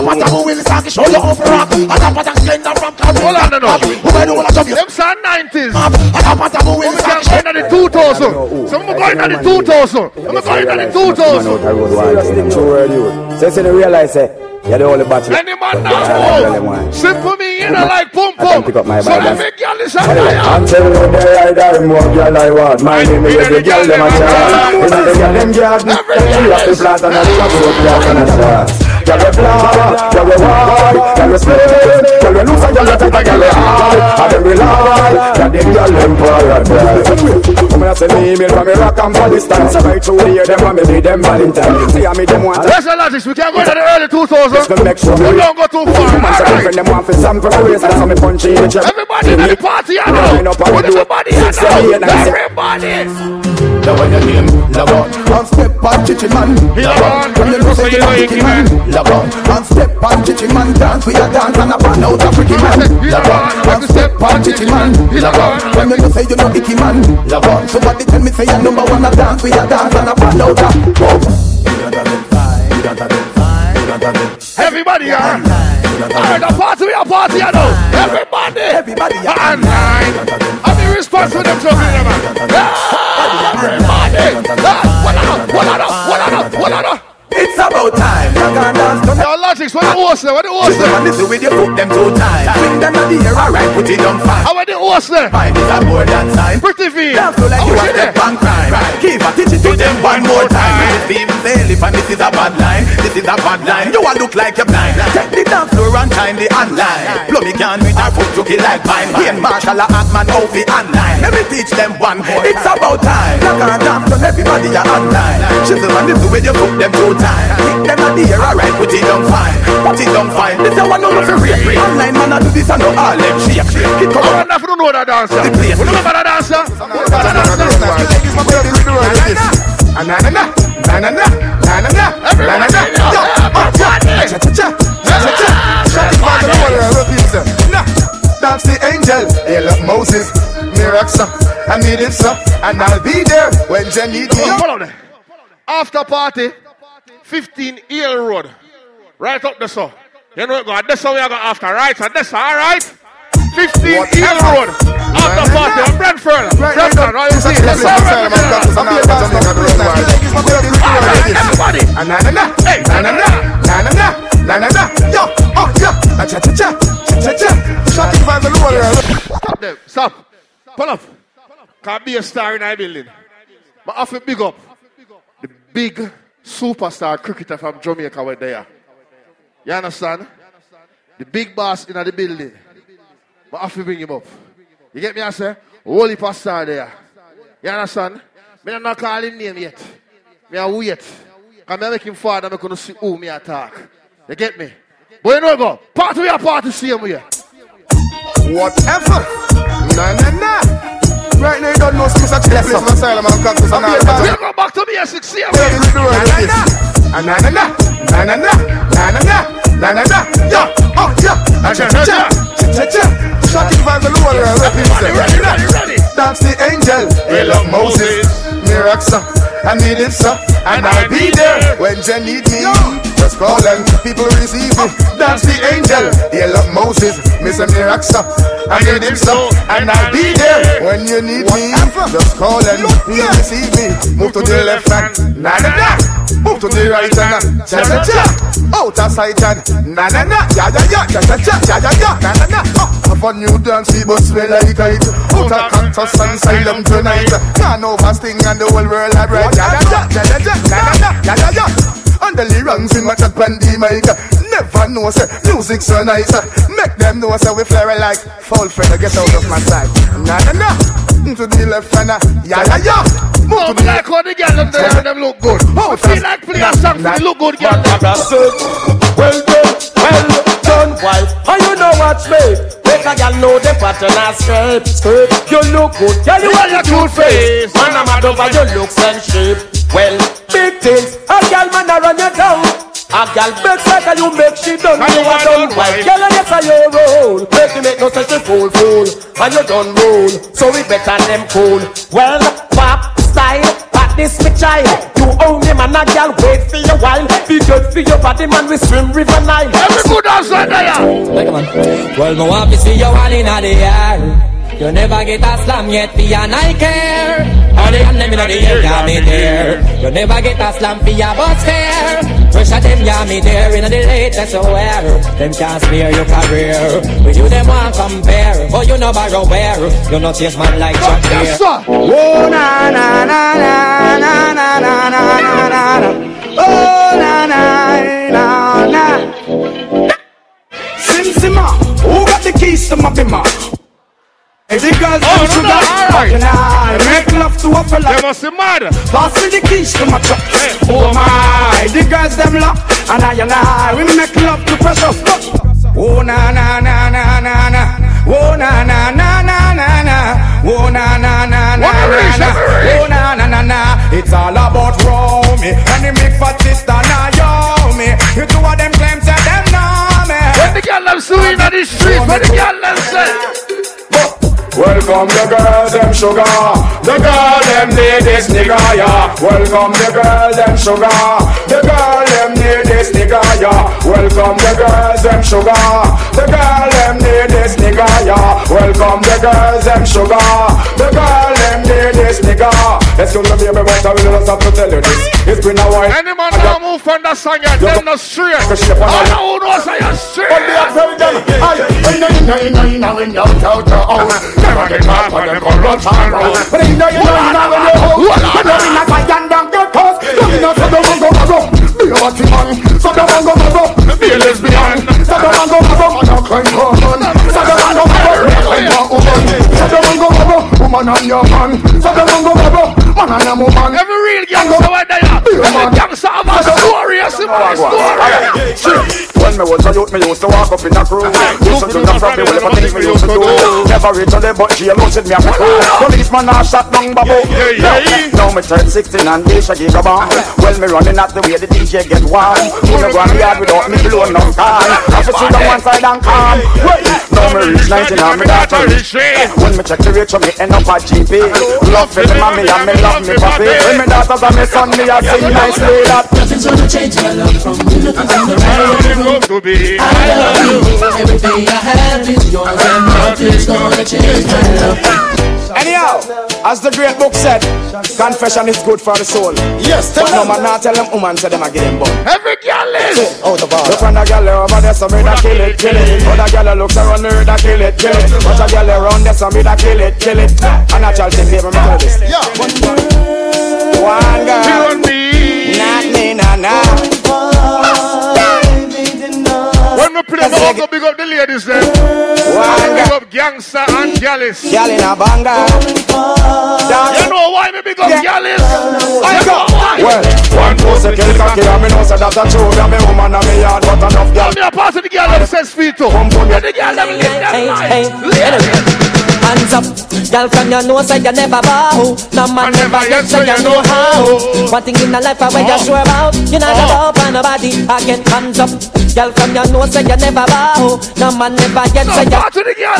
little black. Top of top will sack, show you up rock. And top of top slender from Cabo. Hold on, no, no. Who made the whole of Jamaica? Them son 90s. And top of top will We sack, can go into the 2000. So I'm going into the 2000. I'm going into the 2000. True word you. So you see the realize say, you're the only bachelor. Any man Yeah, tell them now why. move. Simple me in a like pum I can pum. pick up my So Bible. let me girl this a Anyway, liar. I'm telling you the rider, more girl I want. My name is the girl them a chat. You know the girl them garden. You have to plant and you have to plant and a chat. Girl we fly, girl we wide, girl we split, girl we loose girl we tight girl we high. And them lie, that them girl them paradise. Come here, send me email from me rock and Palestine. So right through the year, them want me be them Valentine. See how me them want. Where's the logics? We can't go to the early 2000s. Just to make sure We don't go too far. Man, so Alright. different, them want for some for race, that's how me punch in the chest. Everybody in the party, I Line know. up and What do it. everybody, I Six, seven, eight, know. nine, ten. Everybody. Love on your name, love on. One step on chichi man, love on. When you know say you a freaky man, love on. One step on chichi man, dance we a dance and a pan out a freaky man, love on. One step on chichi man, love on. When you know say you know icky man, love on. Somebody tell me say you're number one a dance we a dance and a pan out a. Everybody, yeah. Alright, the party, we a party, I know. Everybody. Everybody. And nine. I'm the response for them juggling, them, man. Everybody. What on, what on, what what on. It's about time. You can dance to Yo, Logics, what the horse there? What the horse there? this is with you put them two times. Swing them on the air, alright, put it on fire. Ah, how about the horse there? Find it a more than time. Pretty V. Dance floor like How you are there? bank crime. Keep a teach it to them one more time. It's Steven Bailey, and this is a bad line. This is a bad line. You all look like you're blind. Take the dance floor and time the online. Blow me can with our foot to kill like mine. Ian Marshall, a Atman, out the online. Let me teach them one more. It's about time. Lock and dance to everybody are online. Chisel man, this is where you put them two Kick them at the air, alright, put it on fine. Put it on fine. This is one of the real. Online man, I do this and no all them shake. Kick I up. you don't know that dancer. The place. You remember that dancer? Remember that dancer? That's the angel. Hey, look, Moses, Miraxa, I need it, sir, and I'll be there when you need me. Hold on there. After party, 15 Eel Road. Right up the so. You know, go. That's how we are going after, right? So that's all right. 15 Eel Road. After party, I'm Brampton. Brampton, how you see? Let's go, Alright, everybody. Hey, Na na na, na na na, na na na, yo, oh yeah, cha cha cha, cha cha, shot it by the lower. Stop them. Stop. Pull up. Can't be a star in our building. But I feel big up. The big superstar cricketer from Jamaica were there. You understand? the big boss in the building. But I bring him up. You get me, I say? Holy pastor there. You understand? Me not call him name yet. Me I wait. Because I make him father, going to see who me attack. You get me? But you know go, party we are party same way. Whatever. Nah, nah, nah. Right now, you don't know Smith at Chile, please, my style, my cactus, and all that. We'll go back to basics, see how it is. Na-na-na, na-na-na, na-na-na, na-na-na, yeah, oh, yeah, cha-cha-cha, cha-cha-cha. Shocking vibes all over the world, ready, ready, ready. That's the angel, we love Moses, Miraxa, I need him, sir. And I'll be there when you need me. Just call and people receive me. That's the angel. They love Moses. Mr. Miraxa. I need it, sir. And I'll be there when you need me. Just call and people receive me. Move to the left hand. Na na na. Move to the right hand. Cha cha cha. Out of sight and na na na. Ya ya ya. Cha cha cha. Ya ya ya. Na na na. Have a new dance, people smell like it. Out of cactus and asylum tonight. Can't oversting and the whole world are bright. Ya ya ya. Ya ya ya. Na na na. Ya ya ya. And the lyrics in my chat pan the mic Never know say music so nice Make them know say we flare like Foul friend get out of my sight Na na na To the left and uh, ya ya ya Move to the like how the girl them there and them look good. Oh, feel like play a song for look good girl. Well done, well done, wife. And you know what's me? Make a girl know the pattern and shape. Skirt, you look good, girl. You have your cute face. Man, I'm mad over your looks and shape. Well, big things. A girl man a run you down. A girl big like you make she done. You a done wife. Girl, and yes, I your roll. Make you make no sense to fool, fool. And you done roll. So we better them cool. Well, pop style. Pat this me child. You own him and a girl wait for your while. Be good for your body, man. We swim river Nile. Every good outside there. Well, me want to see you all in the air. You never get a slam yet, for your I care. All the hand them in the air, yeah me there. You never get a slam for your butt hair. Pressure them, yeah me there. In the latest wear, them can't smear your career. With you them want compare, but you no borrow where. You no chase man like Chuck Beer. Oh na na na na na na na na na na na. Oh na na na na. Sim Simma, who got the keys to my bimmer? Hey, the girls oh, sugar, right. and I make love to a fella. They must be mad. Pass me the keys to my truck. Oh my, the girls them love, and I and I we make love to precious. Oh na na na na na na. Oh na na na na na na. Oh na na na na na na. Oh na na na na. It's all about Romy and the big fat sister Naomi. You two of them claims that them know me. When the girl them suing on the streets, when the girl them say. Welcome the girls, them sugar. The girl, them need this nigga, yeah. Welcome the girl, them sugar. The girl, them need this nigga, yeah. Welcome the girls, them sugar. The girl, them need this nigga, yeah. Welcome the girls, them sugar. The girl, them need this nigga. Let's go, baby, but I will not to tell you this. It's been a while. Any man who move from the song, you're not straight. I know who knows I straight. But they are very dead. I ain't ain't ain't ain't ain't your culture out. Never get mad when they come run time. roll. But ain't ain't ain't ain't your whole. I know in a tight. Don't you know so the one go. Be a watching man. So the one go wrong. Be a lesbian. So the one go wrong. I'm not man. So the one go. Woman and your man. So woman. Every real gangster over there. Every gangster have a. A story. When me was a youth, me used to walk up in a crew. Listen to the front, me will never think me used to do. Never reach on the but jail, don't me a crew. Policeman a shot down babu. Now me turn 16 and they shaggy a bomb. Well, me running at the way the DJ get warm. Me no go on the yard without me blowing no time. I fi sit on one side and calm. Now me reach 19 and me daughter reach When me check the rate, me end up at GP. Love for the mommy and me love me papi. When me daughters and me son, me a sing nicely that. Nothing's gonna change my love from you. Nothing's gonna to be. I love you. Everything I have is yours, and nothing's gonna change my love. Anyhow, as the great book said, confession is good for the soul. Yes, but no man not tell them woman say them a get them bun. Every girl is out of Look when the girl over there, some me da kill it, kill it. Other girl looks around her, da kill it, kill it. But a girl around there, some me da kill it, kill it. And a child thing, baby, me tell you this. One girl, one girl, play. I'm big up the ladies then. Big up Gangsta and Gyalis. Gyal in a banga. You know why me big up yeah. Gyalis? I go. Well, one pussy kill cocky and me know say that's a true. Me woman and me yard but enough gyal. I'm here to the gyal them says feet too. Come to me. The gyal them live their life. Hands up, girl from your nose, say you never bow. No man never yet say you know how. One thing in the life I where you sure about, you not about by nobody. I get hands up, girl from your nose, say you never bow. No man never yet say you. To the girl.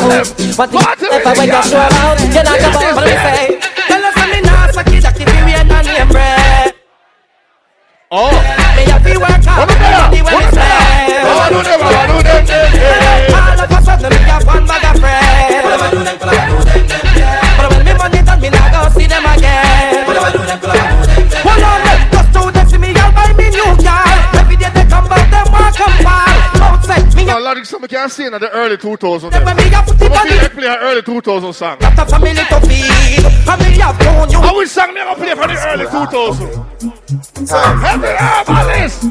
One thing in the life I where you girl sure about, you not about. Say, tell us me not suck it, if you ain't on name bread. Oh. Me have to work hard, when there. Oh, do them, oh, do them, eh, eh. All of a sudden me have one bag of friends. Outside me No, a lot of some can see in the early 2000s. When me have put Some it on the play an early 2000 song. got a family to feed. Family have known you. I wish song me gonna play from the early 2000s. Every herbalist.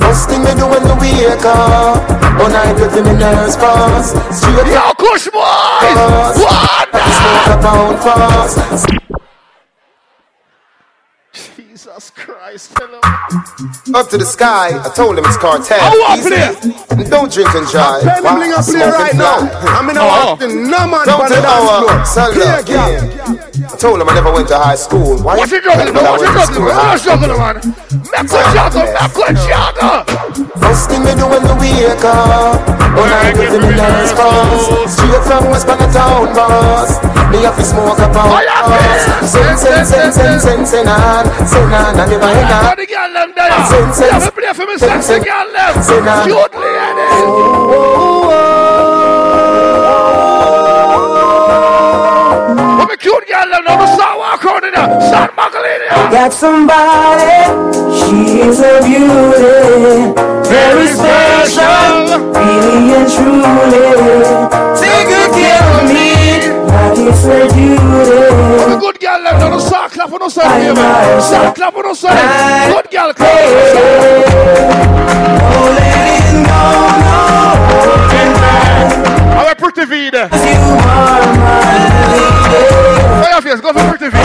First thing me do when we wake up, when I get in the nerves fast. Straight Yo, Kush boys! What? Smoke a pound fast. Jesus Christ, fellow. Up to the sky, I told him it's cartel. I want Easy. Don't drink and drive. Play the bling and play right now. fly. I'm in a watching no man Don't on the take dance our son again. I told him I never went to high school. Why What's you he juggling? think I What's he went to juggling? school high? What's he juggling, man? Make a juggle, make a juggle. First thing me do when we wake up When I get in the nerves fast Straight from West Town boss Me have to smoke a pound fast Sen, sen, sen, sen, sen, sen, on Sen, and never end How on the girl them there? Sen, sen, Yeah, me play for me sexy girl them. Cute lady. What me cute girl them now? Me start walk around in there. Start muggling in there. Got somebody, she is a beauty, very special, really and truly. Take good care of me, it's her duty. The good girl now. No start clap on no side man. Start clap on no side. Good girl clap. How a pretty V there? Fire face, go for pretty V.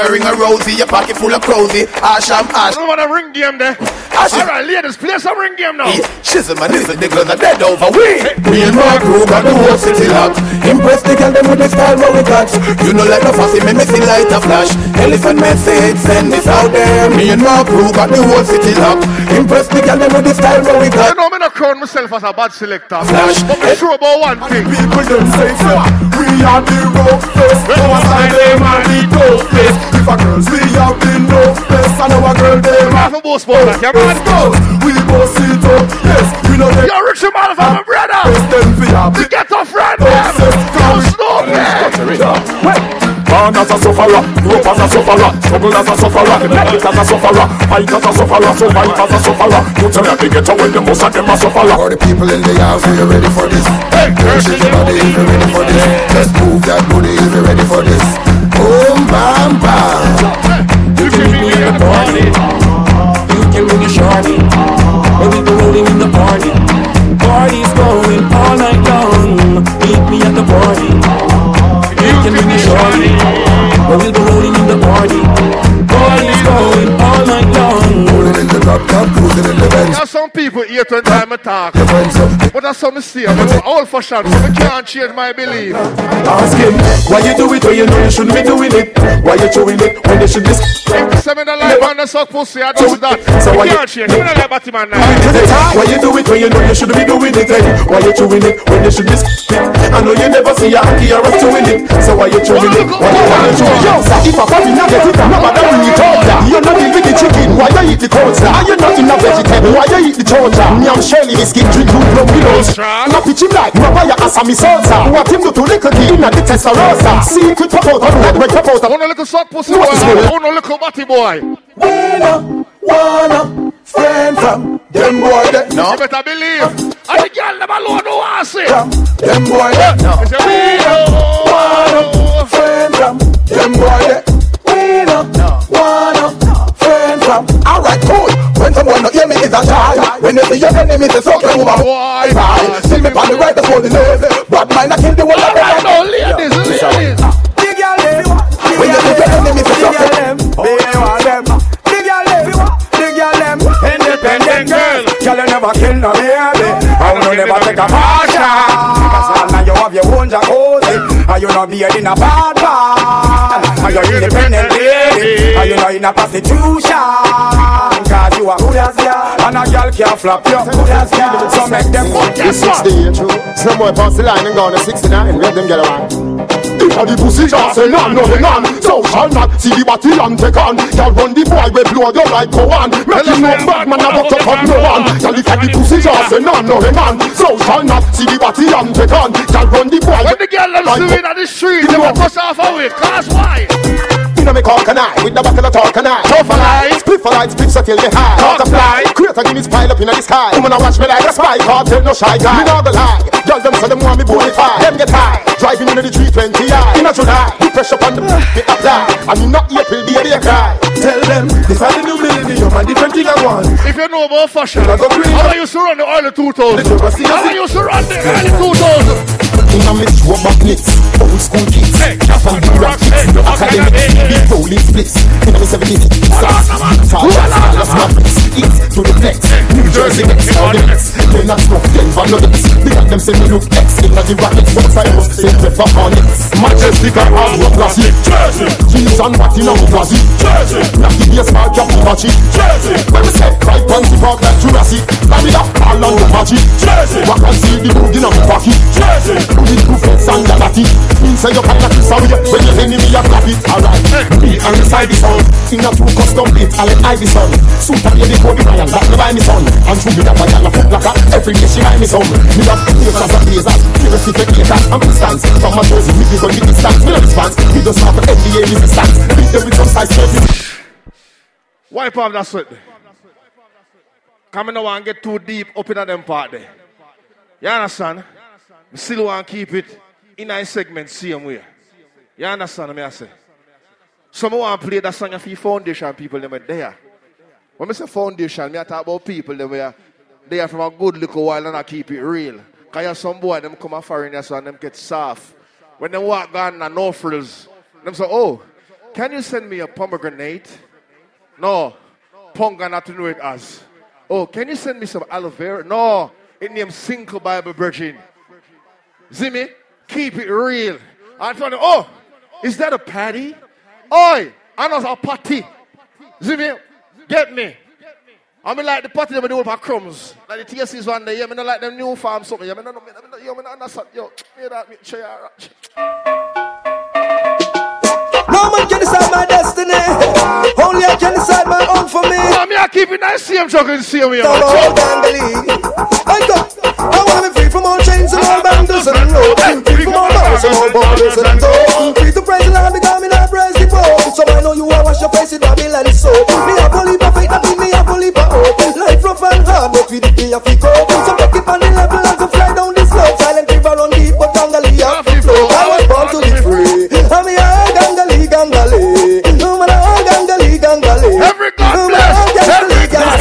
Ring a ring a rosy, your pocket full of prosy. Asham ash. I don't want a ring game there. Asham. Alright, ladies, play some ring game now. Shizzle my nizzle, niggas are dead over we. Me and my crew got the whole city locked. Impress the girl them with the style what we got. You know like no fussy, me me see light a flash. Elephant message, send this out there. Me and my crew got the whole city locked. Impress the girl them with the style what we You got. know me not crown myself as a bad selector. Flash. But me sure about one thing. People them say so We are the rough face Our style them are the dope face If a girls we have the no face And our girl them Half a boss ball, like, man. Girls, we both sit up Yes, we know them Yo, Richie man, from my brother. Face them we have We get a friend, no man. sense man. Born as a sufferer, grew up as a sufferer, struggle as a sufferer, it as a sufferer, fight as a sufferer, survive as a sufferer. You tell me they get away, the most of them a sufferer. All the people in the house, are you ready for this? Girl, shake your body if you're ready for this. Just move that booty if you're ready for this. Boom, bam, bam. You can meet me the party. Can bring your shorty. Or we go rolling in the party. Party's going all night long. Meet me at the party. In top, cruising in the Benz. There's some people here to time I talk. Your friends up. But that's some mistake. I'm old fashioned, so I can't change my belief. Ask him, why you do it when you know you shouldn't be doing it? Why you doing it when you should be? Send me the life and the suck pussy, I do that. So why you- can't change. Give me the life man now. Why you do it when you know you shouldn't be doing it? Hey, why you doing it when you should be? I know you never see a hockey or us doing it. So why you doing it? Why you doing it? Yo, sir, if a family not get it, nobody will eat out there. You're not even the chicken, why you eat the cold Are you not in a vegetable? Why you eat the torture? Yam Shirley biscuit, drink two plum pillows. Not pitch him like, Papa ya ask me salsa. What him do to little kid in a the testarossa? Secret pop out, on red, red pop out. Wanna look a suck pussy boy? is? Wanna look a batty boy? Wanna, wanna, friend from them boy that You better believe. And the girl them a alone no want to see. Them boy, they we don't wanna friend from. Them boy, they we don't wanna friend from. Alright, cool. When someone not hear me is a child. When you see your enemy, say something over. Why? Bye. See me on the right, that's what it is. Bad mind, I kill the one. Alright, no, ladies, ladies. Big girl, them. When you see your enemy, say Big girl, something. them. Big girl, them. Big girl, them. Big girl, them. Independent girl. Girl, you never kill no baby. I will never take a passion. Because now you have your own jacuzzi. And you not be in a bad man. And you're independent lady. And you not in a prostitution. Cause you a good as girl. And a girl can't flop you. Good as girl. So make them put It's 68 true. Some boy pass the line and gone to 69. Let them get around. If a the pussy just say none, no hang on So shall not. See the battle and take on. Y'all run the boy we blow you like go on Make him no bad man a buck up on no one. Y'all if the pussy just say none, no hang on So shall not. See the battle and take on. Y'all run the boy When the girl them see me in the street, they will push off away. Cause why? You know me call can I. With the buckle of talk can I. Tough a lie, split for light, split so till me high. Talk a fly, create a Guinness pile up in the sky. Woman a watch me like a spy, cartel no shy guy. Me not go lie, girl them say them want me bonafide Them get high, driving into the 320i In a July, the pressure on the me ah. apply. And me not April, baby, they cry. Tell them, this is the new millennium and different thing I want. If you know about fashion, I go green. how I used to run the early 2000s? jealousy How I of it. used to run the early 2000s? In a mix, rubber knits, old school kicks Cap and the rock kicks, no academic Big rolling splits, in a me 70s Sauce, tall jazz, Dallas Mavericks Eat to the flex, New Jersey Knicks All the Knicks, they not smoke, Denver Nuggets Big at them say me look X. In the Rockets, once I was Say prefer Hornets Majestic and hard work classic Jersey, jeans and in a classic Jersey, knock the mark, drop the magic Jersey, when we say Cry panty park like Jurassic Now that all on the magic Jersey, walk and see the boogie in a pocket Jersey, bullet proof fence and galati Me say your pilot is sorry When your enemy a clap it. Alright, me and the side is on In a two custom plate, Allen Iverson Super baby Kobe Bryant, that me buy me son And through me that a gal a foot like a Every day she buy me some Me love lasers and lasers Purification and pistons From my jersey, me give the distance Me no response, me just have NBA resistance Beat them with some size 30 Wipe off that sweat. Come in now and get too deep up in them part there. You understand? We still want to keep it in a segment same way. You understand what I say? Some want to play that song for foundation people them are there. When I say foundation, I talk about people them where they are from a good little while and I keep it real. Cause some boy them come a foreign so and them get soft. When they walk on and no frills, them say, oh, can you send me a pomegranate? No, Ponga not to know it as. Oh, can you send me some aloe vera? No, it named Single Bible Virgin. Me? Keep it real. I told him, oh, is that a patty? Oi, I know a patty. Me? Get me. I mean like the patty they do with my crumbs. Like the TSC's one day, yeah, me not like them new farm something. Yeah, me not, me not, me not, yo, me not understand. Yo, me that, me, No man can decide my destiny. Only I can decide my own for me. No, me I keep it nice, same chugging, same way. Down man. all Gangly. I go. I wanna be free from all chains and all bangles and ropes. Free from all bars and all borders and doors. Free to praise the Lord because me not praise the Pope. So I know you are wash your face with Babylon soap. Me a believe of faith that mean me a believe of hope. Life rough and hard, but with the day of the cope. So take it on the level and so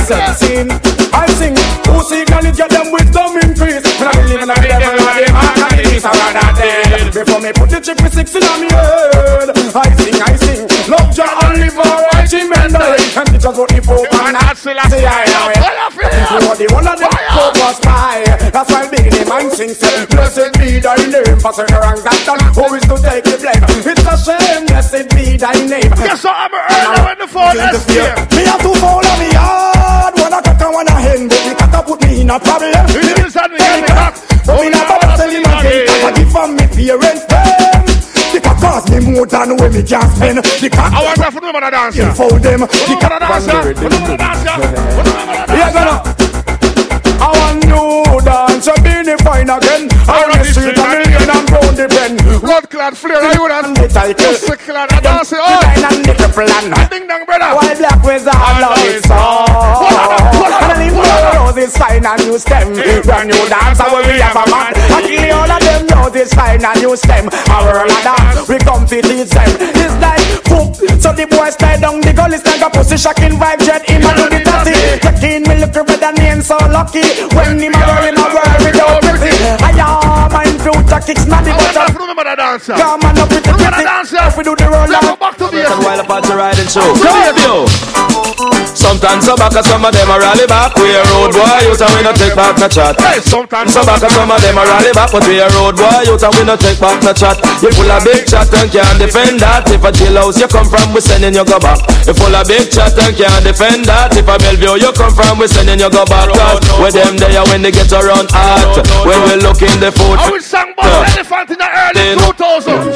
Gangali. God sing, I sing. Who see knowledge, get them wisdom increase. When I believe in a devil, the man and the beast, I rather dead. Before me put the chip with six in on me head. I sing, I sing. Love Jah and live for righteous men. And teachers vote the Pope and not I say I know it. Think what the one of them focus by. That's why big name and sing say, Blessed be thy name for certain wrongs that done. Who is to take the blame? It's a shame. Blessed be thy name. Yes, I'm early when the phone is here. Me have to follow me hard. One a cock and one a hen, but the a put me in a problem. You inside me, get the cock. But me not bother tell him again. I give from me parents. The cock cost me more than when me can spend. The cock. I want to for them to dance. You fold them. The Put cock. them on the dance. Put them on the dance. Put them on the dance. Yeah, gonna. I want new dance, I be the fine again. I the and million and round the bend. Blood clad flare, I would have. The title. Pussy clad, I it. The Oh, the and ding dong, brother. While black wizard love it so. And I leave my roses find a new stem. Brand new dance, I will be have a man. I kill all of them know this find a new stem. A world of dance, we come to teach them. This like poop, so the boys stay down. The girl is like a pussy shocking vibe jet. Him a do the tatty. Checking me look better name so lucky. When him a roll, him a roll without pretty. I am my future kicks not the butter. Remember that dancer. Come on up with the pretty. If we do the roll out. Back to the And while apart to riding show. Come here, yo. Sometimes so back, some of them a rally back. We a road boy, you and we no take back no chat. Hey, sometimes so back, some of them a rally back, but we a road boy, you and we no take back no chat. You full of big chat and can't defend that. If a jailhouse you come from, we sending you go back. You full of big chat and can't defend that. If a Bellevue you come from, we sending you go back. Cause with them there when they get around hot. When we look in the food. I will sing about elephant in the early 2000s.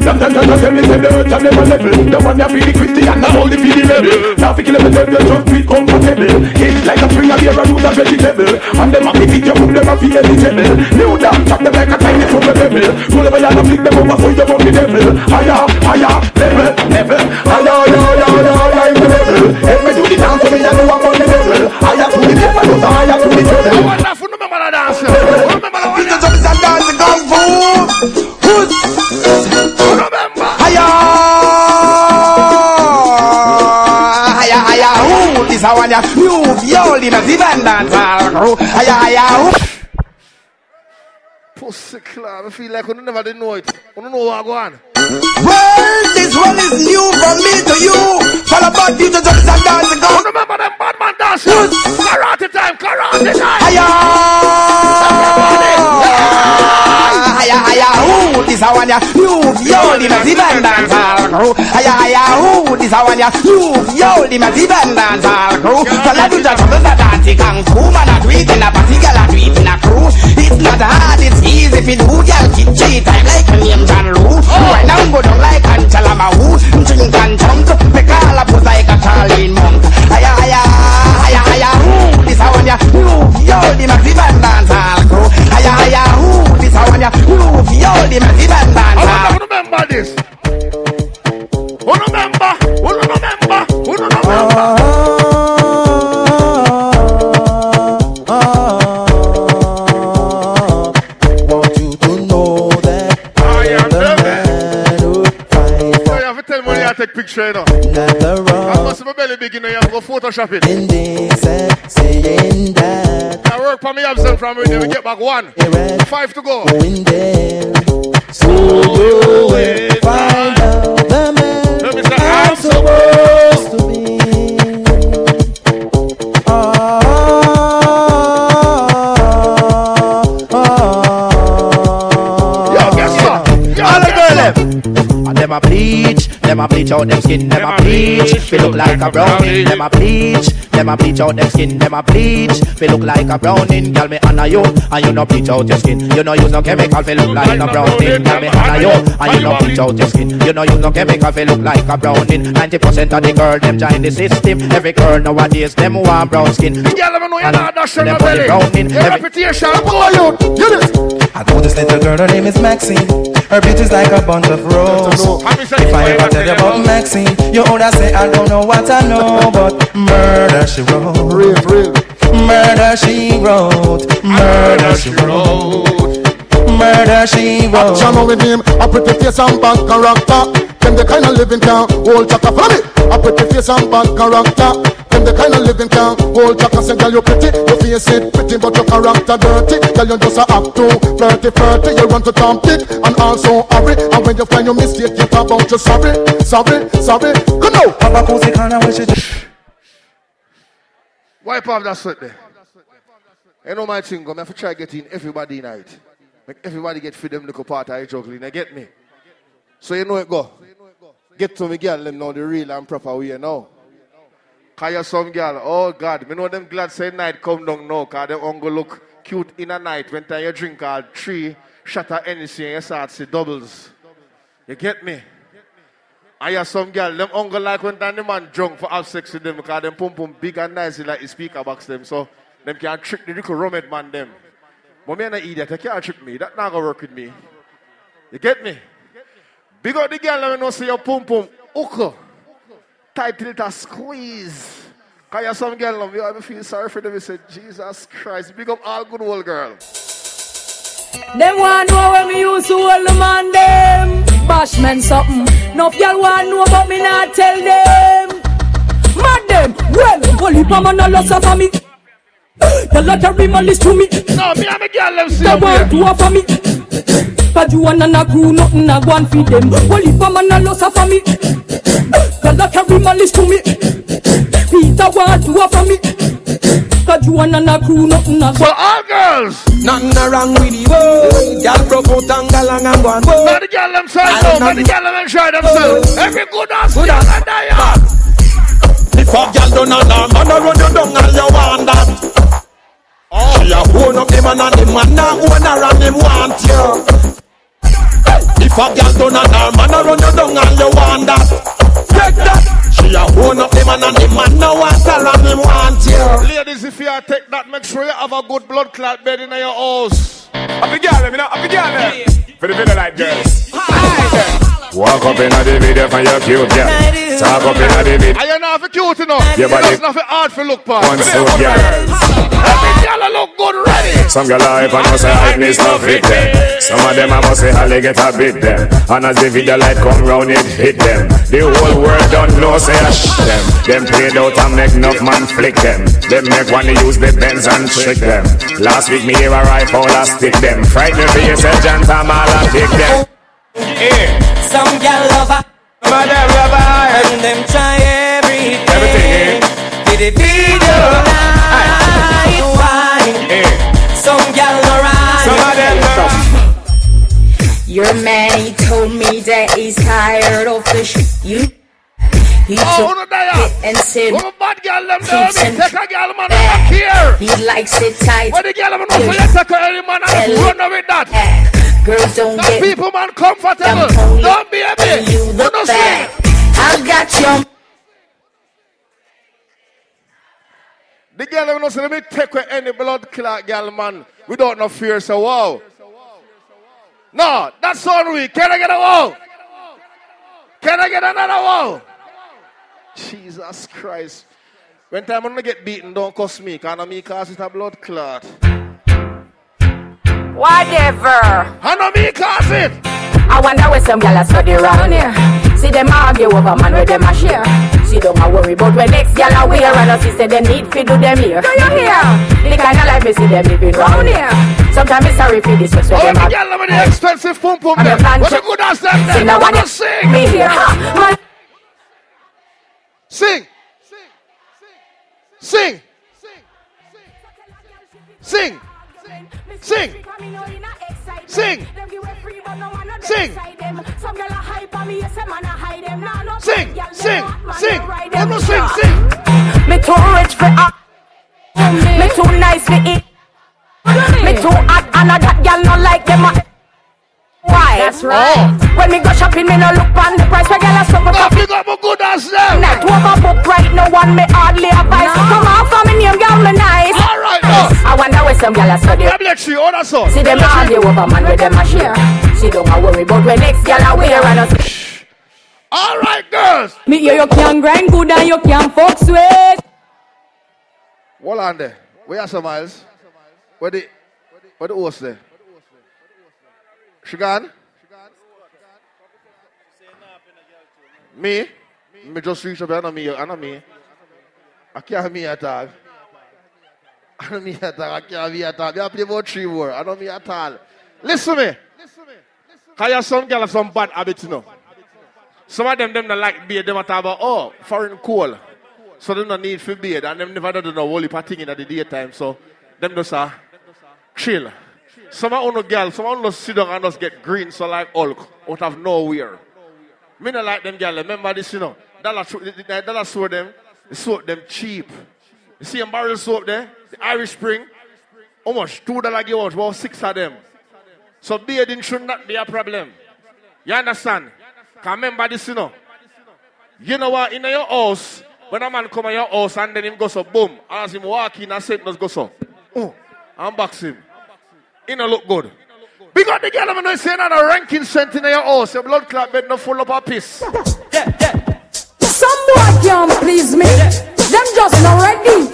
Them them them tell me say dirt and never level. The one that feel the Christian all the feel the rebel. Now kill them them them just feel comfortable. It's like a spring of air and root vegetable. And them happy feet you put them a feel eligible. New down chop them like a tiny from the pebble. Roll over and flick them over so you want the devil. Higher, higher, level, level. Higher, higher, higher, higher, level. Help me do the dance so me I know I'm on the level. Higher to the devil, higher to the devil. I want for remember that dance. Remember that one. Because the dance kung fu. Dance hall. Hiya, hiya, who? Pussy club. I feel like I never did know it. I don't know what I go on. Well, this one is new from me to you. All about you to just a dance go. Remember them bad man dancers. Karate time, karate time. Hiya, This a one ya move yo in a divan dance hall. Hiya, hiya, who? This a one ya move yo in a divan dance hall. So let's do that, do that dance kung fu. Man, I do in a party, girl, I do in a crew. It's not hard, it's easy if you do, girl. Keep cheat time like a name John Lou. Right now, go down like Angela Mahu. Drink and jump, make all up like a Charlie monk. Hiya, hiya, hiya, hiya, who? This a one ya move yo in a divan dance hall. A move yo a divan dance hall. I remember this. Who remember? Who remember? Who remember? Picture, you know. not the wrong. I wrong must be belly big, you know. You have to go Photoshop it. in this and saying that I work for me absent from radio. We get back one. Five to go. going there. So you will find out the man Let me I'm I'm supposed to be. Ah, Yo, guess what? All the girl them. And them a bleach, them a bleach out them skin, them a bleach. Feel look like a brownie, them a bleach, them a bleach out them skin, them a bleach. Feel look like a brownie, girl me honor you, and you no bleach out your skin. You no use no chemical, feel look like a brownie, girl me honor you, and you no bleach out your skin. You no use no chemical, feel look like a brownie. Ninety percent of the girl them join the system. Every girl nowadays them want brown skin. Girl, let me know you're not dashing them my put the belly. browning, Your every- reputation, boy, you. You this. I know this little girl, her name is Maxine. Her beauty's like a bunch of roses. If I ever tell you about Maxine, you older say I don't know what I know, but murder she wrote. Murder she wrote. Murder she wrote. Murder she wrote. Action with him, a pretty face and bad character. Them the kind of living can hold chaka. Follow me. A pretty face and bad character. Them the kind of living can hold chaka. Say, girl, you pretty, your face it pretty, but your character dirty. Girl, you just a act too flirty, flirty. You run to Tom Dick and also hurry. And when you find your mistake, you talk about you sorry, sorry, sorry. Come now. Papa Cozy kinda wish it. Wipe off that sweat there. You know my thing, I'm have to try get in everybody night. Make everybody get free them little part of the juggling. You get me? So you know it go. Get to me girl, them know the real and proper way you know. Cause you some girl, oh God, me know them glad say night come down now, cause them only look cute in a night when time you drink all three of anything you start see doubles. You get me? I have some girl, them uncle like when the man drunk for have sex with them because them pum pum big and nice like the speaker box them. So them can trick the little rummage man them. But me an idiot, they can't trick me. That not gonna work with me. You get me? Big up the girl let me know say your pum pum hook. Tight till it squeeze. Cause you some girl love you, I feel sorry for them. You say, Jesus Christ, big up all good old girl. Them want know when me used to hold the man them. Bashman something. No y'all want know but me not tell them. Mad them. Well, only pa man a loss for me. The lottery man is to me. No, me and me girl them see want here. to offer me. Cause you want a crew, nothing a go and feed them. Only pa man a loss for me. The lottery man is to me. Peter want to offer me. Cause you want a crew, nothing a go. For all girls. Nothing wrong with the boy. Y'all broke out and galang and go and go. Let the girl them try though. Let the girl them enjoy themselves. Every good ass girl and die hard. If a girl done a damn man a run you down and you want that. Oh, she a own up the man and the man a own her and him want you. If a girl done a damn man a run you down and you want that. Take that. She a own up the man and the man a want her and him want you. Ladies, if you are take that, make sure you have a good blood clot bed in your house. Up the girl, you know, up the girl. Eh? For the video light girls. Walk up in the video for your cute girl. Talk up in the video. Are you not for cute enough? Yeah, It but doesn't it- have to hard for look past. One so girl. Every girl a look good ready. Some girl hype and know say hypeness no fit them. Some of them I must say how they get a bit them. And as the video light come round it hit them. The whole world don't know say I sh them. Them played out and make enough man flick them. Them make one to use the bends and trick them. Last week me hear a rifle I stick them. Frighten for yourself, Jantam all I pick them. Some gal love her. And them try everything. Everything, For the video night wine. Some gal no ride. Some of them Your man, he told me that he's tired of the sh- you. He Oh, took it and said, a bad girl them Keeps him. Take a girl man, I don't he likes it tight. What the girl man for you take a any man and run with that. Girls don't get people man comfortable. Don't be a bitch. you look back. I got your The girl know say let me take away any blood clot girl man without no fear. So wow. No, that's so weak. Can I get a wow? Can I get another wow? Jesus Christ. When time I'm gonna get beaten, don't cost me. Can I me cause it a blood clot? Whatever. I know me cause it. I wonder where some gyal study round here. See them argue over man where them a share. See don't a worry about when next gyal a wear and us say they need fi do them here. Do you hear? The kind of life me see them living round here. Sometimes me sorry for this what's where Oh, them the a. girl with the expensive pum pum And there. the What a good ass them See now What when a sing. me here. Ha, man. Sing. Sing. Sing. Sing. Sing. Sing. Sing. Sing. Sing. Let me sing. Sing. Me too rich for a. Me too nice for it. Me too hot and a that gyal no like them. A- Why? That's oh. right. When me go shopping, me no look on the price. Where gyal a suffer Now for pick up a good ass them. Net overbook right no one me hardly advice. Come on for me name, girl me nice. All right, now. Uh. I wonder where some gyal a study. Tablet tree, all that song. See them argue over man where them a share. See don't a worry about when next gyal a wear and us. All right, girls. Me hear you can grind good and you can fuck sweet. Hold on there. Where are some miles? Where the where the horse there? She gone? Me? Me just reach up know me, I know me. I can't me at all. I know me at all, I can't me at all. I play about three more, I know me at all. Listen me. Cause you some girl have some bad habits, you know. Some of them, them don't like beer, them a talk about, oh, foreign cool. So them don't need for beard and them never do no whole thing in the daytime. So them just uh, chill. Some of no girl, some of us sit down and just get green so like Hulk out of nowhere. Me not like them girl. Remember this, you know. Dollar, dollar store them, the soap them cheap. You see a barrel soap there, the Irish Spring. How much? Two dollar give out, about six of them. So bearding should not be a problem. You understand? Can remember this, you know. You know what? In your house, when a man come in your house and then him go so boom, as him walk in, a same just go so. Oh, and box him. He no look good. Because the girl I'm not saying that a ranking scent in your house, your blood clot bed no full up of piss. Some boy can't please me. Them just not ready.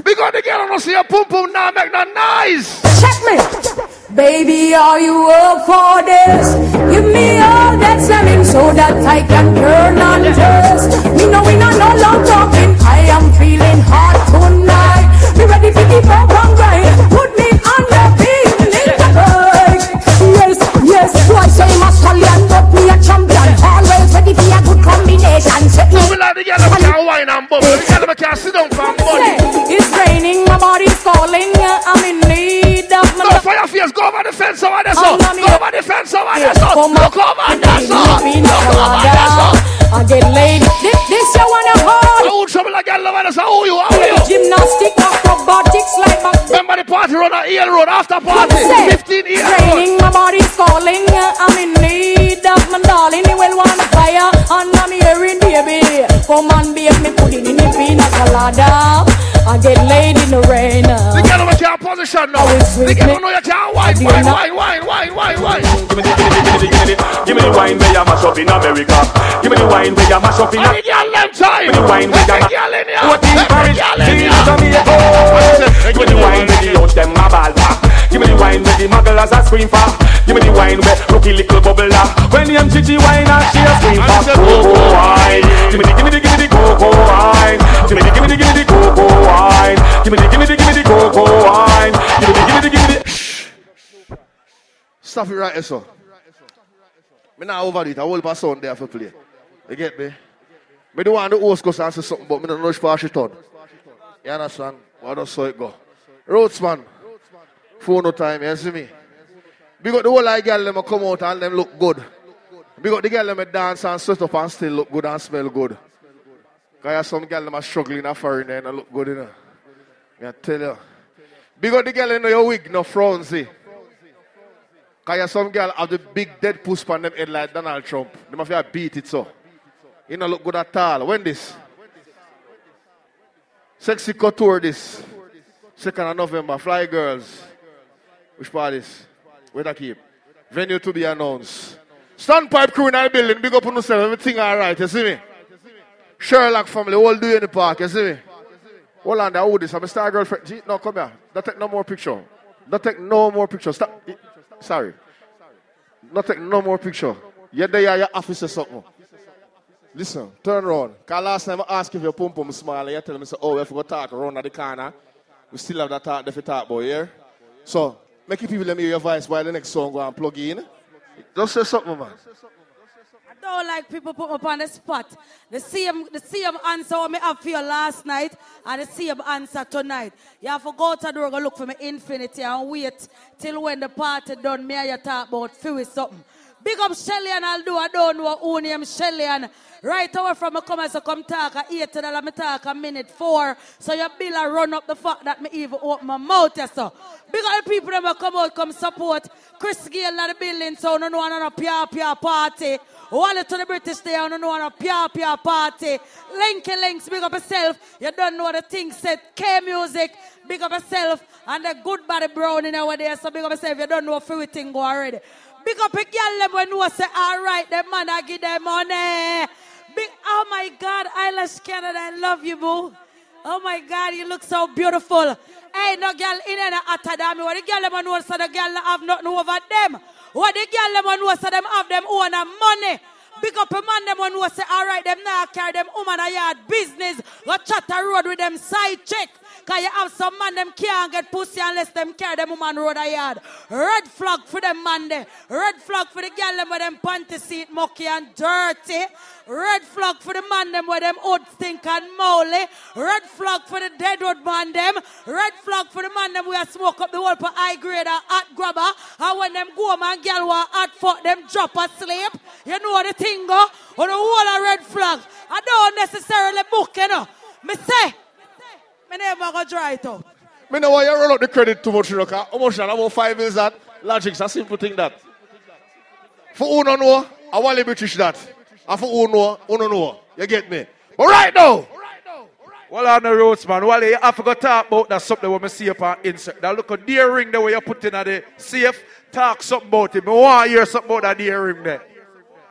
Because the girl don't see your pum pum now make that nice. Check me. Baby, are you up for this? Give me all that slamming so that I can turn on this. Me know we not no long talking. I am feeling hot tonight. Be ready for the bump and grind. Yes. Say my stallion, but me a champion. Always ready for a good combination. Set me. We like the girl that can wine and bubble. The girl that can sit down from body. It's raining, my body's calling. I'm in need of my No fire face, go over the fence over there, so. Go over the fence over there, so. Look over there, so. Look over there, so. I get laid. This, this you wanna hold? Who trouble over there, so who you, who you? Gymnastic, acrobatics like my. Remember the party run on Eel Road after party? 15 years Raining, my body's calling. I'm in need of my darling. You will want fire, and I'm hearing baby. Come on, babe, me put it in the pina colada. I get laid in the rain. Uh. The girl over can't position now. The girl don't know you can't wine, wine, wine, wine, wine, wine, wine. Give me the, give me the, give me the, give me the, give me the wine where you mash up in America. Give me the wine where you mash up in Every girl them time. Give me the wine where you mash girl in here. What in Paris, Every girl in in. Jamaica. Give me the wine where the out them a ball back. Give me the wine where the mugglers a scream for. Give me the wine where rookie little bubbler. When the MGG wine and she a scream for cocoa wine. Give me the, give me the, give me the cocoa wine. Give me the, give me the, give me the cocoa wine. Give me the, give me the, give me the cocoa wine. Give me the, give me the, give me the. Stop it right so. Me not over it. I will pass on there for play. You get me? Me don't want the host go say something, but me don't know if pass it on. You understand? Why don't so it go? Roads man. Phone no time, you see me? Up the whole like girl them come out and them look good. Up the girl them dance and sweat up and still look good and smell good. Cause some girl them are struggling a foreign and look good, you know. I tell you. Up the girl in your wig, no frownsy. Cause you some girl have the big dead puss on them head like Donald Trump. Them have to beat it so. You don't look good at all. When this? Sexy couture this. Second of November. Fly girls. Which part is? Where that keep? Venue to be announced. Standpipe crew in the building. Big up on yourself. Everything alright. You see me? Sherlock family. All do in the park. You see me? Hold on, there, this? I'm a star girlfriend. Gee, no, come here. Don't take no more picture. Don't take no more picture. Stop. Sorry. Don't take no more picture. You're there, your office something. Listen, turn around. Cause last time I asked if your pum pum small, and you tell me, say, oh, we have to go talk around at the corner. We still have that talk, if you talk about here. So, make you people let me hear your voice while the next song go and plug in. Just say something, man. I don't like people put me up on the spot. The same, the same answer what me have for you last night and the same answer tonight. You have to go to the door, go look for me infinity and wait till when the party done. Me and you talk about few something. Big up Shelly Ann I'll do. I don't know who name Shelly Ann right away from me come as I come talk at eight dollar me talk a minute four. So your bill a run up the fact that me even open my mouth yes, so. Big up the people that will come out come support Chris Gale in the building so no one on a pia pia party. One to the British there, no one a pia pia party. Linky links, big up yourself. You don't know the thing said K music, big up yourself. And the good body brown in over there, so big up yourself. You don't know if everything go already. Big up a girl them when you say, all right, them man, I give them money. Big, oh my God, Eyelash Canada, I love you, boo. Oh my God, you look so beautiful. Hey, no girl in and hotter than me. What the girl them know so the girl have nothing over them. What the girl them know so them have them own money. Big up a man them who say, all right, them now carry them woman a yard business. Go chat a road with them side check. Cause you have some man them can't get pussy unless them carry them woman road a yard. Red flag for them man there. Red flag for the girl them with them panty seat mucky and dirty. Red flag for the man them with them old stink and molly. Red flag for the deadwood man them. Red flag for the man them a smoke up the whole for high grade and grabber. And when them go man girl want hot fuck them drop asleep. You know the thing go on the whole a red flag. I don't necessarily book you know. Me say, me never go dry it out. Me know why you roll out the credit too much, you know, 'cause how much that? About five is that? Logic's a simple thing that. For who don't know, I want the British that. I for who know, who no know. You get me? But right now, Well, on the roads, man. Well, you forgot to go talk about that something when I see up on insert. That look a deer ring the way you put in at the safe. Talk something about it. I want to hear something about that deer ring there.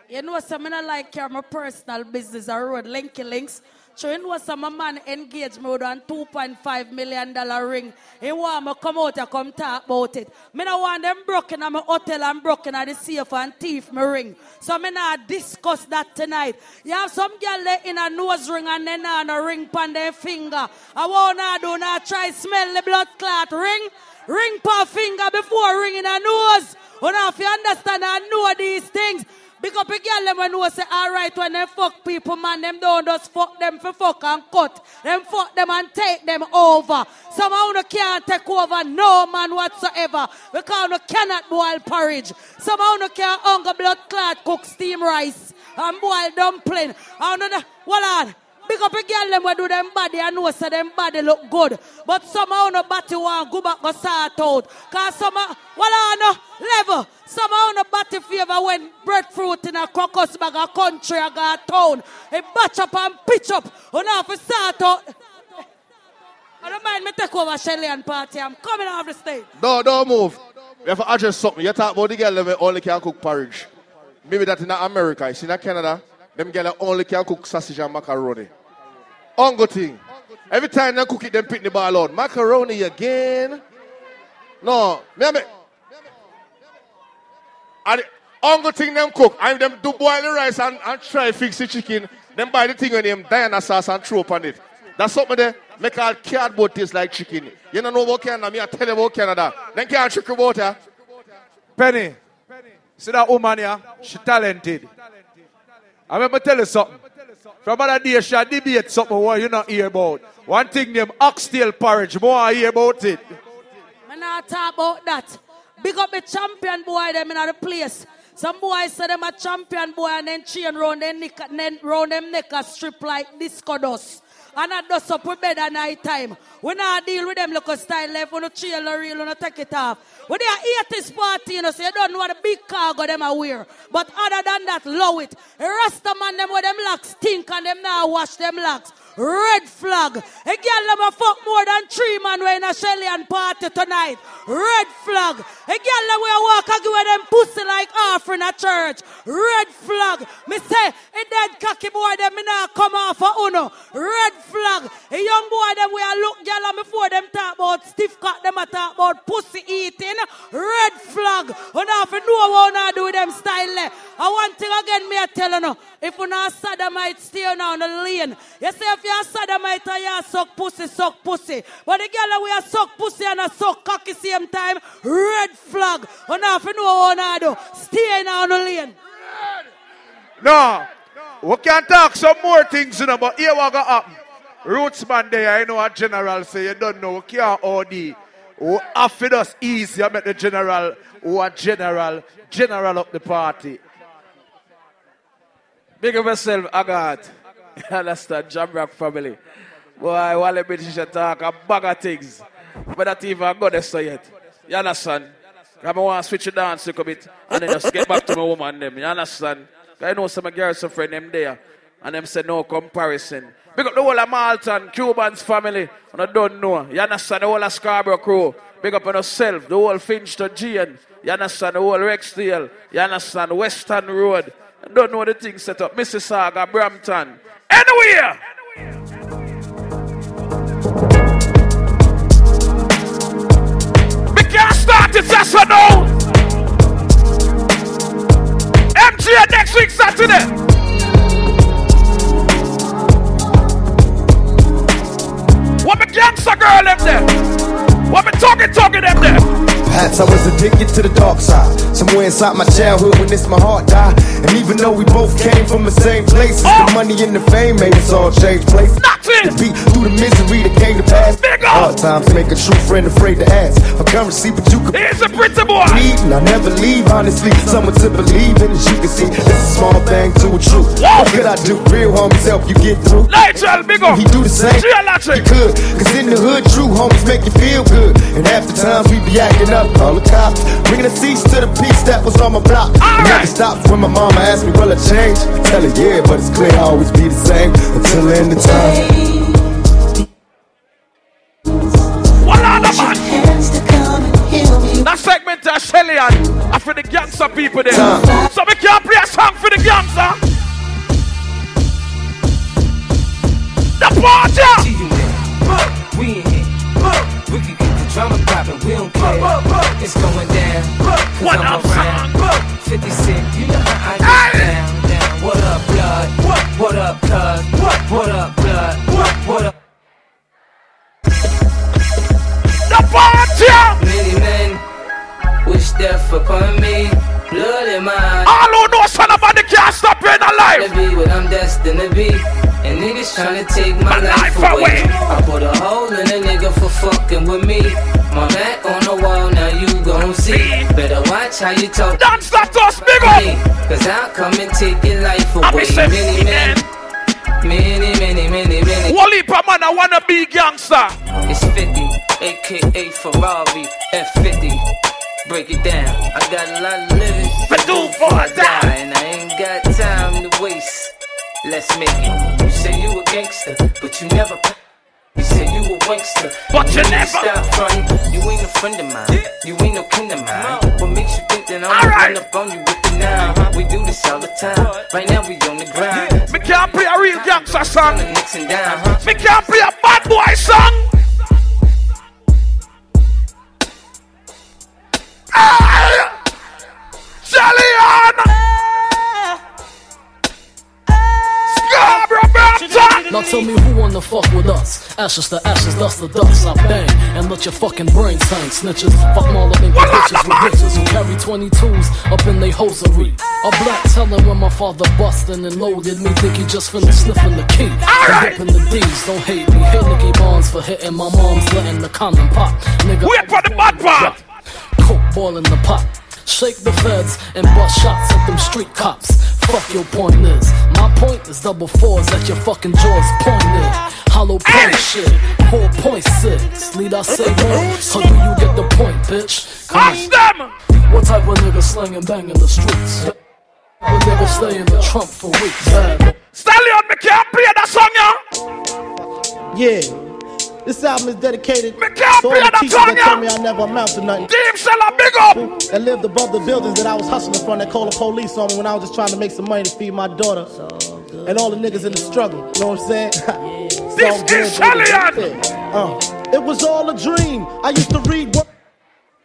You know, some I like care my personal business or road linky links. So you know some man engage me with a $2.5 million ring. He want me come out and come talk about it. Me no want them broken at my hotel and broken at the safe and thief me ring. So me not discuss that tonight. You have some girl there in a nose ring and then on a ring pan their finger. I wanna do not try smell the blood clot ring. Ring per finger before ringing a nose. You know, if you understand and know these things, Big up a girl them when know say alright when they fuck people, man, them don't just fuck them for fuck and cut. Them fuck them and take them over. Somehow you can't take over no man whatsoever. Because you cannot boil porridge. Somehow you can't hunger blood clot cook steam rice and boil dumpling. I don't know. Well. Big up a girl them when do them body and know say them body look good. But somehow no body want go back go sort out. Cause some well on no level. Somehow no body favor when breadfruit in a crocus bag a country a got town. It batch up and pitch up. You know for sort out. I don't mind me take over Shelly Ann party. I'm coming off the stage. No, don't move. You have to address something. You talk about the girl that only can cook porridge. Maybe that in America. See in Canada, them girl only can cook sausage and macaroni. Ungo thing. Every time they cook it, them pick the ball out. Macaroni again. No, me, me. And ungo thing them cook. And them do boil the rice and, and try fix the chicken. Then buy the thing when them Diana sauce and throw upon it. That's something there. Make all cardboard taste like chicken. You don't know about Canada. Me I tell you about Canada. Then can't trick about her. Penny, see that woman here? She talented. I remember tell you something. From other day, she debate something what you not hear about. One thing them oxtail porridge, more I hear about it. I not talk about that. Big up the champion boy them in the place. Some boys say them a champion boy and then chain round them neck, then round them neck a strip like disco dust. And I do up with bed at night time. We not deal with them look a style left when you chill or real when you take it off. When they are 80s party, you know, so you don't know what a big cargo them are wear. But other than that, love it. Rest Rasta man them with them locks stink and them now wash them locks. Red flag. A girl a fuck more than three man we in a Shelly Ann party tonight. Red flag. A girl we a walk and give them pussy like offering a church. Red flag. Me say, a dead cocky boy them me not come off for uno. Red flag. A young boy them we a look girl and before them talk about stiff cock them a talk about pussy eating. Red flag. You if you know what I do with them style eh. I want thing again me a tell you no. If you not sodomite, stay on the lane. You say if you're sodomite and you ah, suck pussy, suck pussy. But the girl we a suck pussy and a suck cocky same time, red flag. You know if you know what I do, stay on the lane. No. We can talk some more things, you know, but here what got happen. Rootsman there, I know a general say you don't know, we can't OD. We have us easy, I met the general, who a general, general of the party. Big up yourself, Agat. Understand, Jamrock family. Boy, while the British talk a bag of things. But that even got this yet. You understand? I want to switch it down a bit and then just get back to my woman them. You understand? I know some of my girls, some friend them there. And them say no comparison. Big up the whole of Malton, Cubans family. And I don't know. You understand the whole of Scarborough crew. Big up on yourself, the whole Finch to Gian. You understand the whole Rexdale. You understand Weston Road. I don't know the thing set up. Mississauga, Brampton. Anywhere! We can't start it just for now. MGA next week, Saturday. What me gangster girl them there? What me talking talking them there? Perhaps I was addicted to the dark side. Somewhere inside my childhood when this my heart died. And even though we both came from the same places, the oh! money and the fame made us all change places. Nothing! To be through the misery that came to pass. Hard times make a true friend afraid to ask for currency, but you could. Here's a principle. Need, and I never leave, honestly. Someone to believe in, as you can see. It's a small thing to a truth. What could I do? Real homies help you get through. Nigel, big up. He do the same. He could. Cause in the hood, true homies make you feel good. And half the times we be acting up, call the cops. Bringing the cease to the peace that was on my block. All right. stop when my mama asked me, will I change? Tell her, yeah, but it's clear I'll always be the same until the end of time. That segment of Shelly Ann uh, for the gangster people there. So we can't play a song for the gangster. The party! We in here. We can get the drama poppin', we don't care. It's going down. Cause I'm around. 50 Cent, you know how I get down, down. What up, blood? What up, cuz? What up, blood? What up? The party! Many men wish death upon me. Blood in my All who know son of a can't stop in alive. To be what I'm destined to be. And niggas trying to take my, life, away. I put a hole in a nigga for fucking with me. My back on the wall, now you gon' see. Better watch how you talk. That us, big up. Cause I'll come and take your life away. Many men. Many, many, many, many. Wally man, I wanna be gangster. It's 50, aka Ferrari F50. Break it down. I got a lot of living to do for a die, and I ain't got time to waste. Let's make it. You say you a gangster, but you never. You say you a wankster, but you, you never stop frontin'. You ain't a friend of mine. You ain't no kin of mine. What makes you think that I'm gonna run up on you with the nine? Uh-huh. We do this all the time. Right now we on the grind. Me can't play a real gangster song. Me can't play a bad boy song. Now tell me who wanna fuck with us? Ashes to ashes, dust to dust. I bang and let your fucking brains hang. Snitches, fuck all of them bitches with bitches who carry 22s up in they hosiery. A black telling when my father bustin' and loaded me, think he just finished sniffin' the key. I'm ripping the D's, don't hate me. Hit Nicky Barnes for hitting my mom's letting the condom pop. Nigga, we for the bad part. Coke boiling the pot. Shake the feds and bust shots at them street cops. Fuck your point is. My point is double fours at your fucking jaws pointed. Hollow point shit. 4.6. Lead I say more. How do you get the point, bitch? Come them! What type of nigga slanging bang in the streets? What nigga stay in the trunk for weeks? Stallion, me can't play that song, yeah? Yeah. This album is dedicated to all the teachers that told me I never amount to nothing. Team Seller, big up! That lived above the buildings that I was hustling from that called the police on me when I was just trying to make some money to feed my daughter. And all the niggas in the struggle, you know what I'm saying? this is Shelly! Uh, it was all a dream. I used to read what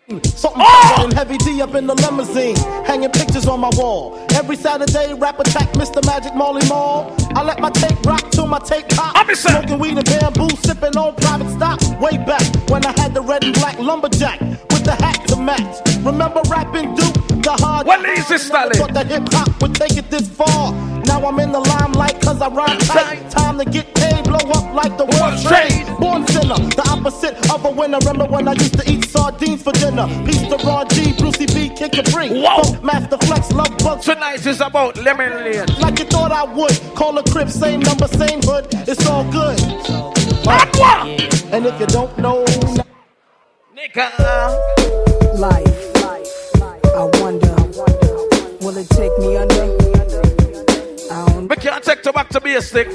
Something oh! Heavy D up in the limousine, hanging pictures on my wall. Every Saturday, rap attack Mr. Magic Marley Marl. I let my tape rock till my tape pop. I'm smoking weed and bamboo, sipping on private stock. Way back when I had the red and black lumberjack the hat to match. Remember rapping Duke? The hard. Well, easy, Stalin. Thought that hip hop would take it this far. Now I'm in the limelight cause I rhyme tight. Time to get paid, blow up like the world trade. Born sinner, the opposite of a winner. Remember when I used to eat sardines for dinner? Peace to Ron G, Brucey B, Kid Capri. Whoa. Master Flex, Love Bugs. Tonight is about Lemon Lane. Like you thought I would. Call a crib, same number, same hood. It's all good. Uh, and if you don't know, nigga. Life, life. I wonder, will it take me under? I we can't take back to be a stick.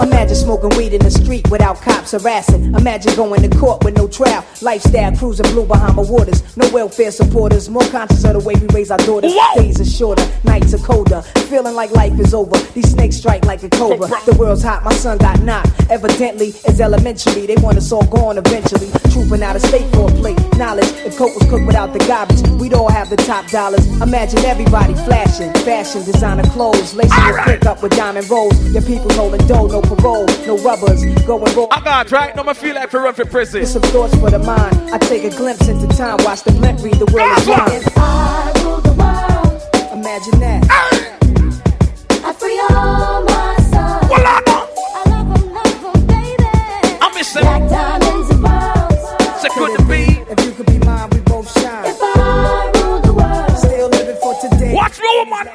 Imagine smoking weed in the street without cops harassing. Imagine going to court with no trial. Lifestyle cruising blue behind Bahama waters. No welfare supporters. More conscious of the way we raise our daughters. Whoa. Days are shorter, nights are colder. Feeling like life is over. These snakes strike like a cobra. The world's hot, my son got knocked. Evidently, it's elementary. They want us all gone eventually. Trooping out of state for a plate. Knowledge, if coke was cooked without the garbage, we'd all have the top dollars. Imagine everybody flashing. Fashion, designer clothes. Lacing your right. up with diamond rolls. Your people holding dough, no parole, no rubbers, going roll. I got right, no, I feel like for run for prison. It's some thoughts for the mind. I take a glimpse into time, watch the blimp read the world is mine. If I rule the world, imagine that. I free all my sons. Well, I Yo, man,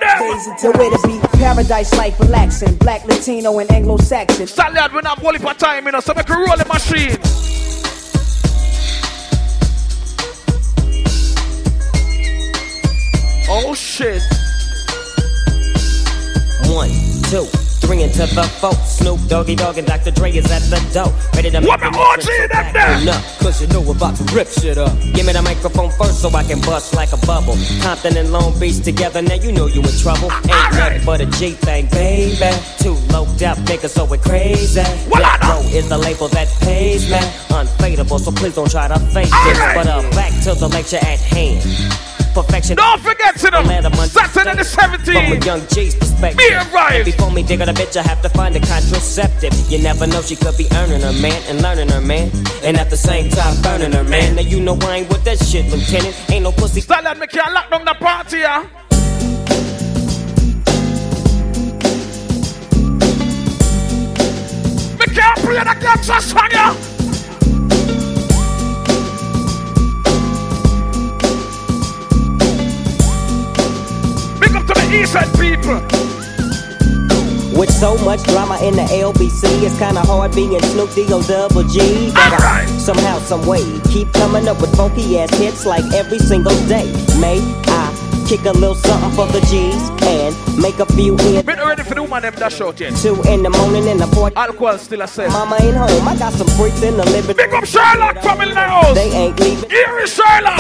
The way to be paradise like relaxing. Black, Latino, and Anglo Saxon. Salad, when I'm only for time, you know, so make roll rolling machine. Oh shit. One, two three into the four. Snoop Doggy Dogg and Dr. Dre is at the door. Ready to make the orgy in that back up, Cause you know we're about to rip shit up. Give me the microphone first so I can bust like a bubble. Compton and Long Beach together, now you know you in trouble. Ain't nothing but a G thing, baby. Two low death niggas, so we're crazy. Black Row is the label that pays me. Unfadable, so please don't try to fake this. But uh, back to the lecture at hand. Perfection. Don't forget to them. Saturday the 17th. From a young G's perspective. Me and Ryan. Before me dig on a bitch, I have to find a contraceptive. You never know, she could be earning her man and learning her man. And at the same time, burning her man. Now you know I ain't with that shit, Lieutenant. Ain't no pussy. Style that me can't lock down the party, yeah. Me can't play the gangster song, yeah. Up to the east side people. With so much drama in the LBC, it's kinda hard being Snoop D-O double G. But uh, I somehow, some way, keep coming up with funky ass hits like every single day. May kick a little something for the G's and make a few ends. Been ready for the woman them dash out yet. Two in the morning in the port. Alcohol still a say. Mama ain't home. I got some freaks in the living room. Big up Sherlock family now. They ain't leaving. Here is Sherlock.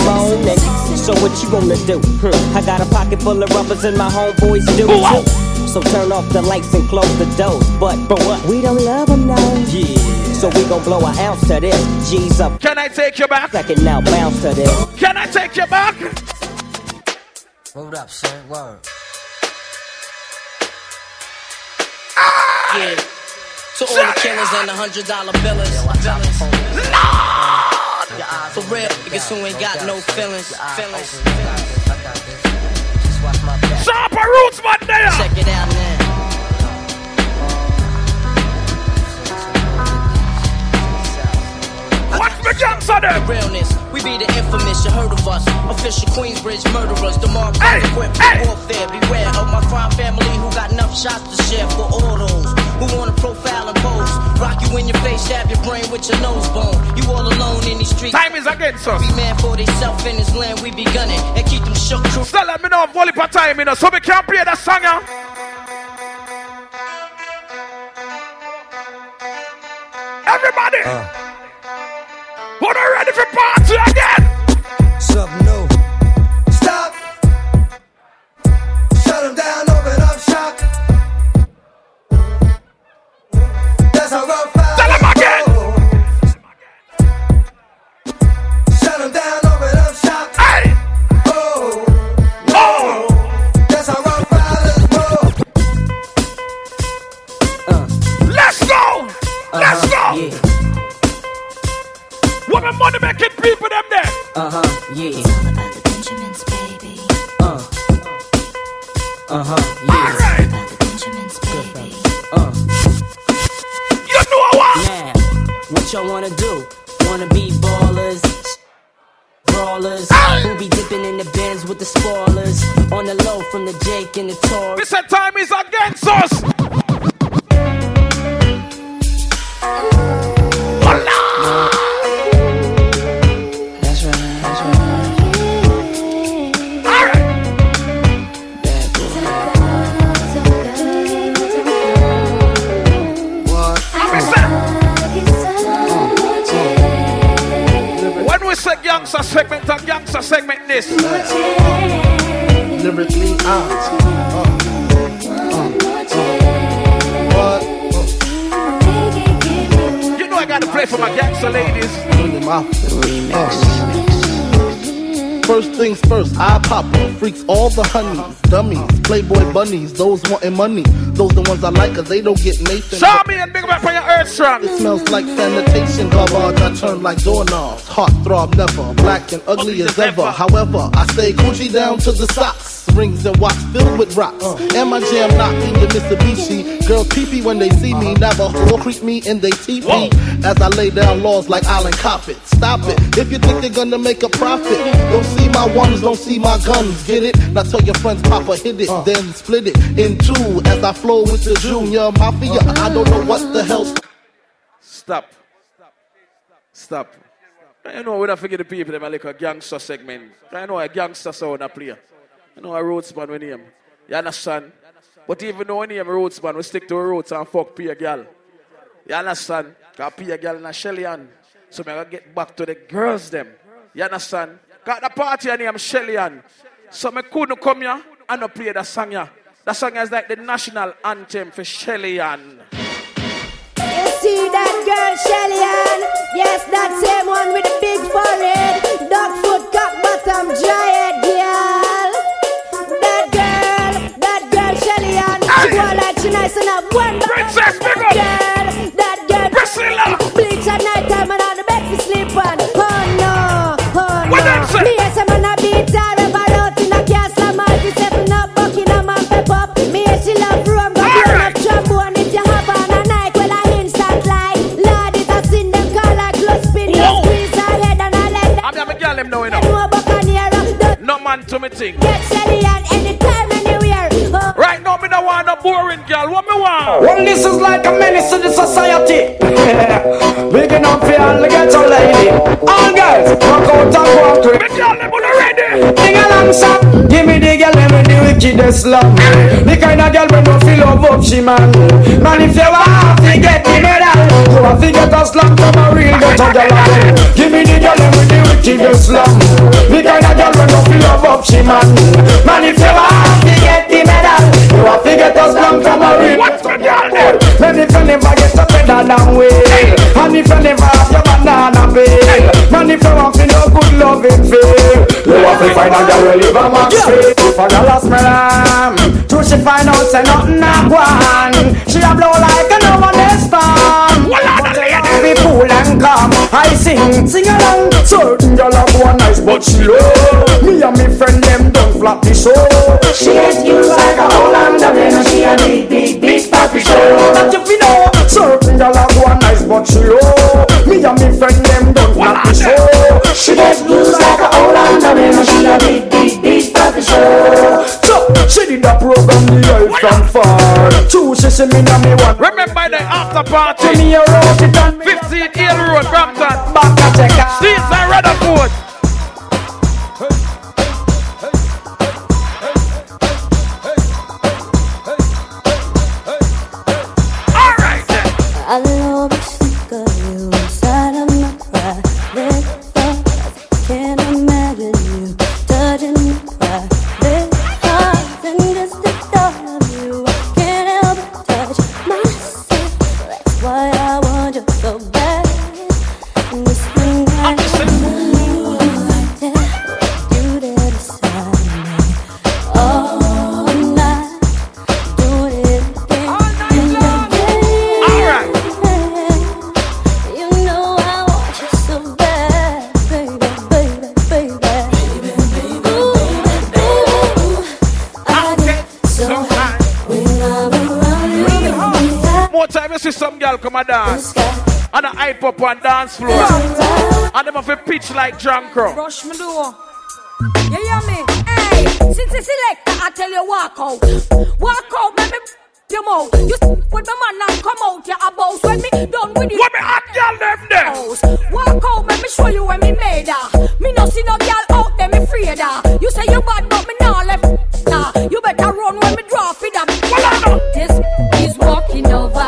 So what you gonna do? Hmm. I got a pocket full of rubbers and my homeboys do Whoa. too. So turn off the lights and close the doors. But but what? We don't love them now. Yeah. So we gon' blow an ounce to this. G's up. Can I take you back? Second now bounce to this. Can I take you back? Hold up, son. Word. Yeah. To all the killers and the hundred dollar billers. For real, niggas who ain't got no feelings. Feelings. Sharper roots, man, there. Check it out now. Watch me gangster them. Realness, we be the infamous, you heard of us. Official Queensbridge murderers, the mark equipped for warfare. Beware of my crime family who got enough shots to share for all those who wanna profile and pose. Rock you in your face, stab your brain with your nose bone. You all alone in these streets. Time is against us. Be man for themself in this land, we be gunning and keep them shook. Crew. Still let me know if Wally time, you know, so we can't play that song, yeah. Everybody, uh. Who are ready for party again? Uh huh. Yeah. Uh. Uh huh. Yeah. Uh. You know what? Now, what y'all wanna do? Wanna be ballers? Brawlers who be dipping in the bins with the spoilers on the low from the Jake and the Taurus. Listen, time is against us. Gangster segment and gangster segment this. Lyrically out. You know I gotta play for my gangster ladies. First things first, I pop up, freaks all the honeys, dummies, playboy bunnies, those wanting money. Those the ones I like, cause they don't get Nathan. Show me and big up for your earth strong. It smells like sanitation garbage, I turn like doorknobs. Heart throb never, black and ugly as ever. However, I stay Gucci down to the socks. Rings and watch filled with rocks. Uh. And my jam knocking your Mitsubishi. Girls peepee when they see me. Uh-huh. Navajo creep me in they teepee. As I lay down laws like Island Coppet. Stop it. If you think they're gonna make a profit, don't see my ones, don't see my guns. Get it? Now tell your friends, Papa hit it, uh. then split it in two. As I flow with the Junior Mafia. I don't know what the hell. Stop. Stop. I know we don't forget the people a like a gangster segment. I know a gangster sound a play. You know a Rootsman we name. You understand? But even though we name Rootsman, we stick to our roots and fuck pay a girl. You understand? Cause pay a girl in a Shelly. So gotta get back to the girls them. You understand? Got the party and name Shelly Ann. So me couldn't come here and not play the song here. The song is like the national anthem for Shelly Ann. You see that girl, Shelly-Ann? Yes, that same one with the big forehead. Dog foot, cock bottom, giant girl. That girl, that girl, Shelly-Ann. She go like she nice have one. Princess, big. Girl, that girl. Priscilla. Them. I'm a girl them know, you know. No man to me thing. get and anytime, anywhere. Right now, me don't want no boring girl. What me want? Well, this is like a menace to the society. Big enough for all the ghetto lady. All girls, rock out and walk with. Big girl, them already. Ding along, son. Give me the girl, let me the wickedest love. The kind of girl when no feel love up, she man. Man, if you want to get the medal, you have to get a slap from a real ghetto girl. Give me the girl, let me the wickedest love. The kind of girl when no feel love up, she man. Man, if you want to get the medal, you have to get a slap from a ghetto girl. Man, if you never get a pedal down way, and if you never have your banana peel, man, if you want to no good loving feel, you have to find a girl who live a max free. If a girl a smell am, true she find out say nothing a one. She a blow like a no one is storm. But you have to be cool and calm. I sing, sing along. Certain girl nice, but she low. Me and me friend them don't flap the show. She get used like a Holland and she a big, big, big papi show. That you fi know. Certain girl a go nice, but she low. Me and me friend them don't flap the show. She get used like a Holland and she a big, big, big papi show. So she did a program the life from far. Two she see me and me one. Remember the after party. To me a road it and me 15 Hill Road, Brampton. back a checker. Steeles and Rutherford. Up on dance floor. And them have a pitch like drunk crow. Rush me door. You hear me? Hey, since you select, I tell you walk out. Walk out, let me your mouth. You with my man and come out, you a boss. When me done with you. What me hot girl them there? Walk out, let me show you when me made her. Me no see no girl out there, me afraid her. You say you bad, but me nah left. Nah, you better run when me draw for them. This is walking over,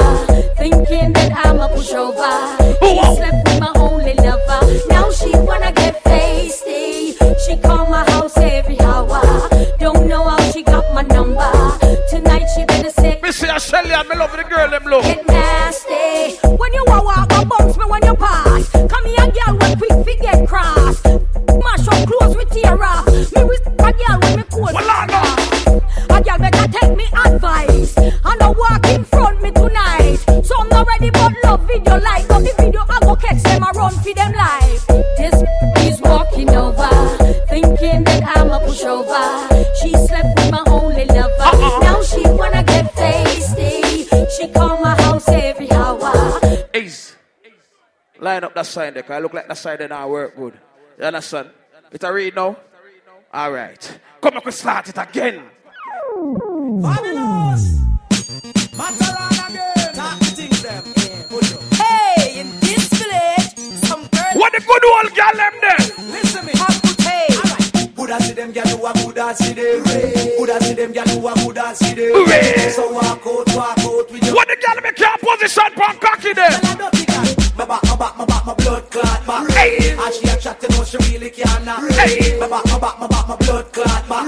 thinking that I'm a pushover. He slept with my only lover. Now she wanna get tasty. She call my house every hour. Don't know how she got my number. Tonight she better say. Me see a Shelly and me love the girl them. Get nasty. When you walk, walk, go bounce me when you pass. Come here, girl, when quick fi get cross. Mash up clothes with tear off. Me with a girl when me cold. A girl better take me advice. I walk in front me tonight. So I'm not ready but love video like. For them life. This is walking over, thinking that I'm a pushover. She slept with my only lover. Uh-uh. Now she wanna get tasty. She call my house every hour. Ace. Line up that side there, cause I look like that side there now work good. You understand? It a read now? Alright. Come up and start it again. Hey, the good old girl them there? Listen me. Have good hey. Alright. Would Coulda see them gyal who a good as see them. Coulda see them gyal who a good as see them. So walk out, walk out with your. What the girl make your position pon cocky there? My back, my back, my back, my blood clot back. Hey. And she a chat, you know she really can't knock. Hey. My back, my back, my back, my blood clot back.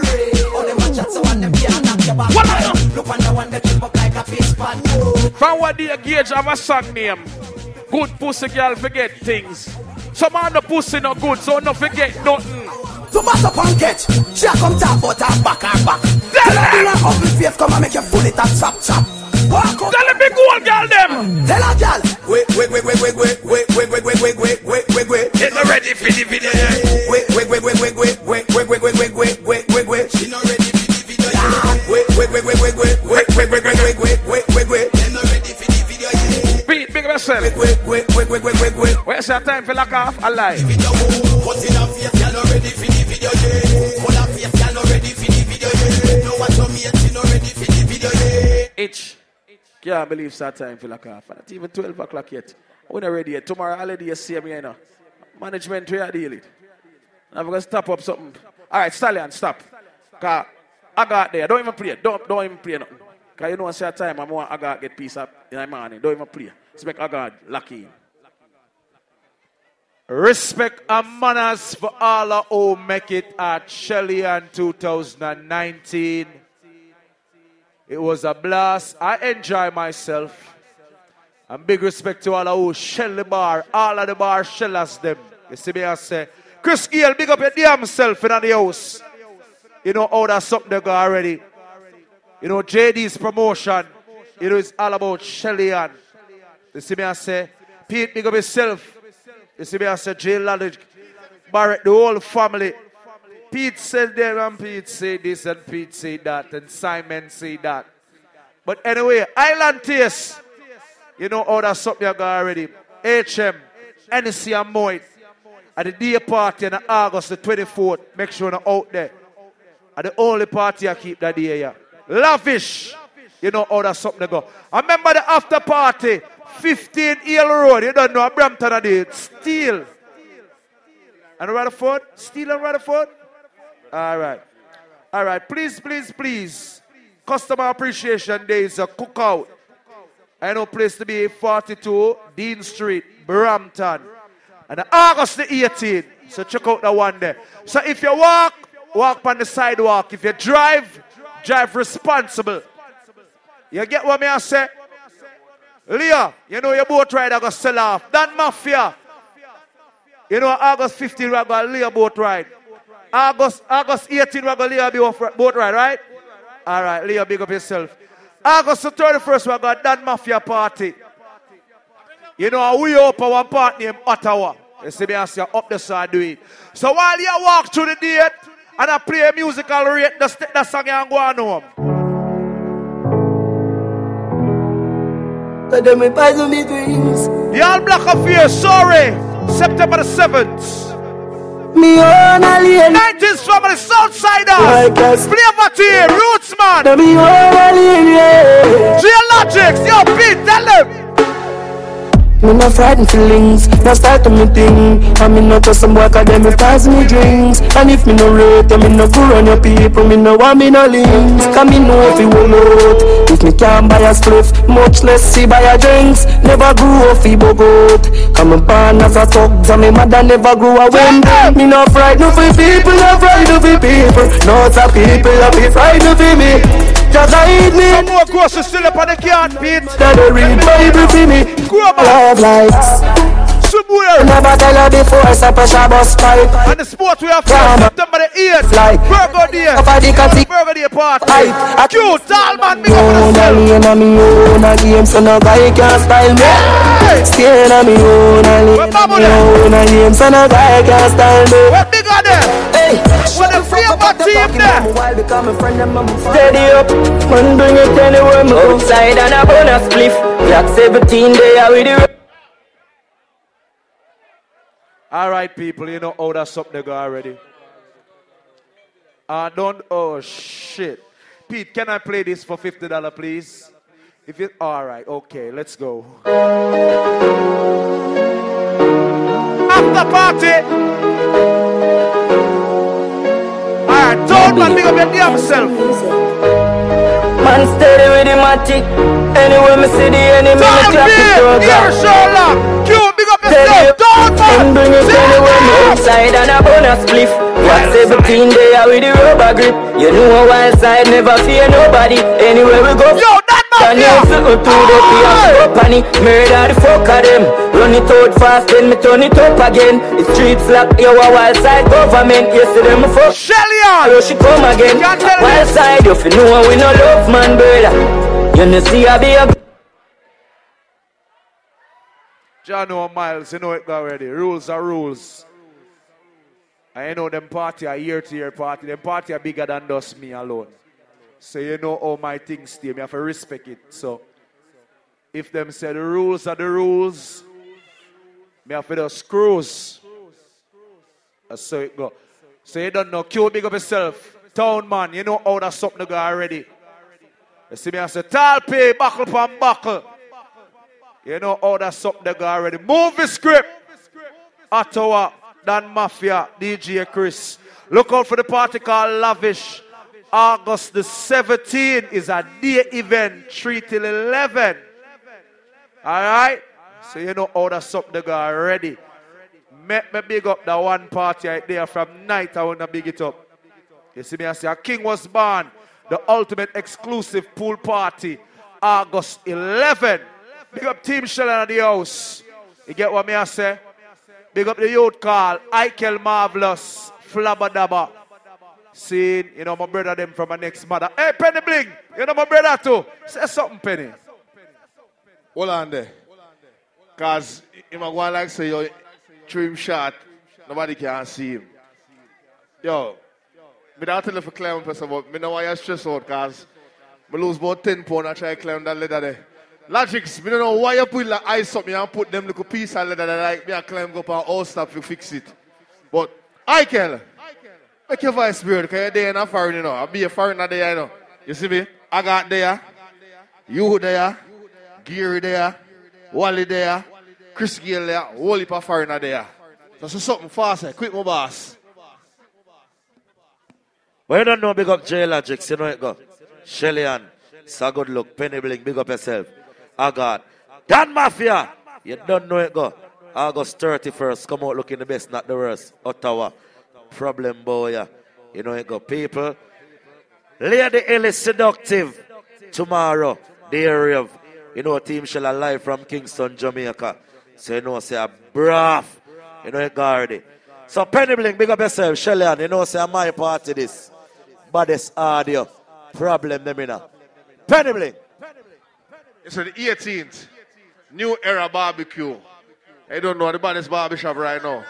All them a chat, so one them can't knock your back. Look on the one that trip up like a fish pan. From what the gauge have a song name. Good pussy girl forget things. Some man the pussy not good, so no forget nothing. Tomato pancake, she a come talk about her back, her back. Tell her do her ugly face, come and make you full it and chop chop. Walk up. Tell him big old girl them. Tell her girl, wait, wait, wait, wait, wait, wait, wait, wait, wait, wait, wait, wait, wait, wait, wait. Get ready for the video. Wait, wait, wait, wait, wait, wait, wait, wait, wait, wait, wait, wait, wait, wait, wait. She not ready for the video. wait, wait, wait, wait, wait, yourself. Where's your time for lock off? A lie. Put in a face, girl, not ready for the video. yet. Put a face, girl, not ready for the video. yet. No watch your mate, she not ready for the video. yet. Itch. Can't believe it's that time for lock off. Not even 12 o'clock yet. We're not ready yet. Tomorrow holiday you see me, you know. Management we are dealing. I'm going to stop up something. All right, Stallion, stop. Cause I got there. Don't even play. Don't, don't even play nothing. Because you know, it's your time. I'm want Agard get peace up in the morning. Don't even play. Let's God. Lucky. Respect and manners for all of who make it at Shelly-Ann 2019. It was a blast. I enjoy myself. And big respect to all who shell the bar, all of the bar shellers them. You see me I say, Chris Gale, big up your damn self in the house. You know how that's something they got already. You know, JD's promotion, you know, it's all about Shelly-Ann. You see me I say, Pete, big up yourself. You see me I say, Jay Laddick, Barrett, the whole family. Pete said there and Pete said this and Pete said that and Simon said that. But anyway, Island Taste. You know how that's something you got already. HM, NC and Moit. At the day party on August the 24th. Make sure you're out there. At the only party I keep that day, yeah. Lavish. You know how that's something to go. I remember the after party, 15 Hill Road. You don't know, Brampton I did. Steel. And Rutherford? Steel and Rutherford? All right. All right. Please, please, please. Customer Appreciation Day is a cookout. I know place to be 42 Dean Street, Brampton. And August the 18th. So check out the one there. So if you walk, walk on the sidewalk. If you drive, drive responsible. You get what me I say? Leah, you know your boat ride I got sell off. That mafia. You know August 15 we're going to Leah boat ride. August August 18 we're going to Leah boat ride, right? All right, Leah, big up yourself. August the 31st we're going to Dan Mafia party. You know, we open one part named Ottawa. You see me, I say, up the side, do it. So while you walk through the date and I play a musical rate, take that song and go on home. But them poison me dreams. The All Black Affair, sorry, September the 7th. Me own alien. 90s family, Southsiders. Like us. Flavor team, Rootsman. Them me own alien, yeah. Geologics, yo, Pete, tell them. Me no frightened feelings, no start to me thing I me no trust some cause them me pass me drinks. And if me no rate you, me no go run your people. Me no want me no links, cause me know if you will out If me can't buy a spliff, much less see buy a drinks. Never grew up fi bogot. Come me born as a thug, and me mother never grew a wind Me no frightened for people, no frightened for people. No it's a people, I be frightened for me Just hide me Some more groceries still up on the card, Pete. That they read Bible for me Love likes Never tell her before it's a pressure bus pipe And the sport we have Drama. September the 8th. Like Virgo Day. Over the Virgo Day party. Cute, tall man, big up Own a lane and me own a game So no guy can style me Stay in me own a lane and me own a game So no guy can style me What big are them? Hey What the flavor team there? Steady up, man bring it anywhere me go Outside and a bonus spliff Black 17 there with the All right, people, you know how that's up there go already. Uh, don't, oh shit. Pete, can I play this for $50, please? If it, all right, okay, let's go. After party. All right, don't man, big up your damn self. Man steady with the matic. Anywhere me see the enemy, me clap the program. Here, Sherlock. Q, big up yourself. Don't And bring it anywhere me outside and a bonus spliff. What 17 day with the rubber grip. You know a wild side never fear nobody. Anywhere we go. Yo, that Can you something to the fear? Panic, murder the fuck of them. Run it out fast, then me turn it up again. The streets lock, yo a wild side government. You see them fuck. Shelly Yo, she come again. Wild side, you fi know we no love man, brother. You know see I be a John know Miles, you know it already. Rules are rules. I know them party are year to year party. Them party are bigger than just me alone. So you know all my things stay. Me have to respect it. So if them say the rules are the rules, me have to just. That's so it go. So you don't know. Q big up yourself. Town man, you know how that's something go already. You see me I say, tall pay, buckle pan buckle. You know how that's something to go already. Movie script. Ottawa, Dan Mafia, DJ Chris. Look out for the party called Lavish. August the 17th is a day event, 3 till 11. All right? So you know how that's something to go already. Make me big up that one party right there from night. I want to big it up. You see me, I say, a king was born. The ultimate exclusive pool party. August 11. Big up Team Shell in the house. You get what me I say? Big up the youth call. Ikel Marvelous. Flabba Dabba. See, you know, my brother them from my next mother. Hey, Penny Bling. You know my brother too. Say something, Penny. Hold on there. Because if I go like say, yo, trim shot, nobody can see him. Yo, me don't tell you for climb person, but me know why you stress out because me lose about 10 pounds I try to climb that ladder there. Logics, me don't know why you put like ice up me and put them little piece of leather like me I climb up and all stuff to fix it. But I can. Make your voice weird because you're there in a foreign, you know. I'll be a foreigner there, you know. You see me? I got there. You there. Geary there. Wally there. Chris Gale there. Whole heap of foreigner there. So, so something faster. Eh? Quick, my boss. Well, you don't know, big up J Logics, you know it go. Shelly Ann, so good look, Penny Bling, big up yourself. Ah, I got Dan Mafia, you don't know it go. August 31st, come out looking the best, not the worst. Ottawa, problem boy, yeah. You know it go. People, Lady Ellis Seductive, tomorrow, area of, you know, Team Shell live from Kingston, Jamaica. So you know, say a you know it go already. So Penny Bling, big up yourself, Shelly you know, say my party this. but Baddest audio. Problem them in Penny Bling. It's the 18th. New era barbecue. I don't know the baddest barbershop right now.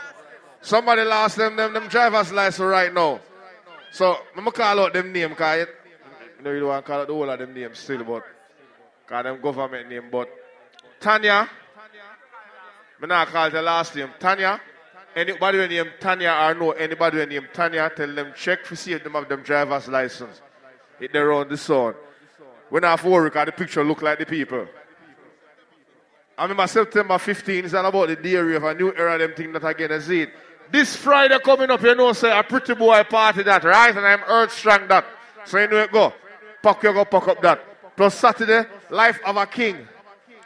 Somebody lost them, them, them driver's license right now. So, I'm call out them name, because you know you don't want to call out the whole of them names still, but because them government name, but Tanya, I'm not call the last name. Tanya, anybody with name Tanya or no, anybody with name Tanya, tell them check to see if them have them driver's license. Hit them around the sun. When I have to the picture look like the people. I remember September 15 is all about the dairy of a new era, them thing that again is it. This Friday coming up, you know, say a pretty boy party that, right? And I'm earth strong that. So you know it go. Pack you go pack up that. Plus Saturday, life of a king.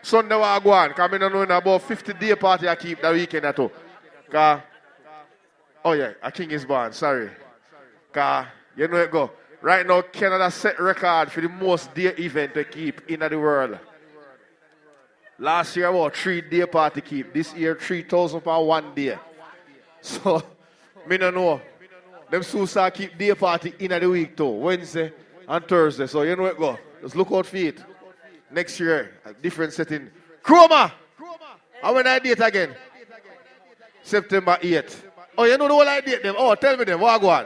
Sunday I go on. Because I don't know about 50 day party I keep that weekend at all. Oh yeah, a king is born, sorry. You know it go. Right now, Canada set record for the most day event to keep in the world. Last year, about three day party keep. This year, 3,000 for one day. So, me no know. Them Susa keep day party in the week too. Wednesday and Thursday. So, you know it go. Just look out for it. Next year, a different setting. Chroma! How when I date again? September 8th. Oh, you know the whole I date them? Oh, tell me them. What go on?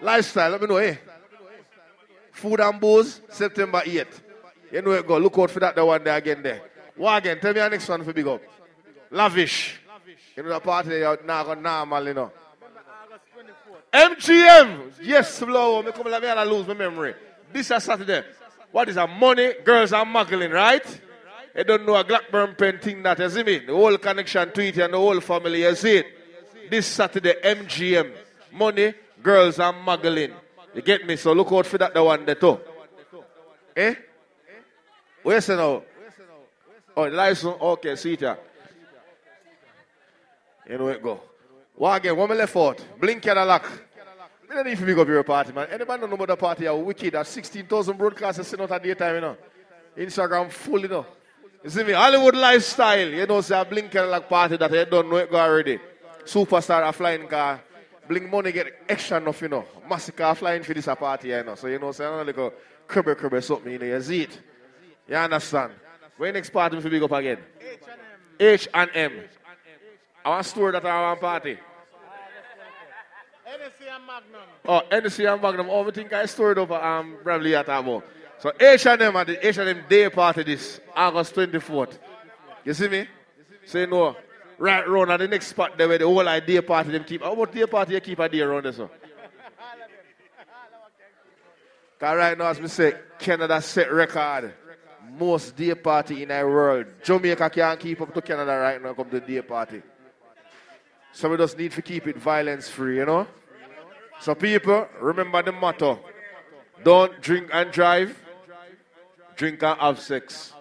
Lifestyle, let me know, eh? Food and booze, September 8th. You know it go. Look out for that the one there again there. What again? Tell me your next one for big up. Lavish. You know the party there now go normal, you know. MGM. Yes, blow. Me come let me and lose my memory. This is Saturday. What is a money? Girls are muggling, right? You don't know a Blackburn pen thing that, you see me? The whole connection to it and the whole family, you see it? This Saturday, MGM. Money, girls are muggling. You get me? So look out for that the one there too. Eh? Where's it now? Oh, license. Okay, see it. You know it go. What again? Me left out. Blink Cadillac. Me don't need to big up your party, man. Anybody know about the party are wicked at 16,000 broadcasters sitting out at daytime, you know. Instagram full, you know. You see me? Hollywood lifestyle. You know, say a Blink Cadillac party that you don't know it go already. Superstar a flying car. Blink money get extra enough, you know. Massacre flying for this party, you know. So, you know, say, so, like a cribber cribber something, you know. You see it? You understand? When next party we big up again? H and M. I want to store that I want party. And Magnum. Oh, Hennessy and Magnum. Oh, I think I stored up um, Bradley at about. So H&M at the H&M day party this August 24th. You see me? Say no. Right round at the next spot there where the whole idea party them keep. How about day party you keep a day around so? Because right now, as we say, Canada set record. Most day party in the world. Jamaica can't keep up to Canada right now come to day party. So we just need to keep it violence free, you know? So people, remember the motto. Don't drink and drive. Drink and have sex.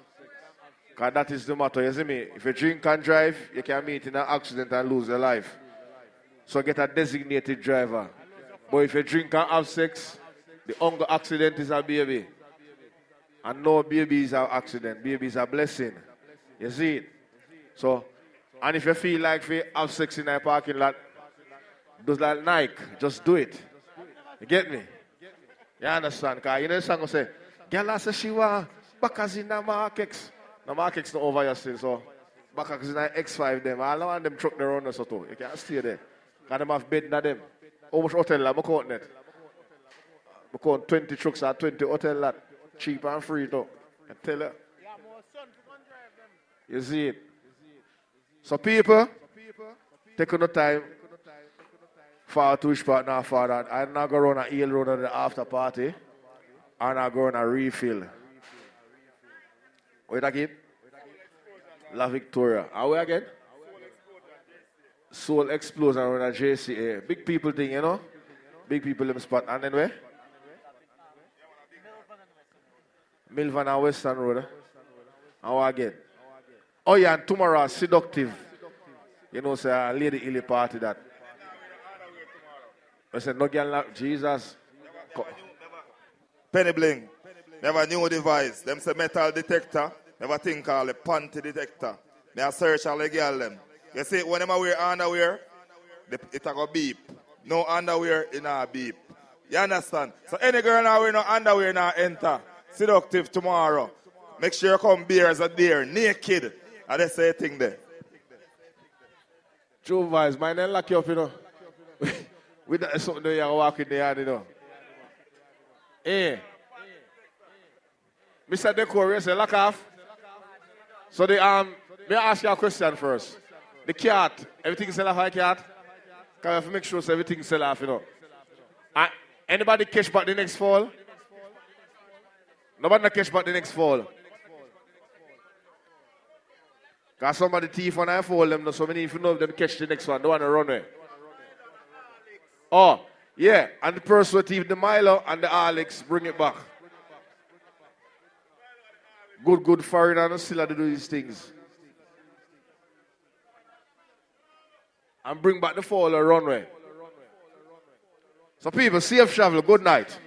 Because that is the matter, you see me? If you drink and drive, you can meet in an accident and lose your life. So get a designated driver. But if you drink and have sex, the only accident is a baby. And no baby is an accident. Baby is a blessing. You see it? So and if you feel like you have sex in a parking lot, just like Nike, just do it. You get me? You understand? Because you know the song say, Girl, say she want in the markets. The markets not over your still, so backers in the X5 them. All of them truck their own so too. You can't stay there. Because them have bed in them. How much hotel I'm counting it? I count 20 trucks or 20 hotel lot. Cheap and free though. I tell you. You see it? So people, take no time for to wish partner for that. I'm not going to Eel Road at the after party. I'm not going to refill. Wait again. La Victoria. Are we again? Soul Explosion on a JCA. Big people thing, you know? Big people in spot. And then where? Milvan and Weston Road. Eh? How again? Oh yeah, and tomorrow seductive. You know, say a lady illy party that. I said no girl like Jesus. Penny bling. Never new device. Them say metal detector. Never think call a panty detector. They are search all the girl them. You see, when them wear underwear, it a go beep. No underwear, in a beep. You understand? So any girl now wear no underwear now enter. Seductive tomorrow. Make sure you come beer as a deer, naked. And they say thing there. True vibes, my name lock you up, you know. With that, something you walk in the yard, you know. Eh. Mr. Decor, lock off. So the um, may I ask you a question first? The cat, everything sell off like cat? Can I have to make sure so everything sell off, you know? Uh, anybody catch back the next fall? Nobody catch back the next fall. Because somebody thief on I fall them, so many if you know them catch the next one, don't want to run away. Oh, yeah, and the person thief the Milo and the Alex bring it back. Good, good foreigner still had to do these things. And bring back the fall runway. So people, safe travel, good night.